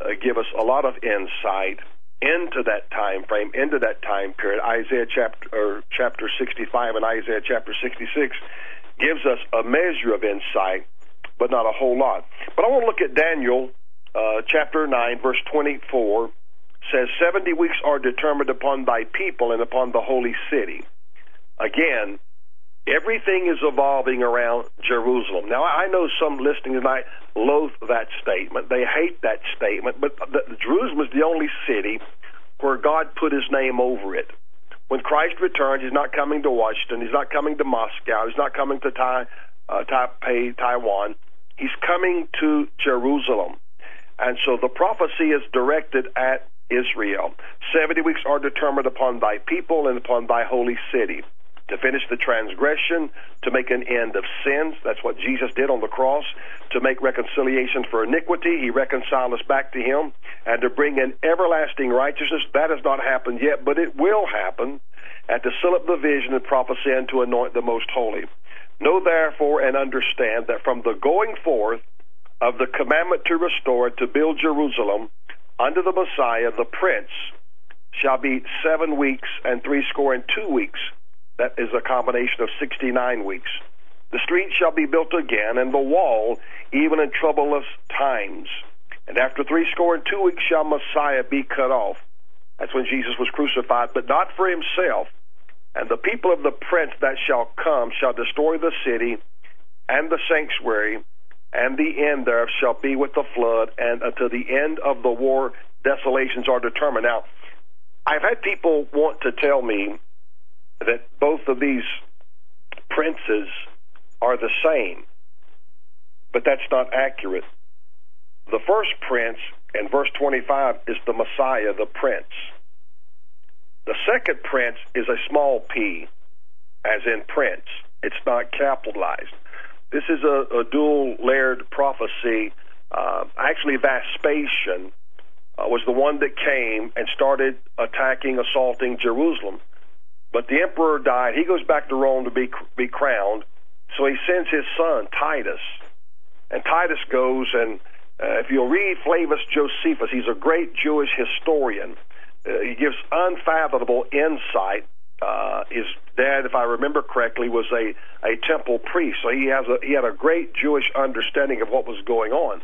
uh, give us a lot of insight into that time frame, into that time period. Isaiah chapter chapter 65 and Isaiah chapter 66 gives us a measure of insight, but not a whole lot. But I want to look at Daniel uh, chapter 9, verse 24 says, 70 weeks are determined upon thy people and upon the holy city. Again, everything is evolving around Jerusalem. Now, I know some listening tonight loathe that statement. They hate that statement, but the, Jerusalem is the only city where God put his name over it. When Christ returns, he's not coming to Washington, he's not coming to Moscow, he's not coming to tai, uh, Taipei, Taiwan. He's coming to Jerusalem. And so the prophecy is directed at Israel. Seventy weeks are determined upon thy people and upon thy holy city to finish the transgression, to make an end of sins. That's what Jesus did on the cross. To make reconciliation for iniquity, he reconciled us back to him. And to bring in everlasting righteousness, that has not happened yet, but it will happen. And to seal up the vision and prophecy and to anoint the most holy. Know therefore and understand that from the going forth of the commandment to restore, to build Jerusalem, under the Messiah, the Prince, shall be seven weeks and three score and two weeks. That is a combination of 69 weeks. The street shall be built again, and the wall, even in troublous times. And after three score and two weeks shall Messiah be cut off. That's when Jesus was crucified, but not for himself. And the people of the prince that shall come shall destroy the city and the sanctuary, and the end thereof shall be with the flood, and until the end of the war, desolations are determined. Now, I've had people want to tell me that both of these princes are the same, but that's not accurate. The first prince in verse 25 is the Messiah, the prince. The second prince is a small p, as in prince. It's not capitalized. This is a, a dual layered prophecy. Uh, actually, Vespasian uh, was the one that came and started attacking, assaulting Jerusalem. But the emperor died. He goes back to Rome to be be crowned. So he sends his son Titus, and Titus goes and uh, if you'll read Flavius Josephus, he's a great Jewish historian. Uh, he gives unfathomable insight. His dad, if I remember correctly, was a, a temple priest, so he has a, he had a great Jewish understanding of what was going on.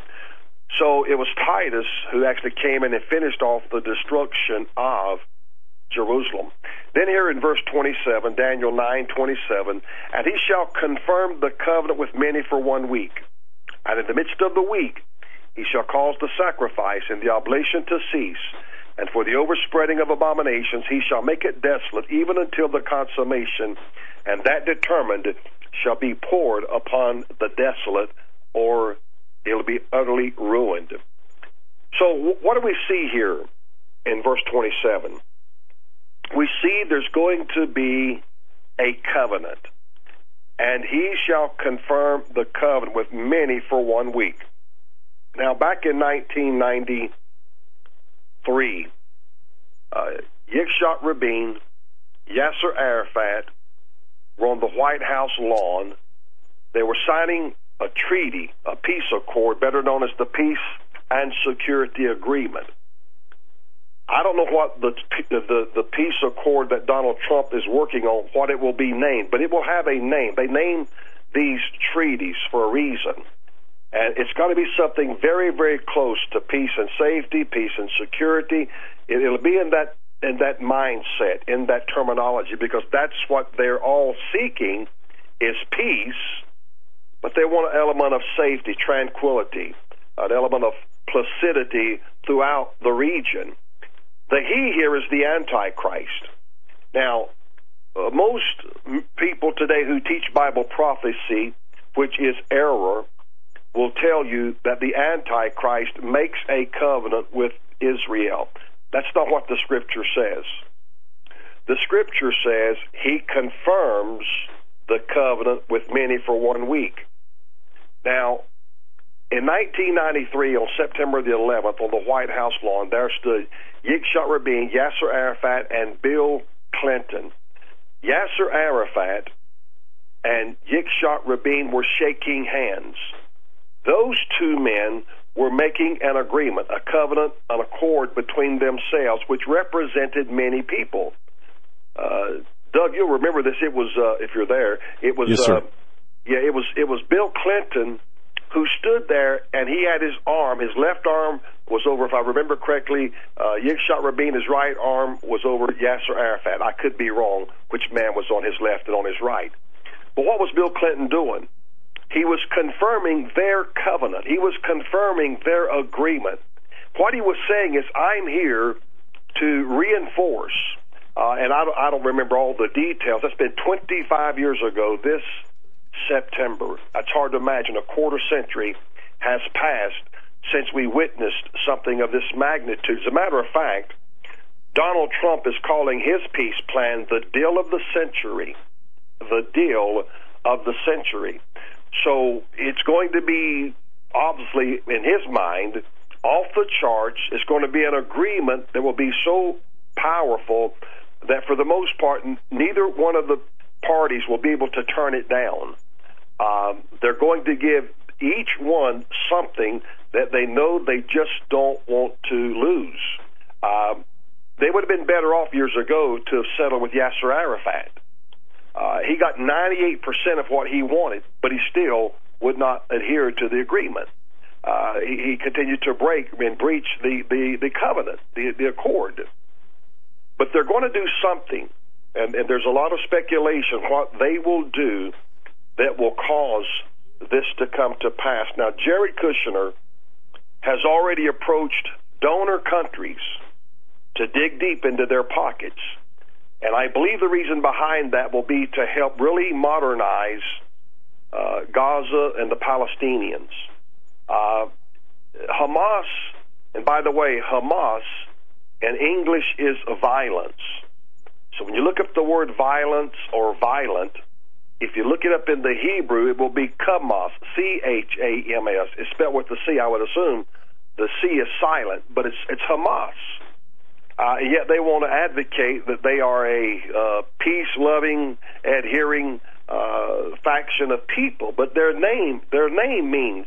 So it was Titus who actually came in and finished off the destruction of Jerusalem. Then here in verse 27, Daniel 9:27, and he shall confirm the covenant with many for one week. And in the midst of the week, he shall cause the sacrifice and the oblation to cease, and for the overspreading of abominations he shall make it desolate even until the consummation, and that determined shall be poured upon the desolate, or it'll be utterly ruined. So, what do we see here in verse 27? We see there's going to be a covenant, and he shall confirm the covenant with many for one week. Now, back in 1990, three. Uh, Yitzhak Rabin, Yasser Arafat were on the White House lawn. They were signing a treaty, a peace accord, better known as the Peace and Security Agreement. I don't know what the, the the peace accord that Donald Trump is working on, what it will be named, but it will have a name. They name these treaties for a reason. And it's got to be something very, very close to peace and safety, peace and security. It, it'll be in that in that mindset, in that terminology, because that's what they're all seeking is peace, but they want an element of safety, tranquility, an element of placidity throughout the region. The he here is the Antichrist. Now, uh, most people today who teach Bible prophecy, which is error, will tell you that the Antichrist makes a covenant with Israel. That's not what the Scripture says. The Scripture says he confirms the covenant with many for one week. Now, in 1993, on September the 11th, on the White House lawn, there stood Yitzhak Rabin, Yasser Arafat, and Bill Clinton. Yasser Arafat and Yitzhak Rabin were shaking hands. Those two men were making an agreement, a covenant, an accord between themselves, which represented many people. Uh, Doug, you'll remember this. It was, uh, if you're there, it was, yes, uh, yeah, it was, it was Bill Clinton who stood there and he had his arm, his left arm was over, if I remember correctly, uh, Yitzhak Rabin, his right arm was over Yasser Arafat. I could be wrong which man was on his left and on his right. But what was Bill Clinton doing? He was confirming their covenant. He was confirming their agreement. What he was saying is, I'm here to reinforce, uh, and I don't, I don't remember all the details. That's been 25 years ago this September. It's hard to imagine a quarter century has passed since we witnessed something of this magnitude. As a matter of fact, Donald Trump is calling his peace plan the deal of the century. The deal of the century. So it's going to be, obviously, in his mind, off the charts. It's going to be an agreement that will be so powerful that, for the most part, neither one of the parties will be able to turn it down. Um, they're going to give each one something that they know they just don't want to lose. Um, they would have been better off years ago to have settled with Yasser Arafat. Uh, he got 98% of what he wanted, but he still would not adhere to the agreement. Uh, he, he continued to break and breach the, the, the covenant, the, the accord. But they're going to do something, and, and there's a lot of speculation what they will do that will cause this to come to pass. Now, Jared Kushner has already approached donor countries to dig deep into their pockets and I believe the reason behind that will be to help really modernize uh, Gaza and the Palestinians. Uh, Hamas, and by the way, Hamas in English is violence. So when you look up the word violence or violent, if you look it up in the Hebrew, it will be Chamas, C H A M S. It's spelled with the C, I would assume. The C is silent, but it's it's Hamas. Uh, yet they want to advocate that they are a uh, peace-loving, adhering uh, faction of people, but their name their name means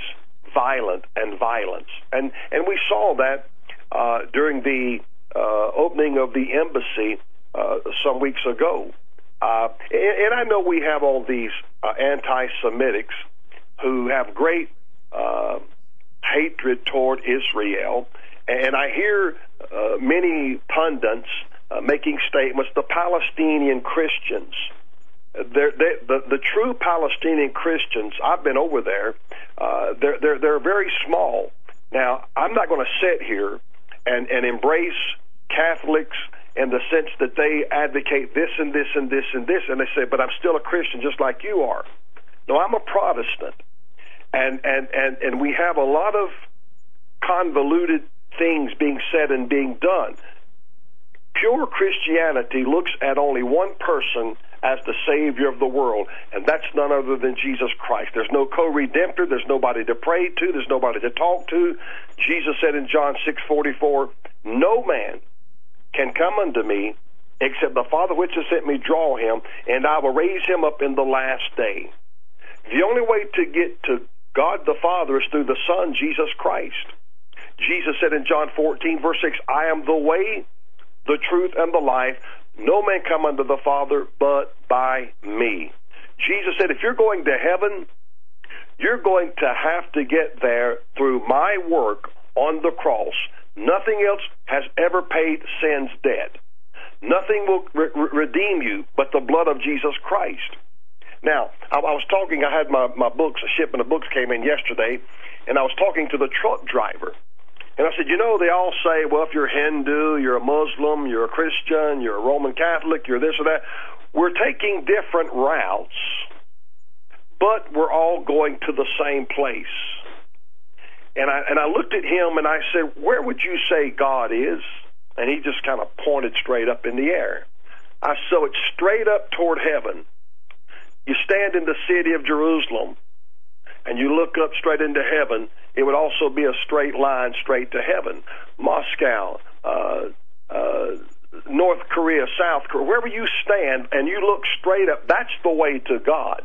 violent and violence, and and we saw that uh, during the uh, opening of the embassy uh, some weeks ago. And, and I know we have all these anti-Semitics who have great hatred toward Israel, and I hear uh, many pundits uh, making statements. The Palestinian Christians, they're, they, the the true Palestinian Christians. I've been over there. Uh, they're they're they're very small. Now I'm not going to sit here and and embrace Catholics in the sense that they advocate this and this and this and this, and they say, but I'm still a Christian just like you are. No, I'm a Protestant, and and and and we have a lot of convoluted things being said and being done. Pure Christianity looks at only one person as the Savior of the world, and that's none other than Jesus Christ. There's no co-redemptor. There's nobody to pray to. There's nobody to talk to. Jesus said in John 6:44, "No man can come unto me except the Father which has sent me draw him, and I will raise him up in the last day." The only way to get to God the Father is through the Son, Jesus Christ. Jesus said in John 14, verse 6, I am the way, the truth, and the life. No man come unto the Father but by me. Jesus said, if you're going to heaven, you're going to have to get there through my work on the cross. Nothing else has ever paid sin's debt. Nothing will re- redeem you but the blood of Jesus Christ. Now, I, I was talking, I had my, my books, a shipment of books came in yesterday, and I was talking to the truck driver And I said, you know, they all say, well, if you're Hindu, you're a Muslim, you're a Christian, you're a Roman Catholic, you're this or that. We're taking different routes, but we're all going to the same place. And I and I looked at him and I said, "Where would you say God is?" And he just kind of pointed straight up in the air. I saw it straight up toward heaven. You stand in the city of Jerusalem and you look up straight into heaven, it would also be a straight line straight to heaven. Moscow, uh, uh, North Korea, South Korea, wherever you stand and you look straight up, that's the way to God.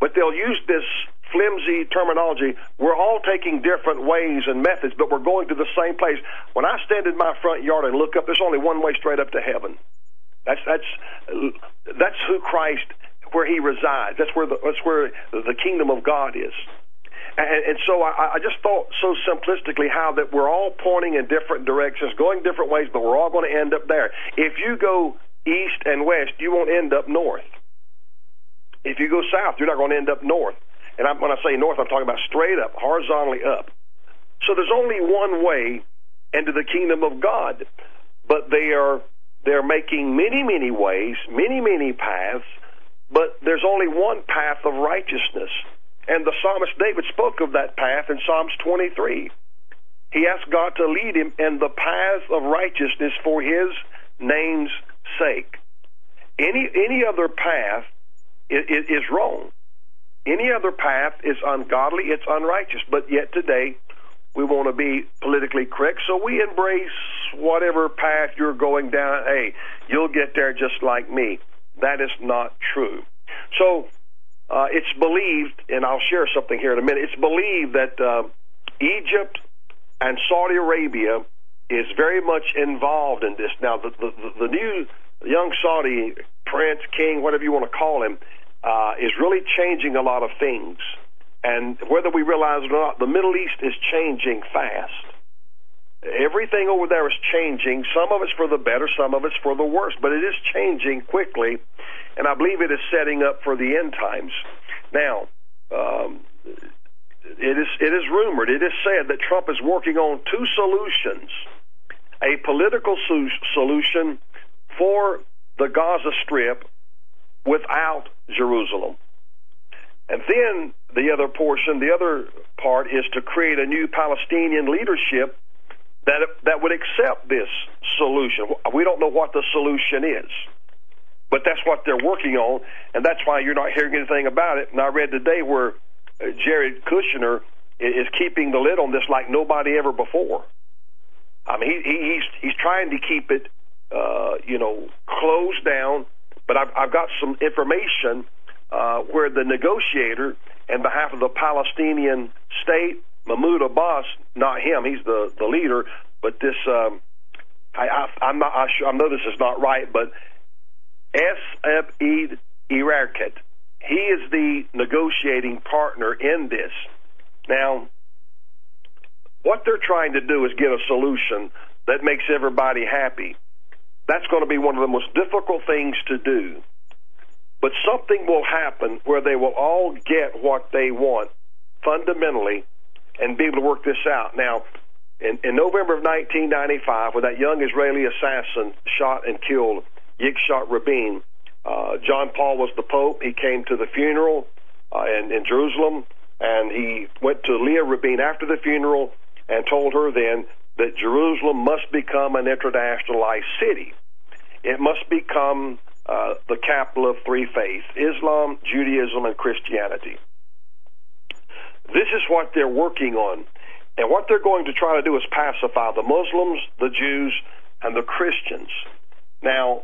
But they'll use this flimsy terminology. We're all taking different ways and methods, but we're going to the same place. When I stand in my front yard and look up, there's only one way straight up to heaven. That's that's that's who Christ where he resides. That's where the, that's where the kingdom of God is. And, and so I, I just thought so simplistically how that we're all pointing in different directions, going different ways, but we're all going to end up there. If you go east and west, you won't end up north. If you go south, you're not going to end up north. And I, when I say north, I'm talking about straight up, horizontally up. So there's only one way into the kingdom of God, but they are they're making many, many ways, many, many paths, but there's only one path of righteousness. And the psalmist David spoke of that path in Psalms 23. He asked God to lead him in the path of righteousness for his name's sake. Any any other path is, is wrong. Any other path is ungodly, it's unrighteous. But yet today, we want to be politically correct, so we embrace whatever path you're going down. Hey, you'll get there just like me. That is not true. So uh, it's believed, and I'll share something here in a minute. It's believed that uh, Egypt and Saudi Arabia is very much involved in this. Now, the, the, the new young Saudi prince, king, whatever you want to call him, uh, is really changing a lot of things. And whether we realize it or not, the Middle East is changing fast. Everything over there is changing. Some of it's for the better, some of it's for the worse, but it is changing quickly, and I believe it is setting up for the end times. Now, um, it is it is rumored, it is said that Trump is working on two solutions: a political solution for the Gaza Strip without Jerusalem. And then the other portion, the other part is to create a new Palestinian leadership that that would accept this solution. We don't know what the solution is, but that's what they're working on, and that's why you're not hearing anything about it. And I read today where uh, Jared Kushner is keeping the lid on this like nobody ever before. I mean, he, he's he's trying to keep it, uh, you know, closed down. But I've, I've got some information uh, where the negotiator, in behalf of the Palestinian state, Mahmoud Abbas, not him, he's the, the leader, but this, um, I, I, I'm not, I, I know this is not right, but S. Eid Erkat, he is the negotiating partner in this. Now, what they're trying to do is get a solution that makes everybody happy. That's going to be one of the most difficult things to do. But something will happen where they will all get what they want fundamentally and be able to work this out. Now, in, in November of 1995, when that young Israeli assassin shot and killed Yitzhak Rabin, uh, John Paul was the Pope. He came to the funeral uh, in, in Jerusalem, and he went to Leah Rabin after the funeral and told her then that Jerusalem must become an internationalized city. It must become uh, the capital of three faiths Islam, Judaism, and Christianity. This is what they're working on. And what they're going to try to do is pacify the Muslims, the Jews, and the Christians. Now,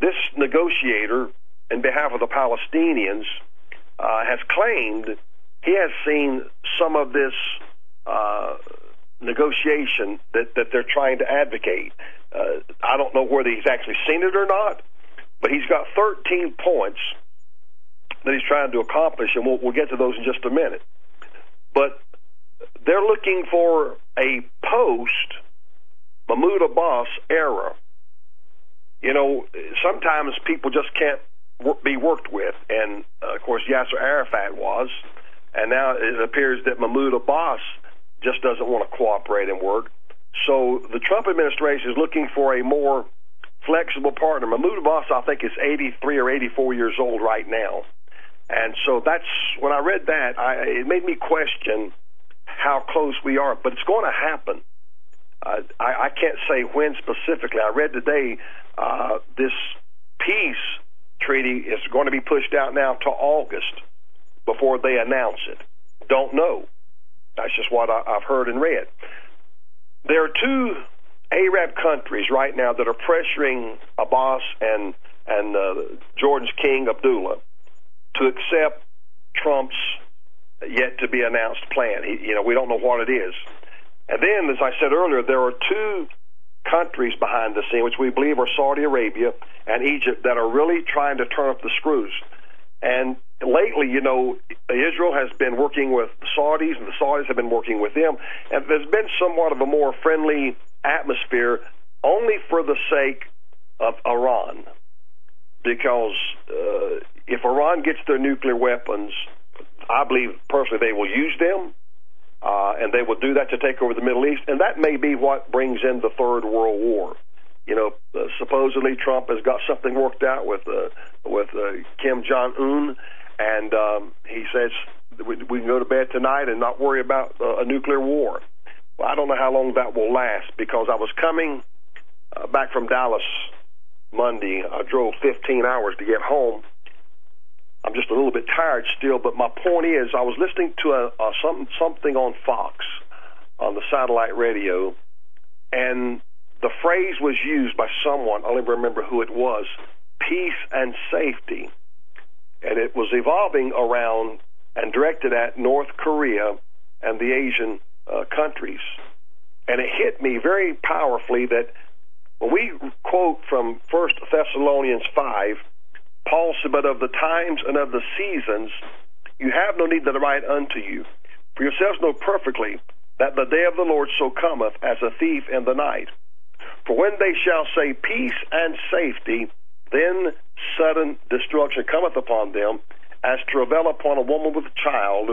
this negotiator, in behalf of the Palestinians, uh, has claimed he has seen some of this uh, negotiation that, that they're trying to advocate. Uh, I don't know whether he's actually seen it or not, but he's got 13 points that he's trying to accomplish, and we'll, we'll get to those in just a minute. But they're looking for a post Mahmoud Abbas era. You know, sometimes people just can't be worked with, and uh, of course Yasser Arafat was, and now it appears that Mahmoud Abbas just doesn't want to cooperate and work. So the Trump administration is looking for a more flexible partner. Mahmoud Abbas, I think, is 83 or 84 years old right now. And so that's when I read that, I, it made me question how close we are. But it's going to happen. Uh, I, I can't say when specifically. I read today uh, this peace treaty is going to be pushed out now to August before they announce it. Don't know. That's just what I, I've heard and read. There are two Arab countries right now that are pressuring Abbas and and uh, Jordan's King Abdullah to accept Trump's yet to be announced plan. He, you know, we don't know what it is. And then, as I said earlier, there are two countries behind the scene, which we believe are Saudi Arabia and Egypt, that are really trying to turn up the screws. And lately, you know, Israel has been working with the Saudis, and the Saudis have been working with them, and there's been somewhat of a more friendly atmosphere, only for the sake of Iran, because uh, if Iran gets their nuclear weapons, I believe personally they will use them. Uh, and they will do that to take over the Middle East, and that may be what brings in the Third World War you know, uh, supposedly Trump has got something worked out with uh, with uh, Kim Jong Un, and um, he says we, we can go to bed tonight and not worry about uh, a nuclear war. Well, I don't know how long that will last because I was coming uh, back from Dallas Monday. I drove 15 hours to get home. I'm just a little bit tired still, but my point is, I was listening to a, a something something on Fox on the satellite radio, and the phrase was used by someone, I don't even remember who it was, peace and safety. And it was evolving around and directed at North Korea and the Asian uh, countries. And it hit me very powerfully that when we quote from 1 Thessalonians 5, But of the times and of the seasons you have no need that I write unto you. For yourselves know perfectly that the day of the Lord so cometh as a thief in the night. For when they shall say peace and safety, then sudden destruction cometh upon them, as travail upon a woman with a child,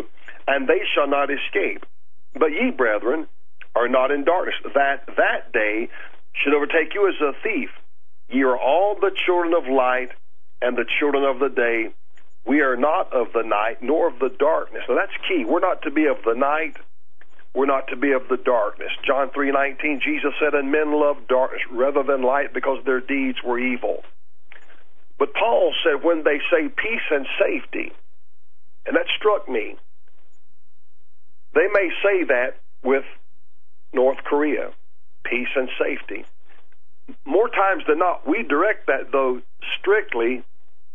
and they shall not escape. But ye, brethren, are not in darkness, that that day should overtake you as a thief. Ye are all the children of light and the children of the day. We are not of the night nor of the darkness. Now that's key. We're not to be of the night we're not to be of the darkness. John 3:19 Jesus said, "And men love darkness rather than light because their deeds were evil." But Paul said when they say peace and safety, and that struck me. They may say that with North Korea, peace and safety. More times than not, we direct that though strictly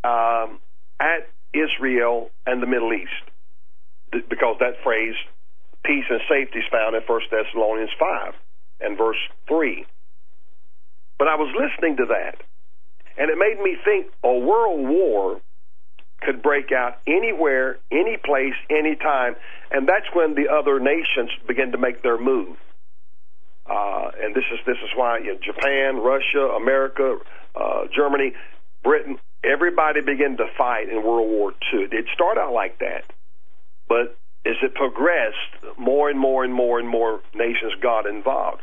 um, at Israel and the Middle East, because that phrase peace and safety is found in 1 Thessalonians 5 and verse 3. But I was listening to that, and it made me think a world war could break out anywhere, any place, any time, and that's when the other nations begin to make their move. Uh, and this is this is why you know, Japan, Russia, America, uh, Germany, Britain, everybody began to fight in World War II. It started out like that, but as it progressed, more and more and more and more nations got involved.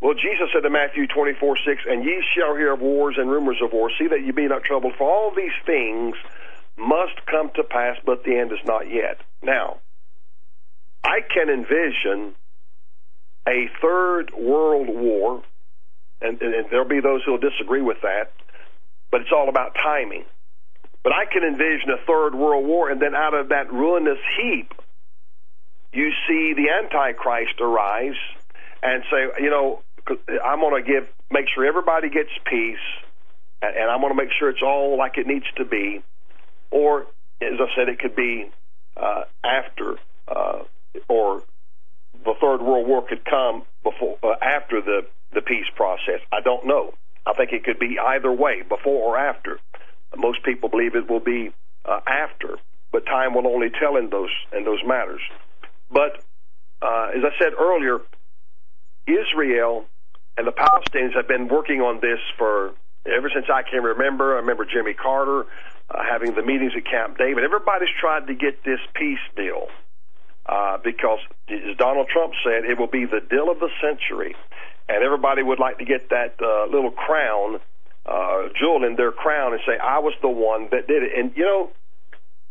Well, Jesus said in Matthew 24, 6, And ye shall hear of wars and rumors of wars. See that ye be not troubled, for all these things must come to pass, but the end is not yet. Now, I can envision a third world war, and, and, and there'll be those who will disagree with that, but it's all about timing. But I can envision a third world war, and then out of that ruinous heap, you see the Antichrist arise and say, you know, I'm going to give, make sure everybody gets peace, and I'm going to make sure it's all like it needs to be. Or, as I said, it could be uh, after, uh, or the Third World War could come before, uh, after the the peace process. I don't know. I think it could be either way, before or after. Most people believe it will be uh, after, but time will only tell in those in those matters. But uh, as I said earlier, Israel and the Palestinians have been working on this for ever since I can remember. I remember Jimmy Carter uh, having the meetings at Camp David. Everybody's tried to get this peace deal. Uh, because, as Donald Trump said, it will be the deal of the century, and everybody would like to get that uh, little crown, uh, jewel in their crown, and say, "I was the one that did it." And you know,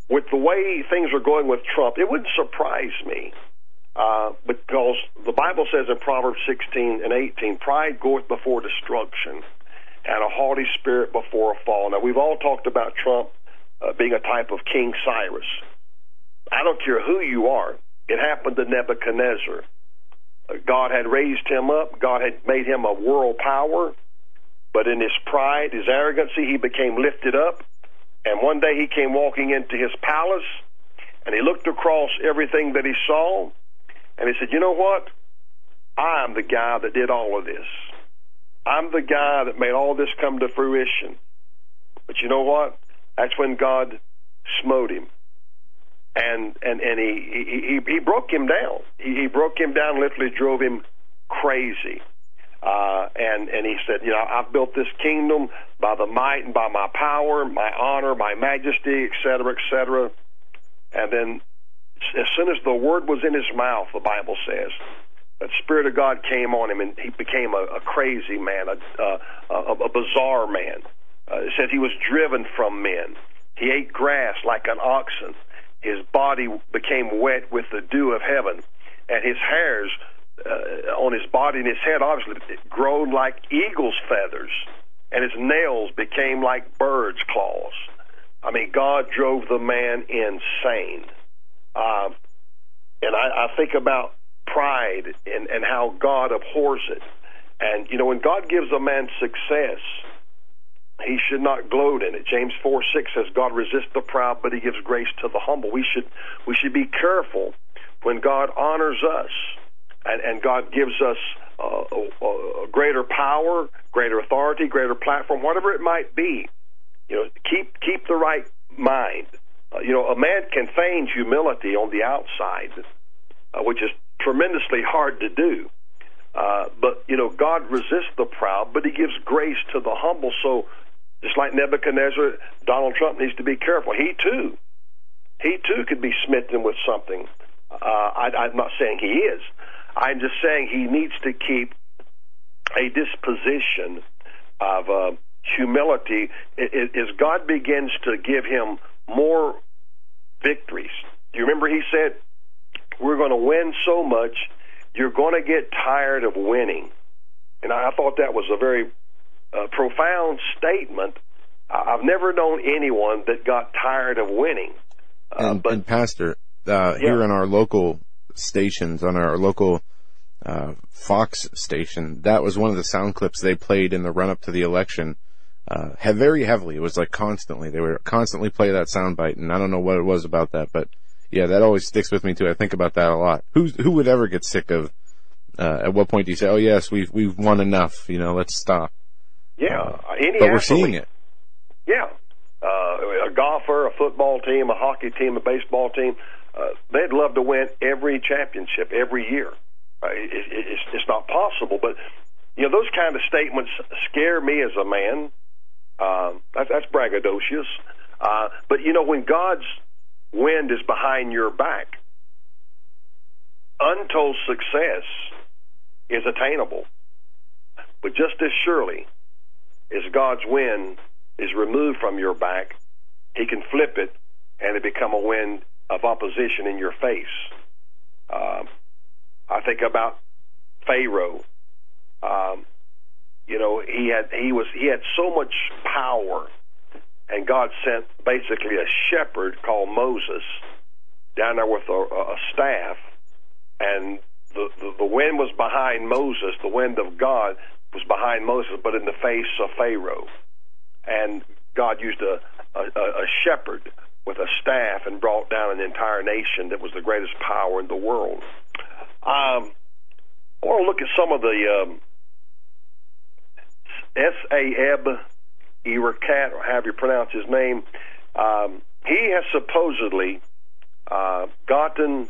with the way things are going with Trump, it wouldn't surprise me. Uh, because the Bible says in Proverbs 16 and 18, pride goeth before destruction, and a haughty spirit before a fall. Now, we've all talked about Trump uh, being a type of King Cyrus. I don't care who you are. It happened to Nebuchadnezzar. God had raised him up. God had made him a world power. But in his pride, his arrogancy, he became lifted up. And one day he came walking into his palace and he looked across everything that he saw and he said, You know what? I'm the guy that did all of this. I'm the guy that made all this come to fruition. But you know what? That's when God smote him. And and and he he he, broke him down. He, he broke him down, literally drove him crazy. Uh, and and he said, you know, I've built this kingdom by the might and by my power, my honor, my majesty, et cetera, et cetera. And then as soon as the word was in his mouth, the Bible says, the Spirit of God came on him and he became a, a crazy man, a, a, a bizarre man. Uh, it says he was driven from men. He ate grass like an oxen. His body became wet with the dew of heaven, and his hairs uh, on his body and his head obviously grown like eagle's feathers, and his nails became like birds' claws. I mean, God drove the man insane. Uh, and I, I think about pride and, and how God abhors it. And, you know, when God gives a man success, he should not gloat in it. James 4 6 says, God resists the proud, but he gives grace to the humble. We should, we should be careful when God honors us and, and God gives us uh, a, greater power, greater authority, greater platform, whatever it might be. You know, keep keep the right mind. Uh, you know, a man can feign humility on the outside, uh, which is tremendously hard to do. Uh, but you know, God resists the proud, but He gives grace to the humble. So, just like Nebuchadnezzar, Donald Trump needs to be careful. He too, he too could be smitten with something. Uh, I, I'm not saying he is. I'm just saying he needs to keep a disposition of uh, humility as God begins to give him more victories. Do you remember he said, We're going to win so much, you're going to get tired of winning. And I thought that was a very uh, profound statement. I've never known anyone that got tired of winning. Uh, and, but, and, Pastor, uh, yeah. here in our local stations, on our local uh, Fox station, that was one of the sound clips they played in the run up to the election uh, very heavily. It was like constantly. They were constantly play that soundbite, and I don't know what it was about that, but yeah, that always sticks with me too. I think about that a lot. Who who would ever get sick of? Uh, at what point do you say, "Oh yes, we've we've won enough"? You know, let's stop. Yeah, uh, but we're seeing it. Yeah, uh, a golfer, a football team, a hockey team, a baseball team, uh, they'd love to win every championship every year. Uh, it, it, it's, it's not possible, but you know those kind of statements scare me as a man um, that, that's braggadocious. Uh, but you know, when God's wind is behind your back, untold success is attainable. But just as surely as God's wind is removed from your back, He can flip it and it become a wind of opposition in your face. Uh, I think about Pharaoh. Um, you know, he had he was he had so much power, and God sent basically a shepherd called Moses down there with a, a staff, and the, the the wind was behind Moses. The wind of God was behind Moses, but in the face of Pharaoh, and God used a a, a shepherd with a staff and brought down an entire nation that was the greatest power in the world. Um, I want to look at some of the um, S.A.Eb Erekat, or however you pronounce his name, um, he has supposedly uh, gotten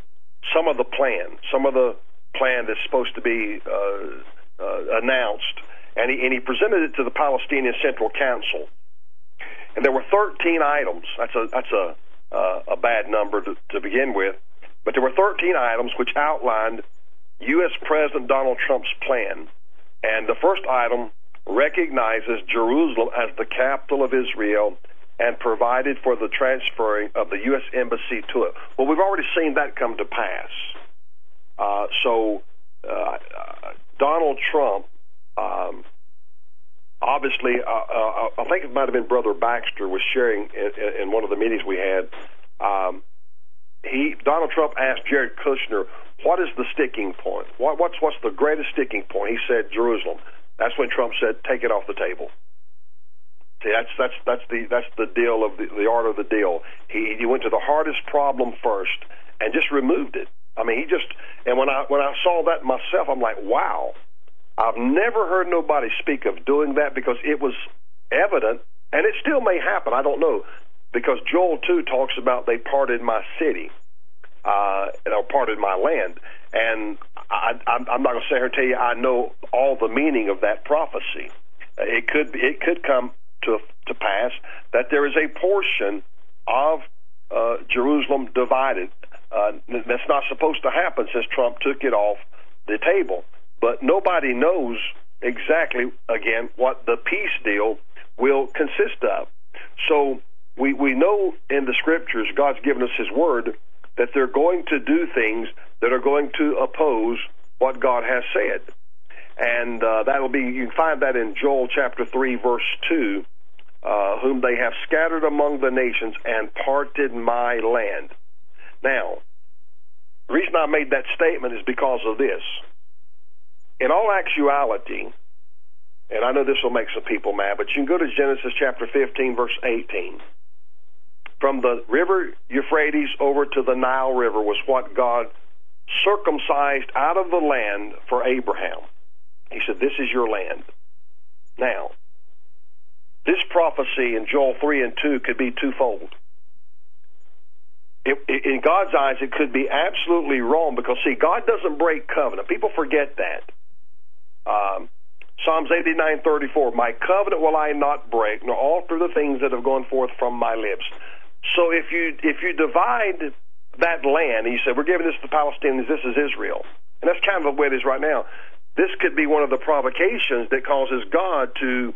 some of the plan, some of the plan that's supposed to be uh, uh, announced, and he, and he presented it to the Palestinian Central Council. And there were 13 items. That's a that's a uh, a bad number to, to begin with. But there were 13 items which outlined U.S. President Donald Trump's plan. And the first item recognizes Jerusalem as the capital of Israel and provided for the transferring of the U.S. embassy to it. Well, we've already seen that come to pass. Uh, so uh, Donald Trump, um, obviously, uh, uh, I think it might have been Brother Baxter was sharing in, in one of the meetings we had. Um, he Donald Trump asked Jared Kushner, "What is the sticking point? What, what's what's the greatest sticking point?" He said, "Jerusalem." That's when Trump said, "Take it off the table." See, that's that's that's the that's the deal of the, the art of the deal. He he went to the hardest problem first and just removed it. I mean, he just and when I when I saw that myself, I'm like, wow. I've never heard nobody speak of doing that because it was evident, and it still may happen. I don't know because Joel too talks about they parted my city, uh, or parted my land, and I, I'm, not going to sit here and tell you I know all the meaning of that prophecy. It could it could come to to pass that there is a portion of uh, Jerusalem divided. Uh, that's not supposed to happen since Trump took it off the table. But nobody knows exactly, again, what the peace deal will consist of. So we, we know in the scriptures, God's given us His word, that they're going to do things that are going to oppose what God has said. And uh, that will be, you can find that in Joel chapter 3, verse 2, uh, whom they have scattered among the nations and parted my land. Now, the reason I made that statement is because of this. In all actuality, and I know this will make some people mad, but you can go to Genesis chapter 15, verse 18. From the river Euphrates over to the Nile River was what God circumcised out of the land for Abraham. He said, This is your land. Now, this prophecy in Joel 3 and 2 could be twofold. It, in God's eyes, it could be absolutely wrong because, see, God doesn't break covenant. People forget that. Um, Psalms 89:34, My covenant will I not break, nor alter the things that have gone forth from my lips. So if you if you divide that land, and you say, we're giving this to the Palestinians, this is Israel. And that's kind of the way it is right now. This could be one of the provocations that causes God to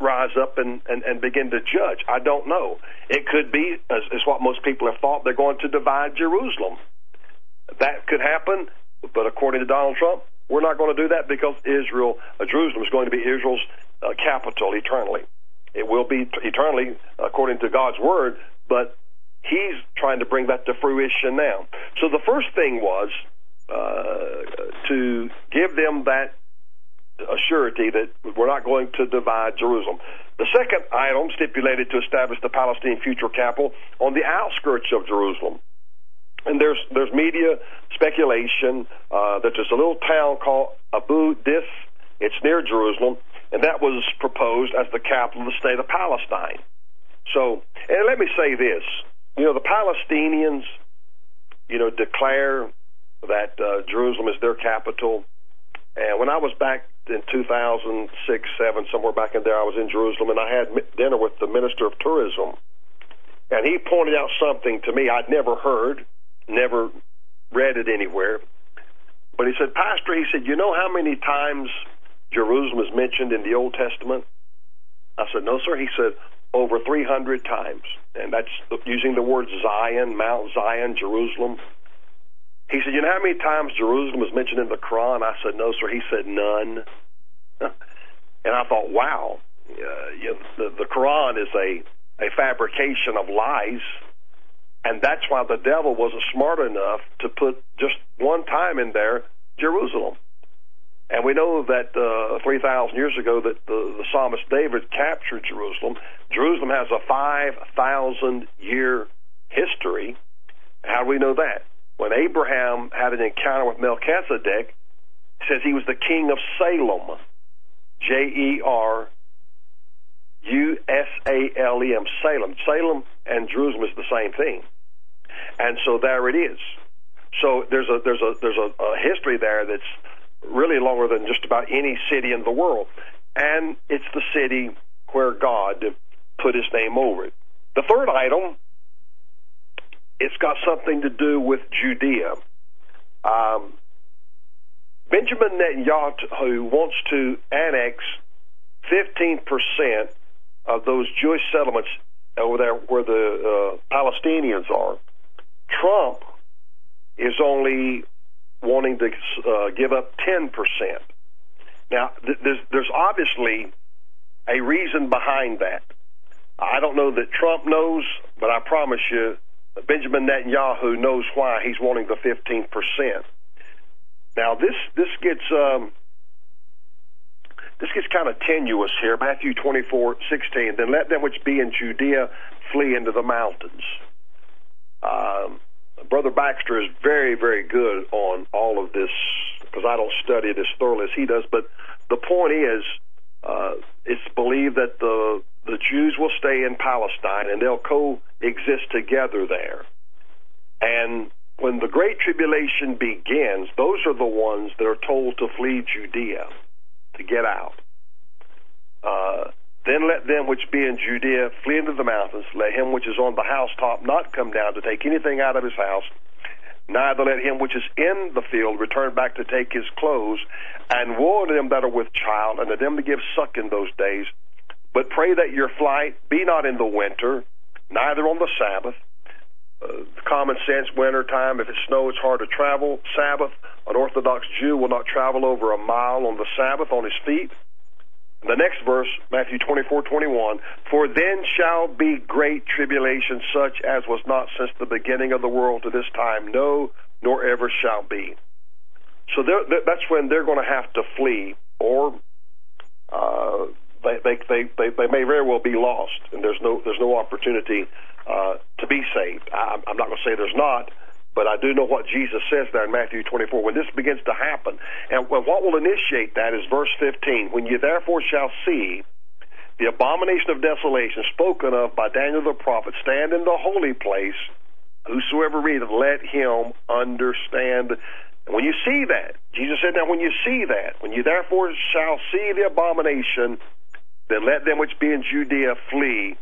rise up and, and, and begin to judge. I don't know. It could be, as, as what most people have thought, they're going to divide Jerusalem. That could happen, but according to Donald Trump, we're not going to do that because Israel, uh, Jerusalem is going to be Israel's uh, capital eternally. It will be eternally according to God's word, but he's trying to bring that to fruition now. So the first thing was uh, to give them that a surety that we're not going to divide Jerusalem. The second item stipulated to establish the Palestinian future capital on the outskirts of Jerusalem. And there's there's media speculation uh, that there's a little town called Abu Dis. It's near Jerusalem, and that was proposed as the capital of the state of Palestine. So, and let me say this: you know, the Palestinians, you know, declare that uh, Jerusalem is their capital. And when I was back in 2006, 7, somewhere back in there, I was in Jerusalem and I had dinner with the Minister of Tourism. And he pointed out something to me I'd never heard, never read it anywhere. But he said, Pastor, he said, you know how many times Jerusalem is mentioned in the Old Testament? I said, no, sir. He said, over 300 times. And that's using the word Zion, Mount Zion, Jerusalem. He said, You know how many times Jerusalem was mentioned in the Quran? I said, No, sir. He said, None. and I thought, Wow, uh, you know, the, the Quran is a, a fabrication of lies. And that's why the devil wasn't smart enough to put just one time in there Jerusalem. And we know that uh, 3,000 years ago that the, the psalmist David captured Jerusalem. Jerusalem has a 5,000 year history. How do we know that? When Abraham had an encounter with Melchizedek, says he was the king of Salem, J E R U S A L E M, Salem. Salem and Jerusalem is the same thing, and so there it is. So there's a there's a there's a, a history there that's really longer than just about any city in the world, and it's the city where God put His name over it. The third item it's got something to do with Judea. Um, Benjamin Netanyahu wants to annex 15% of those Jewish settlements over there where the uh, Palestinians are. Trump is only wanting to uh, give up 10%. Now, th- there's, there's obviously a reason behind that. I don't know that Trump knows, but I promise you, Benjamin Netanyahu knows why he's wanting the 15%. Now, this, this gets, um, this gets kind of tenuous here. Matthew 24, 16. Then let them which be in Judea flee into the mountains. Um, Brother Baxter is very, very good on all of this because I don't study it as thoroughly as he does. But the point is, uh, it's believed that the the Jews will stay in Palestine and they'll coexist together there. And when the Great Tribulation begins, those are the ones that are told to flee Judea, to get out. Uh, then let them which be in Judea flee into the mountains. Let him which is on the housetop not come down to take anything out of his house. Neither let him which is in the field return back to take his clothes. And woe to them that are with child, and to them that give suck in those days. But pray that your flight be not in the winter, neither on the Sabbath. Uh, common sense, winter time, if it snows, it's hard to travel. Sabbath, an Orthodox Jew will not travel over a mile on the Sabbath on his feet. The next verse, Matthew 24, 21, For then shall be great tribulation such as was not since the beginning of the world to this time, no, nor ever shall be. So that's when they're going to have to flee, or uh, they, they, they, they, may very well be lost, and there's no, there's no opportunity uh, to be saved. I, I'm not going to say there's not, but I do know what Jesus says there in Matthew 24. When this begins to happen, and what will initiate that is verse 15. When you therefore shall see the abomination of desolation spoken of by Daniel the prophet stand in the holy place, whosoever readeth, let him understand. And when you see that, Jesus said, now when you see that, when you therefore shall see the abomination, then let them which be in Judea flee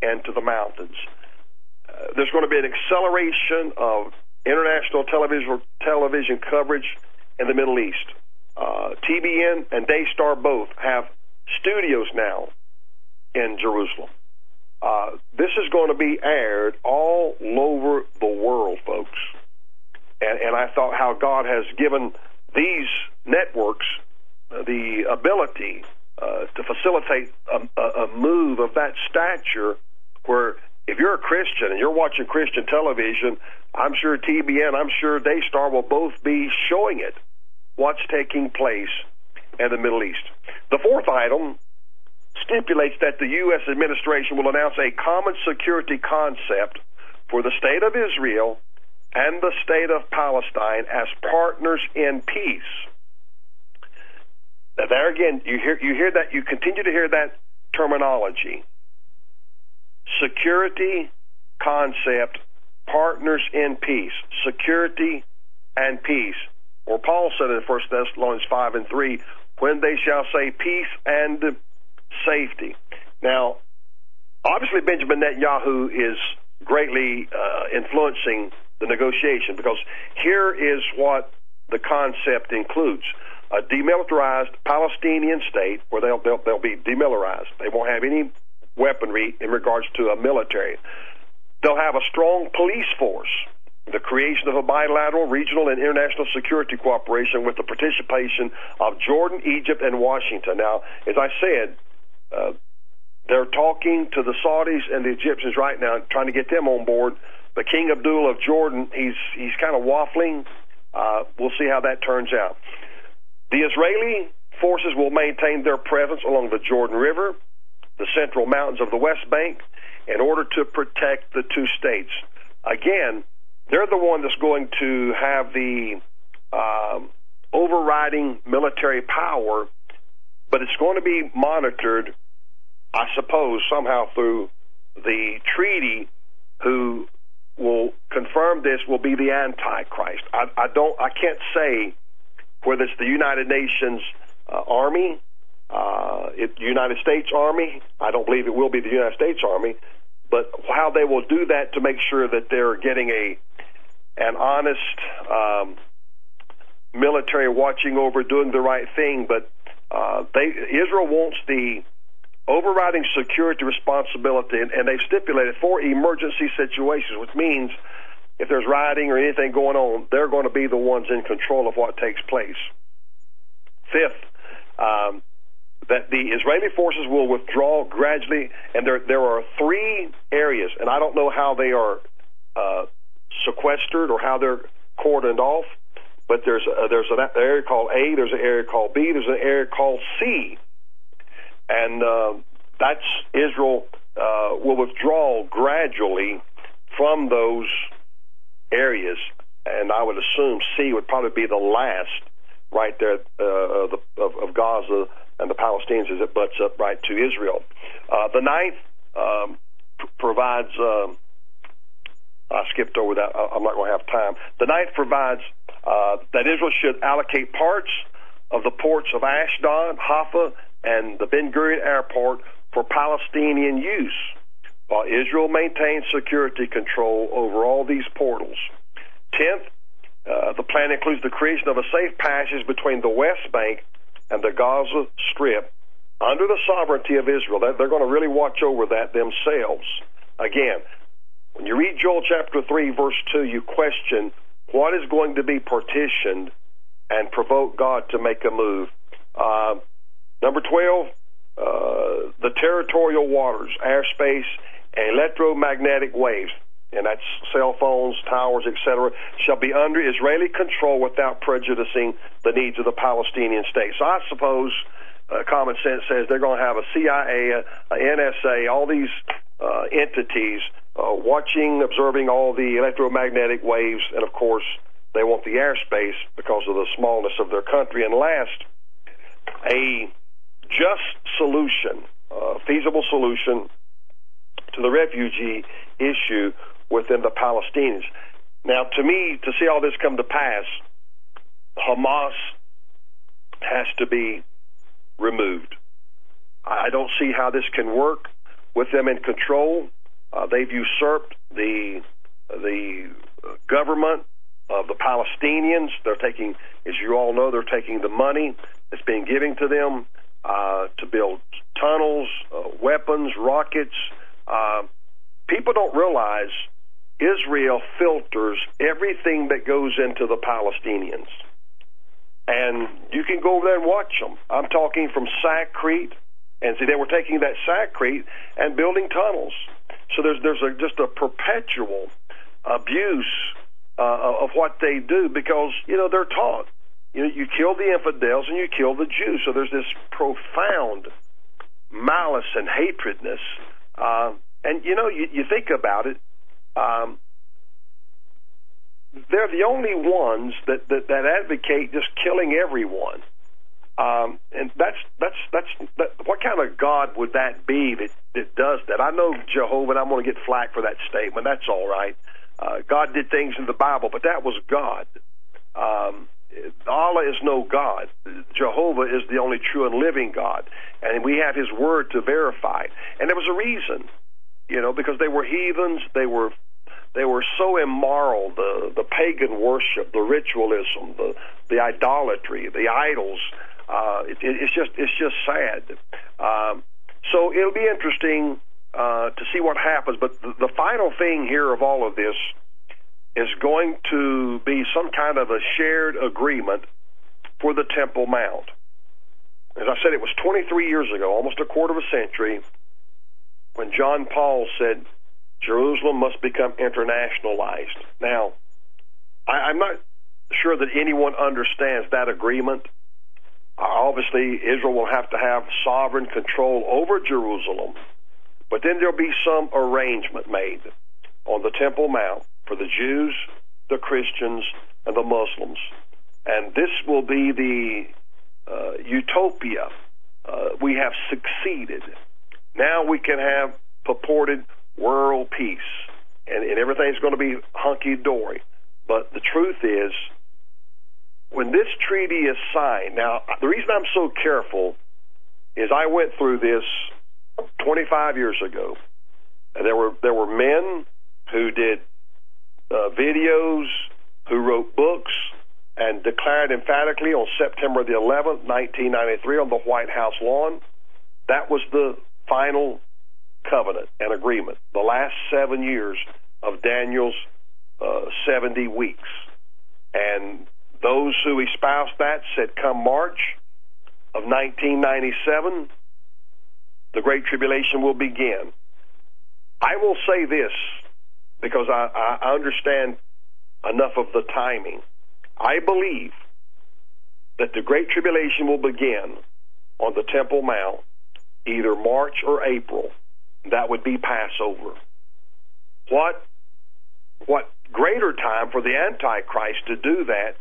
into the mountains. Uh, there's going to be an acceleration of international television television coverage in the Middle East. Uh, TBN and Daystar both have studios now in Jerusalem. Uh, this is going to be aired all over the world, folks. And, and I thought how God has given these networks uh, the ability uh, to facilitate a, a move of that stature where if you're a Christian and you're watching Christian television, I'm sure TBN, I'm sure Daystar will both be showing it, what's taking place in the Middle East. The fourth item stipulates that the U.S. administration will announce a common security concept for the state of Israel and the state of Palestine as partners in peace. Now there again, you hear you hear that you continue to hear that terminology security concept, partners in peace, security and peace. Or Paul said in 1 Thessalonians 5 and 3, when they shall say peace and safety. Now, obviously, Benjamin Netanyahu is greatly uh, influencing the negotiation because here is what the concept includes a demilitarized Palestinian state where they'll, they'll, they'll be demilitarized. They won't have any weaponry in regards to a military. They'll have a strong police force, the creation of a bilateral, regional, and international security cooperation with the participation of Jordan, Egypt, and Washington. Now, as I said, uh, they're talking to the Saudis and the Egyptians right now, trying to get them on board. But King Abdullah of Jordan, he's he's kind of waffling. Uh, we'll see how that turns out. The Israeli forces will maintain their presence along the Jordan River, the central mountains of the West Bank in order to protect the two states. Again, they're the one that's going to have the um, overriding military power, but it's going to be monitored, I suppose, somehow through the treaty. Who will confirm this will be the Antichrist. I, I don't, I can't say whether it's the United Nations uh, Army uh, it, United States Army. I don't believe it will be the United States Army, but how they will do that to make sure that they're getting a an honest um, military watching over doing the right thing. But uh, they Israel wants the overriding security responsibility, and, and they've stipulated for emergency situations, which means if there's rioting or anything going on, they're going to be the ones in control of what takes place. Fifth, um, that the Israeli forces will withdraw gradually, and there there are three areas, and I don't know how they are uh, sequestered or how they're cordoned off, but there's a, there's an area called A, there's an area called B, there's an area called C, and uh, that's Israel uh, will withdraw gradually from those areas, and I would assume C would probably be the last right there uh, of, the, of, of Gaza and the Palestinians as it butts up right to Israel. Uh, the ninth um, provides. Um, I skipped over that. I'm not going to have time. The ninth provides uh, that Israel should allocate parts of the ports of Ashdod, Haifa, and the Ben Gurion Airport for Palestinian use, while Israel maintains security control over all these portals. Tenth, uh, the plan includes the creation of a safe passage between the West Bank and the Gaza Strip under the sovereignty of Israel. They're going to really watch over that themselves. Again, when you read Joel chapter 3, verse 2, you question what is going to be partitioned and provoke God to make a move. Uh, number 12, uh, the territorial waters, airspace, and electromagnetic waves and that's cell phones, towers, etc., shall be under Israeli control without prejudicing the needs of the Palestinian state. So I suppose uh, common sense says they're going to have a CIA, a, NSA, all these uh, entities uh, watching, observing all the electromagnetic waves, and of course, they want the airspace because of the smallness of their country. And last, a just solution, uh, feasible solution to the refugee issue within the Palestinians. Now, to me, to see all this come to pass, Hamas has to be removed. I don't see how this can work with them in control. Uh, they've usurped the the government of the Palestinians. They're taking, as you all know, they're taking the money that's being given to them uh, to build tunnels, uh, weapons, rockets. Uh, people don't realize Israel filters everything that goes into the Palestinians. And you can go over there and watch them. I'm talking from Sakrete, and see, they were taking that Sakrete and building tunnels. So there's there's a, just a perpetual abuse uh, of what they do because you know they're taught. You know, you kill the infidels and you kill the Jews. So there's this profound malice and hatredness. Uh, and you know, you, you think about it um, they're the only ones that, that, that advocate just killing everyone. Um, and that's that's that's that, what kind of God would that be that that does that? I know Jehovah, and I'm going to get flack for that statement. That's all right. Uh, God did things in the Bible, but that was God. Um, Allah is no God. Jehovah is the only true and living God, and we have His word to verify. And there was a reason, you know, because they were heathens, they were they were so immoral the the pagan worship the ritualism the the idolatry the idols uh it, it's just it's just sad. Um so it'll be interesting uh to see what happens but the, the final thing here of all of this is going to be some kind of a shared agreement for the temple mount. As i said it was 23 years ago almost a quarter of a century when john paul said Jerusalem must become internationalized. Now, I, I'm not sure that anyone understands that agreement. Uh, obviously, Israel will have to have sovereign control over Jerusalem, but then there'll be some arrangement made on the Temple Mount for the Jews, the Christians, and the Muslims. And this will be the uh, utopia. Uh, we have succeeded. Now we can have purported world peace, and, and everything's going to be hunky dory. But the truth is, when this treaty is signed, now the reason I'm so careful is I went through this 25 years ago. And there were there were men who did uh, videos, who wrote books, and declared emphatically on September the 11th, 1993, on the White House lawn, that was the final covenant and agreement. The last seven years of Daniel's uh, 70 weeks. And those who espoused that said, come March of 1997, the Great Tribulation will begin. I will say this because I, I understand enough of the timing. I believe that the Great Tribulation will begin on the Temple Mount either March or April. That would be Passover. What what greater time for the Antichrist to do that,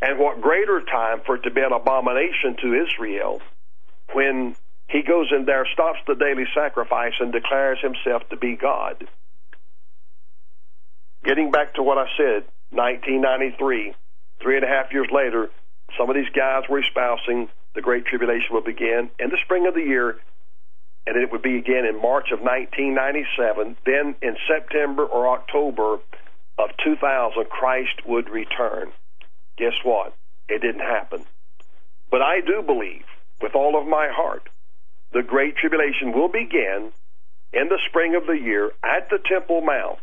and what greater time for it to be an abomination to Israel when he goes in there, stops the daily sacrifice, and declares himself to be God. Getting back to what I said, 1993, three and a half years later, some of these guys were espousing the Great Tribulation will begin in the spring of the year, and it would be again in March of 1997. Then in September or October of 2000, Christ would return. Guess what? It didn't happen. But I do believe, with all of my heart, the Great Tribulation will begin in the spring of the year at the Temple Mount.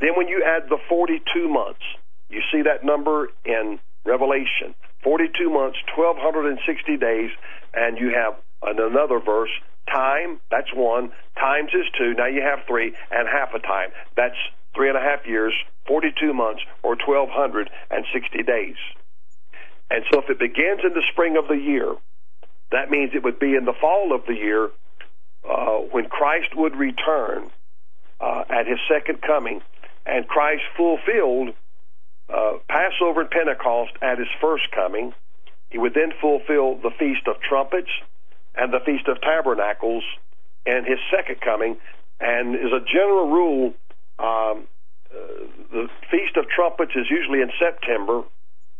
Then when you add the 42 months, you see that number in Revelation 42 months, 1260 days, and you have another verse. Time, that's one. Times is two. Now you have three, and half a time. That's three and a half years, 42 months, or 1260 days. And so if it begins in the spring of the year, that means it would be in the fall of the year uh, when Christ would return uh, at his second coming, and Christ fulfilled uh, Passover and Pentecost at his first coming. He would then fulfill the Feast of Trumpets and the Feast of Tabernacles and his second coming. And as a general rule, um, uh, the Feast of Trumpets is usually in September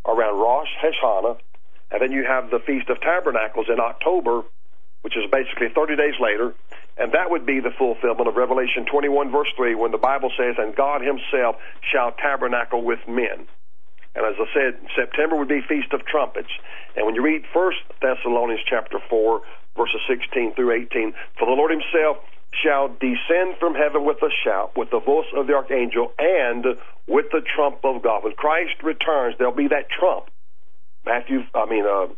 around Rosh Hashanah, and then you have the Feast of Tabernacles in October, which is basically 30 days later, and that would be the fulfillment of Revelation 21, verse 3, when the Bible says, And God Himself shall tabernacle with men. And as I said, September would be Feast of Trumpets. And when you read 1 Thessalonians chapter 4, verses 16 through 18, For the Lord Himself shall descend from heaven with a shout, with the voice of the archangel, and with the trump of God. When Christ returns, there'll be that trump. Matthew, I mean, uh,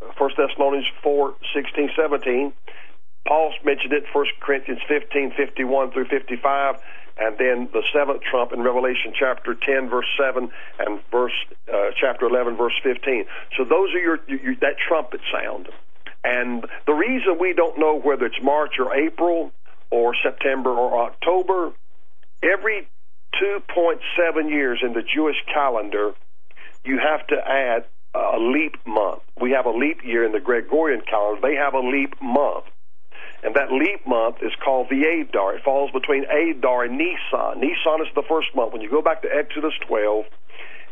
1 Thessalonians 4, 16, 17. Paul mentioned it, 1 Corinthians 15, 51 through 55, and then the seventh trump in Revelation chapter 10, verse 7, and verse uh, chapter 11, verse 15. So those are your, your that trumpet sound. And the reason we don't know whether it's March or April or September or October, every 2.7 years in the Jewish calendar, you have to add a leap month. We have a leap year in the Gregorian calendar. They have a leap month. And that leap month is called the Adar. It falls between Adar and Nisan. Nisan is the first month. When you go back to Exodus 12,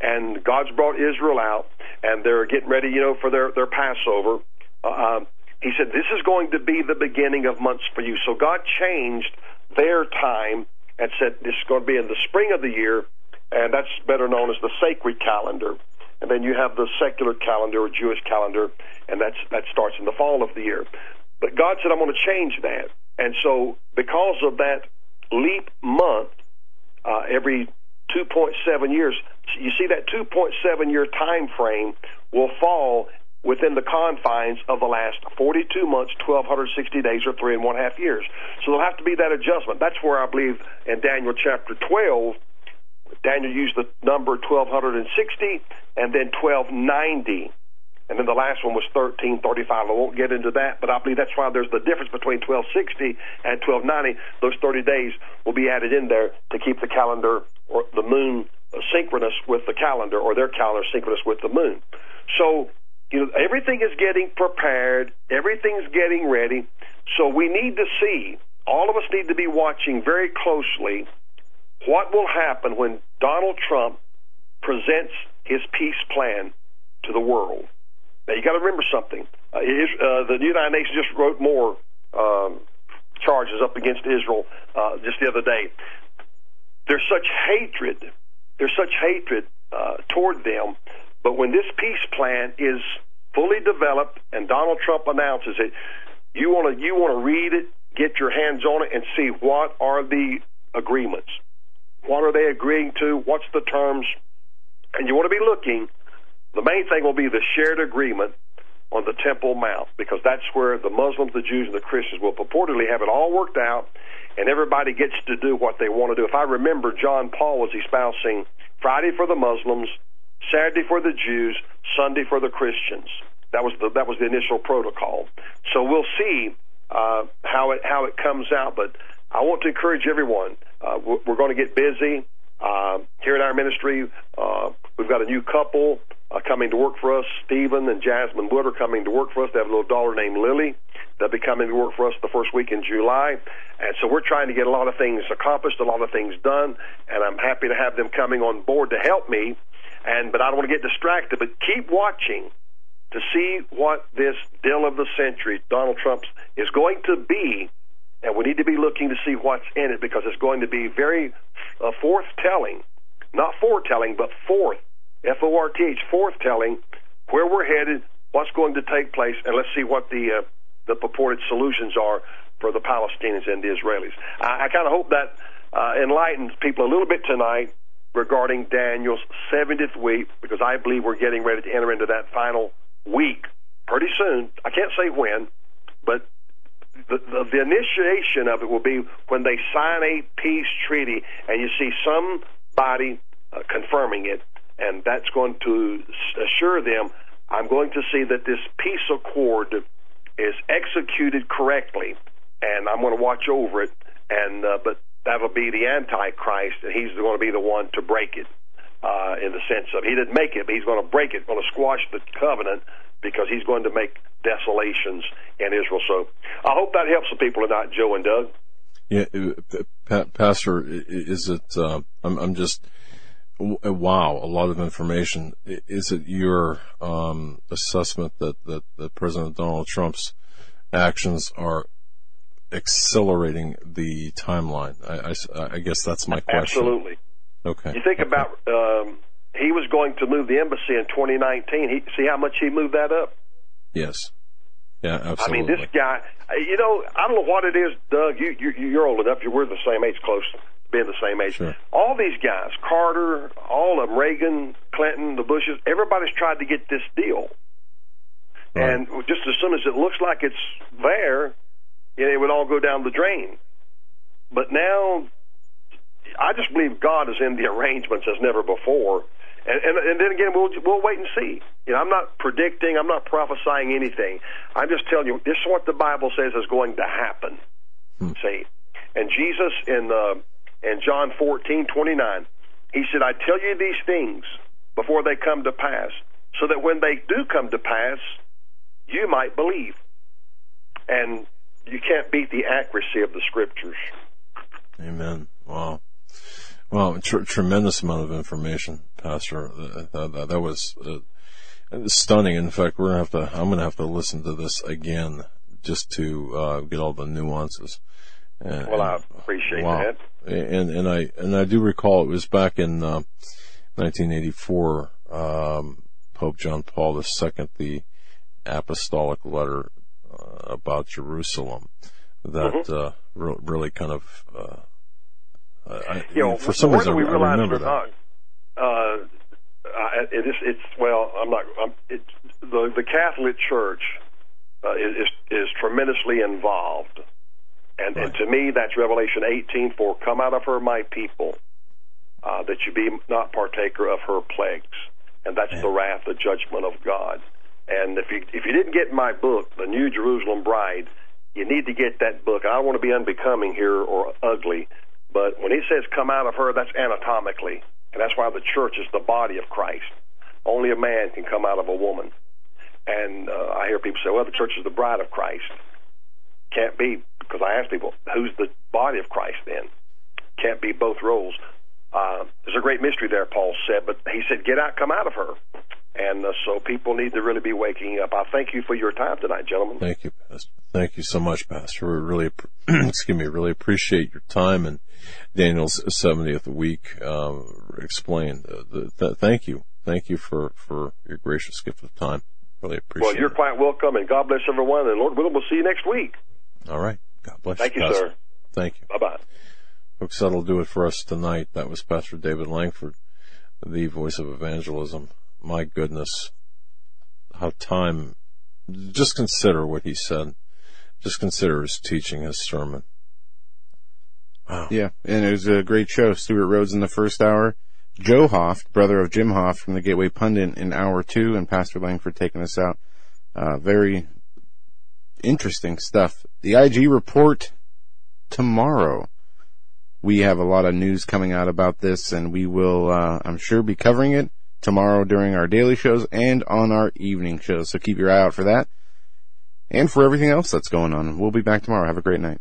and God's brought Israel out, and they're getting ready, you know, for their, their Passover, uh, he said, This is going to be the beginning of months for you. So God changed their time and said, This is going to be in the spring of the year, and that's better known as the sacred calendar. And then you have the secular calendar or Jewish calendar, and that's, that starts in the fall of the year. But God said, I'm going to change that. And so, because of that leap month, uh, every 2.7 years, you see that 2.7 year time frame will fall within the confines of the last 42 months, 1,260 days, or three and one half years. So there'll have to be that adjustment. That's where I believe in Daniel chapter 12, Daniel used the number 1,260 and then 1,290 and then the last one was 1335. I won't get into that, but I believe that's why there's the difference between 1260 and 1290. Those 30 days will be added in there to keep the calendar or the moon synchronous with the calendar, or their calendar synchronous with the moon. So, you know, everything is getting prepared, everything's getting ready. So we need to see, all of us need to be watching very closely what will happen when Donald Trump presents his peace plan to the world. Now you got to remember something. Uh, uh, the United Nations just wrote more um, charges up against Israel uh, just the other day. There's such hatred. There's such hatred uh, toward them. But when this peace plan is fully developed and Donald Trump announces it, you want to you want to read it, get your hands on it, and see what are the agreements. What are they agreeing to? What's the terms? And you want to be looking. The main thing will be the shared agreement on the Temple Mount because that's where the Muslims, the Jews, and the Christians will purportedly have it all worked out, and everybody gets to do what they want to do. If I remember, John Paul was espousing Friday for the Muslims, Saturday for the Jews, Sunday for the Christians. That was the that was the initial protocol. So we'll see uh, how it how it comes out. But I want to encourage everyone. Uh, we're going to get busy uh, here in our ministry. Uh, we've got a new couple uh, coming to work for us. Stephen and Jasmine Wood are coming to work for us. They have a little daughter named Lily. They'll be coming to work for us the first week in July. And so we're trying to get a lot of things accomplished, a lot of things done. And I'm happy to have them coming on board to help me. And but I don't want to get distracted. But keep watching to see what this deal of the century, Donald Trump's, is going to be. And we need to be looking to see what's in it because it's going to be very uh, forthtelling, not foretelling, but forth F O R T H, forthtelling where we're headed, what's going to take place, and let's see what the uh, the purported solutions are for the Palestinians and the Israelis. I, I kind of hope that uh, enlightens people a little bit tonight regarding Daniel's 70th week, because I believe we're getting ready to enter into that final week pretty soon. I can't say when, but the, the, the initiation of it will be when they sign a peace treaty, and you see somebody uh, confirming it and that's going to assure them I'm going to see that this peace accord is executed correctly, and I'm going to watch over it. And uh, but that'll be the Antichrist, and he's going to be the one to break it. Uh, in the sense of he didn't make it, but he's going to break it, going to squash the covenant because he's going to make desolations in Israel. So I hope that helps the people tonight, Joe and Doug. Yeah, uh, Pastor, is it? Uh, I'm, I'm just uh, wow, a lot of information. Is it your um, assessment that, that, that President Donald Trump's actions are accelerating the timeline? I, I, I guess that's my question. Absolutely. Okay. You think okay. about um, he was going to move the embassy in 2019. He, see how much he moved that up? Yes. Yeah, absolutely. I mean, this guy. You know, I don't know what it is, Doug. You, you you're old enough. We're the same age, close being the same age. Sure. All these guys, Carter, all of them, Reagan, Clinton, the Bushes, everybody's tried to get this deal. Right. And just as soon as it looks like it's there, you know, it would all go down the drain. But now, I just believe God is in the arrangements as never before. And, and, and then again, we'll we'll wait and see. You know, I'm not predicting, I'm not prophesying anything. I'm just telling you, this is what the Bible says is going to happen. Hmm. See, and Jesus in the in John 14, 29. He said, I tell you these things before they come to pass, so that when they do come to pass, you might believe. And you can't beat the accuracy of the scriptures. Amen. Wow. Well, tr- tremendous amount of information, Pastor. Uh, that, that was uh, stunning. In fact, we're gonna have to. I'm gonna have to listen to this again just to uh, get all the nuances. And, well, I appreciate wow. that and and I and I do recall it was back in uh, 1984. Um, Pope John Paul II, the apostolic letter uh, about Jerusalem, that mm-hmm. uh, re- really kind of. I, you know, for some reason, we I, I remember that. Not, uh, it is. It's well. I'm not. I'm, it, the the Catholic Church uh, is is tremendously involved and, right. and to me, that's Revelation 18 for come out of her, my people, uh, that you be not partaker of her plagues. And that's the wrath, the judgment of God. And if you, if you didn't get my book, The New Jerusalem Bride, you need to get that book. I don't want to be unbecoming here or ugly, but when he says come out of her, that's anatomically. And that's why the church is the body of Christ. Only a man can come out of a woman. And uh, I hear people say, well, the church is the bride of Christ. Can't be because I asked people, who's the body of Christ then? Can't be both roles. Uh, there's a great mystery there, Paul said, but he said, get out, come out of her. And uh, so people need to really be waking up. I thank you for your time tonight, gentlemen. Thank you, Pastor. Thank you so much, Pastor. We really, excuse me, really appreciate your time and Daniel's 70th week, um, explained. Uh, the, the, thank you. Thank you for, for your gracious gift of time. Really appreciate Well, you're it. quite welcome and God bless everyone and Lord willing, we'll see you next week. All right. God bless Thank you, you, sir. Thank you. Bye bye. Folks, that'll do it for us tonight. That was Pastor David Langford, the voice of evangelism. My goodness, how time, just consider what he said. Just consider his teaching, his sermon. Wow. Yeah, and it was a great show. Stewart Rhodes in the first hour, Joe Hoft, brother of Jim Hoft from the Gateway Pundit in hour two, and Pastor Langford taking us out. Uh, very interesting stuff. The IG report tomorrow. We have a lot of news coming out about this, and we will, uh, I'm sure, be covering it tomorrow during our daily shows and on our evening shows. So keep your eye out for that and for everything else that's going on. We'll be back tomorrow. Have a great night.